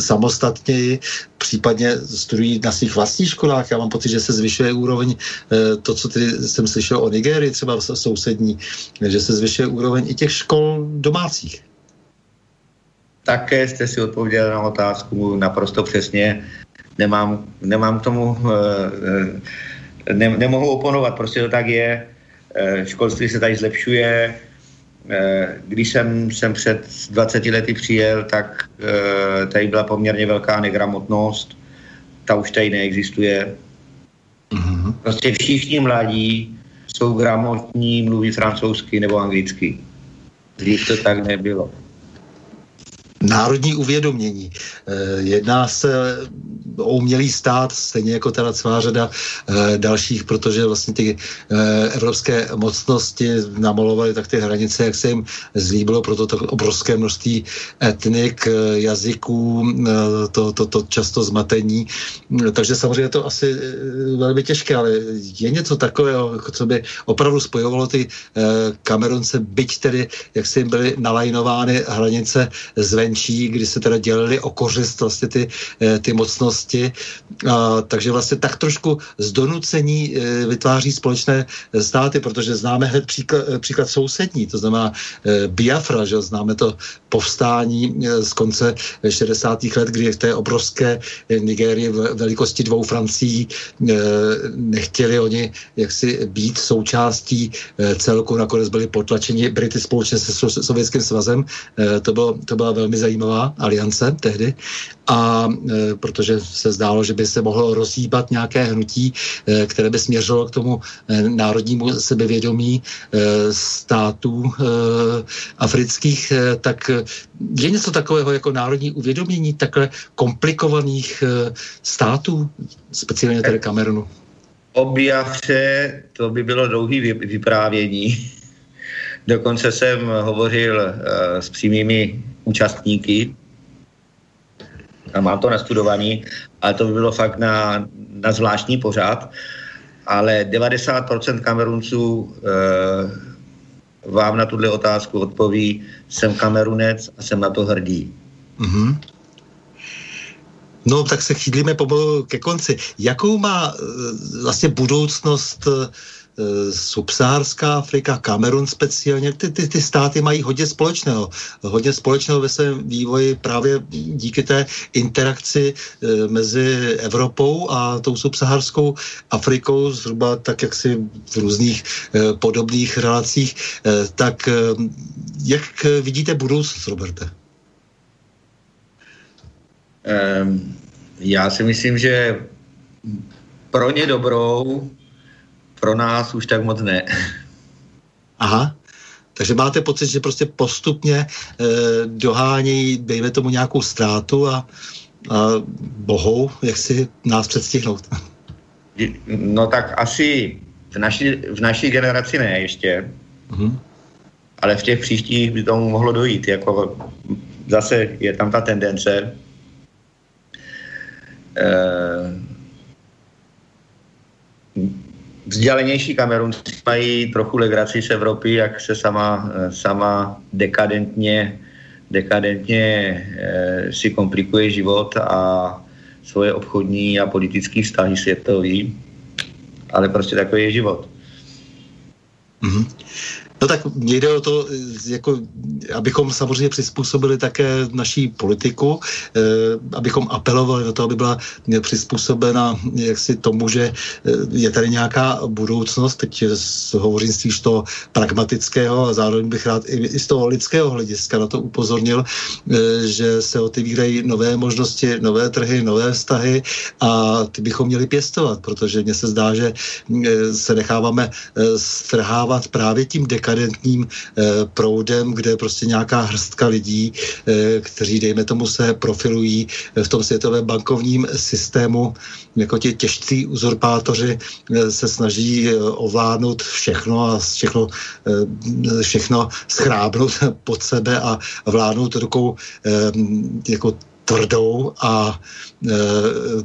samostatněji, případně studují na svých vlastních školách. Já mám pocit, že se zvyšuje úroveň eh, to, co tedy jsem slyšel o Nigérii, třeba sousední, že se zvyšuje úroveň i těch škol domácích. Také jste si odpověděl na otázku naprosto přesně. Nemám, nemám k tomu, eh, eh, ne, nemohu oponovat, prostě to tak je. Školství se tady zlepšuje. Když jsem, jsem před 20 lety přijel, tak tady byla poměrně velká negramotnost. Ta už tady neexistuje. Mm-hmm. Prostě všichni mladí jsou gramotní, mluví francouzsky nebo anglicky. Dřív to tak nebylo. Národní uvědomění. Eh, Jedná se o umělý stát, stejně jako teda celá řada eh, dalších, protože vlastně ty eh, evropské mocnosti namalovaly tak ty hranice, jak se jim zlíbilo, proto to obrovské množství etnik, jazyků, to, to, to často zmatení. Takže samozřejmě to asi velmi těžké, ale je něco takového, co by opravdu spojovalo ty Kamerunce, byť tedy, jak se jim byly nalajnovány hranice zvenčí, kdy se teda dělili o kořist vlastně ty, eh, ty mocnosti. A, takže vlastně tak trošku z donucení eh, vytváří společné eh, státy, protože známe hned příklad, příklad sousední, to znamená Biafra, že známe to povstání z konce 60. let, kdy v té obrovské Nigérii velikosti dvou Francií nechtěli oni jaksi být součástí celku, nakonec byli potlačeni Brity společně se So- Sovětským svazem. To, bylo, to byla velmi zajímavá aliance tehdy. A e, protože se zdálo, že by se mohlo rozhýbat nějaké hnutí, e, které by směřilo k tomu e, národnímu sebevědomí e, států e, afrických, e, tak e, je něco takového jako národní uvědomění takhle komplikovaných e, států, speciálně tedy Kamerunu. O Biafře to by bylo dlouhý vy- vyprávění. Dokonce jsem hovořil uh, s přímými účastníky a mám to nastudovaný, ale to by bylo fakt na, na zvláštní pořád. Ale 90% Kamerunců uh, vám na tuhle otázku odpoví, jsem Kamerunec a jsem na to hrdý. Mm-hmm. No, tak se chýlíme pomalu ke konci. Jakou má eh, vlastně budoucnost eh, subsaharská Afrika, Kamerun speciálně, ty, ty, ty státy mají hodně společného. Hodně společného ve svém vývoji právě díky té interakci eh, mezi Evropou a tou subsaharskou Afrikou, zhruba tak, jak si v různých eh, podobných relacích. Tak jak vidíte budoucnost, Roberte? Já si myslím, že pro ně dobrou, pro nás už tak moc ne. Aha. Takže máte pocit, že prostě postupně e, dohánějí, dejme tomu nějakou ztrátu a, a bohou, jak si nás předstihnout. No tak asi v naší, v naší generaci ne ještě, Mhm. ale v těch příštích by tomu mohlo dojít. Jako zase je tam ta tendence. Eh, vzdělenější Kamerunci mají trochu legraci z Evropy, jak se sama, sama dekadentně, dekadentně eh, si komplikuje život a svoje obchodní a politické vztahy světový. Ale prostě takový je život. Mhm. No tak jde o to, eh, jako, abychom samozřejmě přizpůsobili také naší politiku, eh, abychom apelovali na to, aby byla eh, přizpůsobena jaksi tomu, že eh, je tady nějaká budoucnost, teď hovořím spíš toho pragmatického a zároveň bych rád i, z toho lidského hlediska na to upozornil, eh, že se otevírají nové možnosti, nové trhy, nové vztahy a ty bychom měli pěstovat, protože mně se zdá, že eh, se necháváme eh, strhávat právě tím dekadem dekadentním eh, proudem, kde prostě nějaká hrstka lidí, eh, kteří, dejme tomu, se profilují eh, v tom světovém bankovním systému, jako ti těžcí uzurpátoři se snaží ovládnout všechno a všechno, všechno schrábnout pod sebe a vládnout rukou jako tvrdou a e,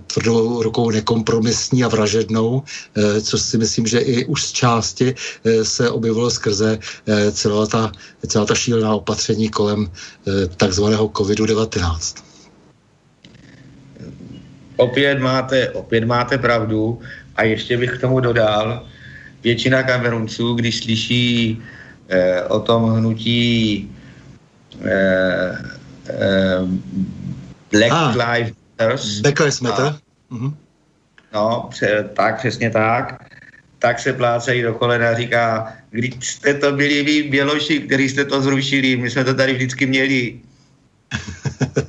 tvrdou rukou nekompromisní a vražednou, e, což si myslím, že i už z části e, se objevilo skrze e, celá, ta, celá ta šílená opatření kolem e, takzvaného COVID-19. Opět máte, opět máte pravdu a ještě bych k tomu dodal, většina Kamerunců, když slyší eh, o tom hnutí eh, eh, Black Ah. Lives Matters, Black Lives Matter? Mhm. No, pře- tak, přesně tak. Tak se plácají do kolena a říká, když jste to byli vy, Běloši, kteří jste to zrušili, my jsme to tady vždycky měli.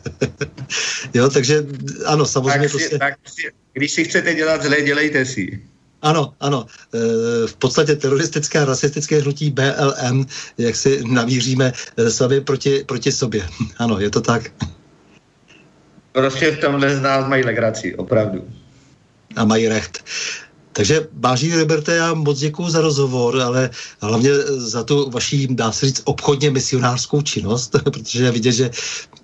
Jo, takže ano, samozřejmě Tak prostě... si, tak si, když si chcete dělat zlé, dělejte si. Ano, ano. E, v podstatě teroristické a rasistické hnutí BLM, jak si navíříme e, sami proti, proti sobě. Ano, je to tak. Prostě v tomhle z nás mají legraci, opravdu. A mají recht. Takže, vážení Roberte, já moc děkuji za rozhovor, ale hlavně za tu vaší, dá se říct, obchodně misionářskou činnost, protože vidět, že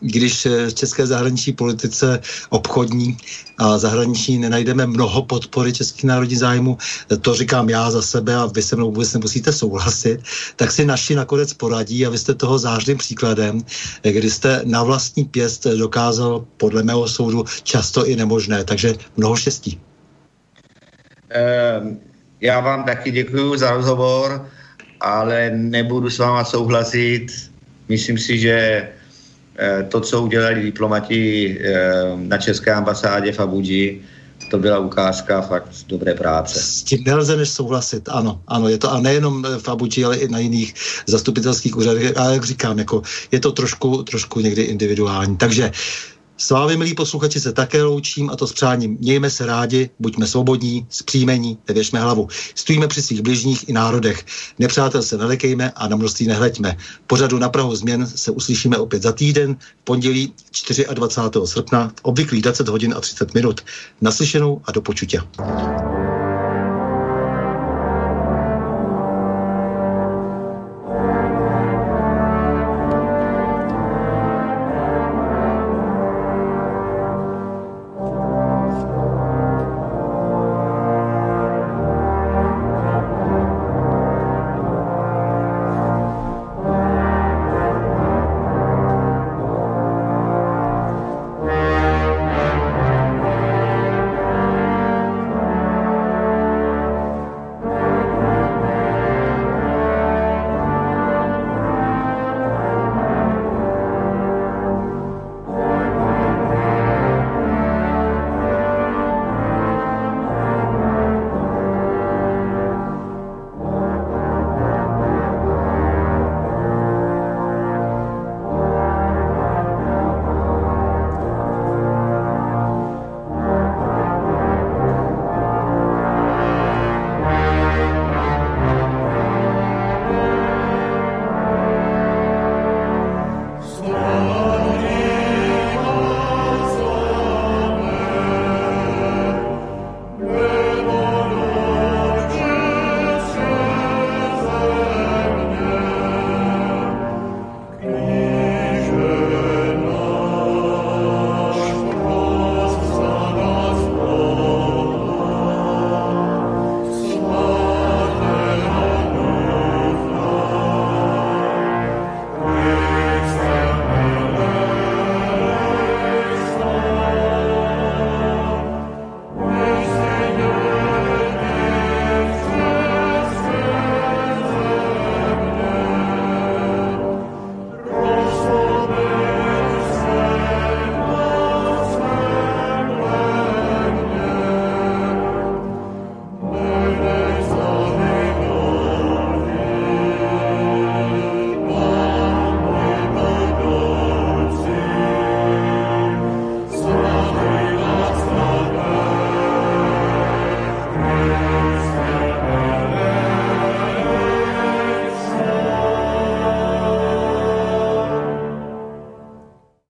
když v české zahraniční politice obchodní a zahraniční nenajdeme mnoho podpory českých národních zájmů, to říkám já za sebe a vy se mnou vůbec nemusíte souhlasit, tak si naši nakonec poradí a vy jste toho zářným příkladem, kdy jste na vlastní pěst dokázal podle mého soudu často i nemožné, takže mnoho štěstí. Ehm, Já vám taky děkuji za rozhovor, ale nebudu s váma souhlasit. Myslím si, že eh, to, co udělali diplomati eh, na české ambasádě v Abuji, to byla ukázka fakt dobré práce. S tím nelze než souhlasit, ano, ano, je to a nejenom v Abuji, ale i na jiných zastupitelských úřadech, a jak říkám, jako je to trošku, trošku někdy individuální. Takže s vámi, milí posluchači, se také loučím a to s přáním. Mějme se rádi, buďme svobodní, zpříjmení, nevěšme hlavu. Stojíme při svých bližních i národech. Nepřátel se nelekejme a na množství nehleďme. Pořadu na Prahu změn se uslyšíme opět za týden, v pondělí 24. srpna, v obvyklých 20 hodin a 30 minut. Naslyšenou a do počutě.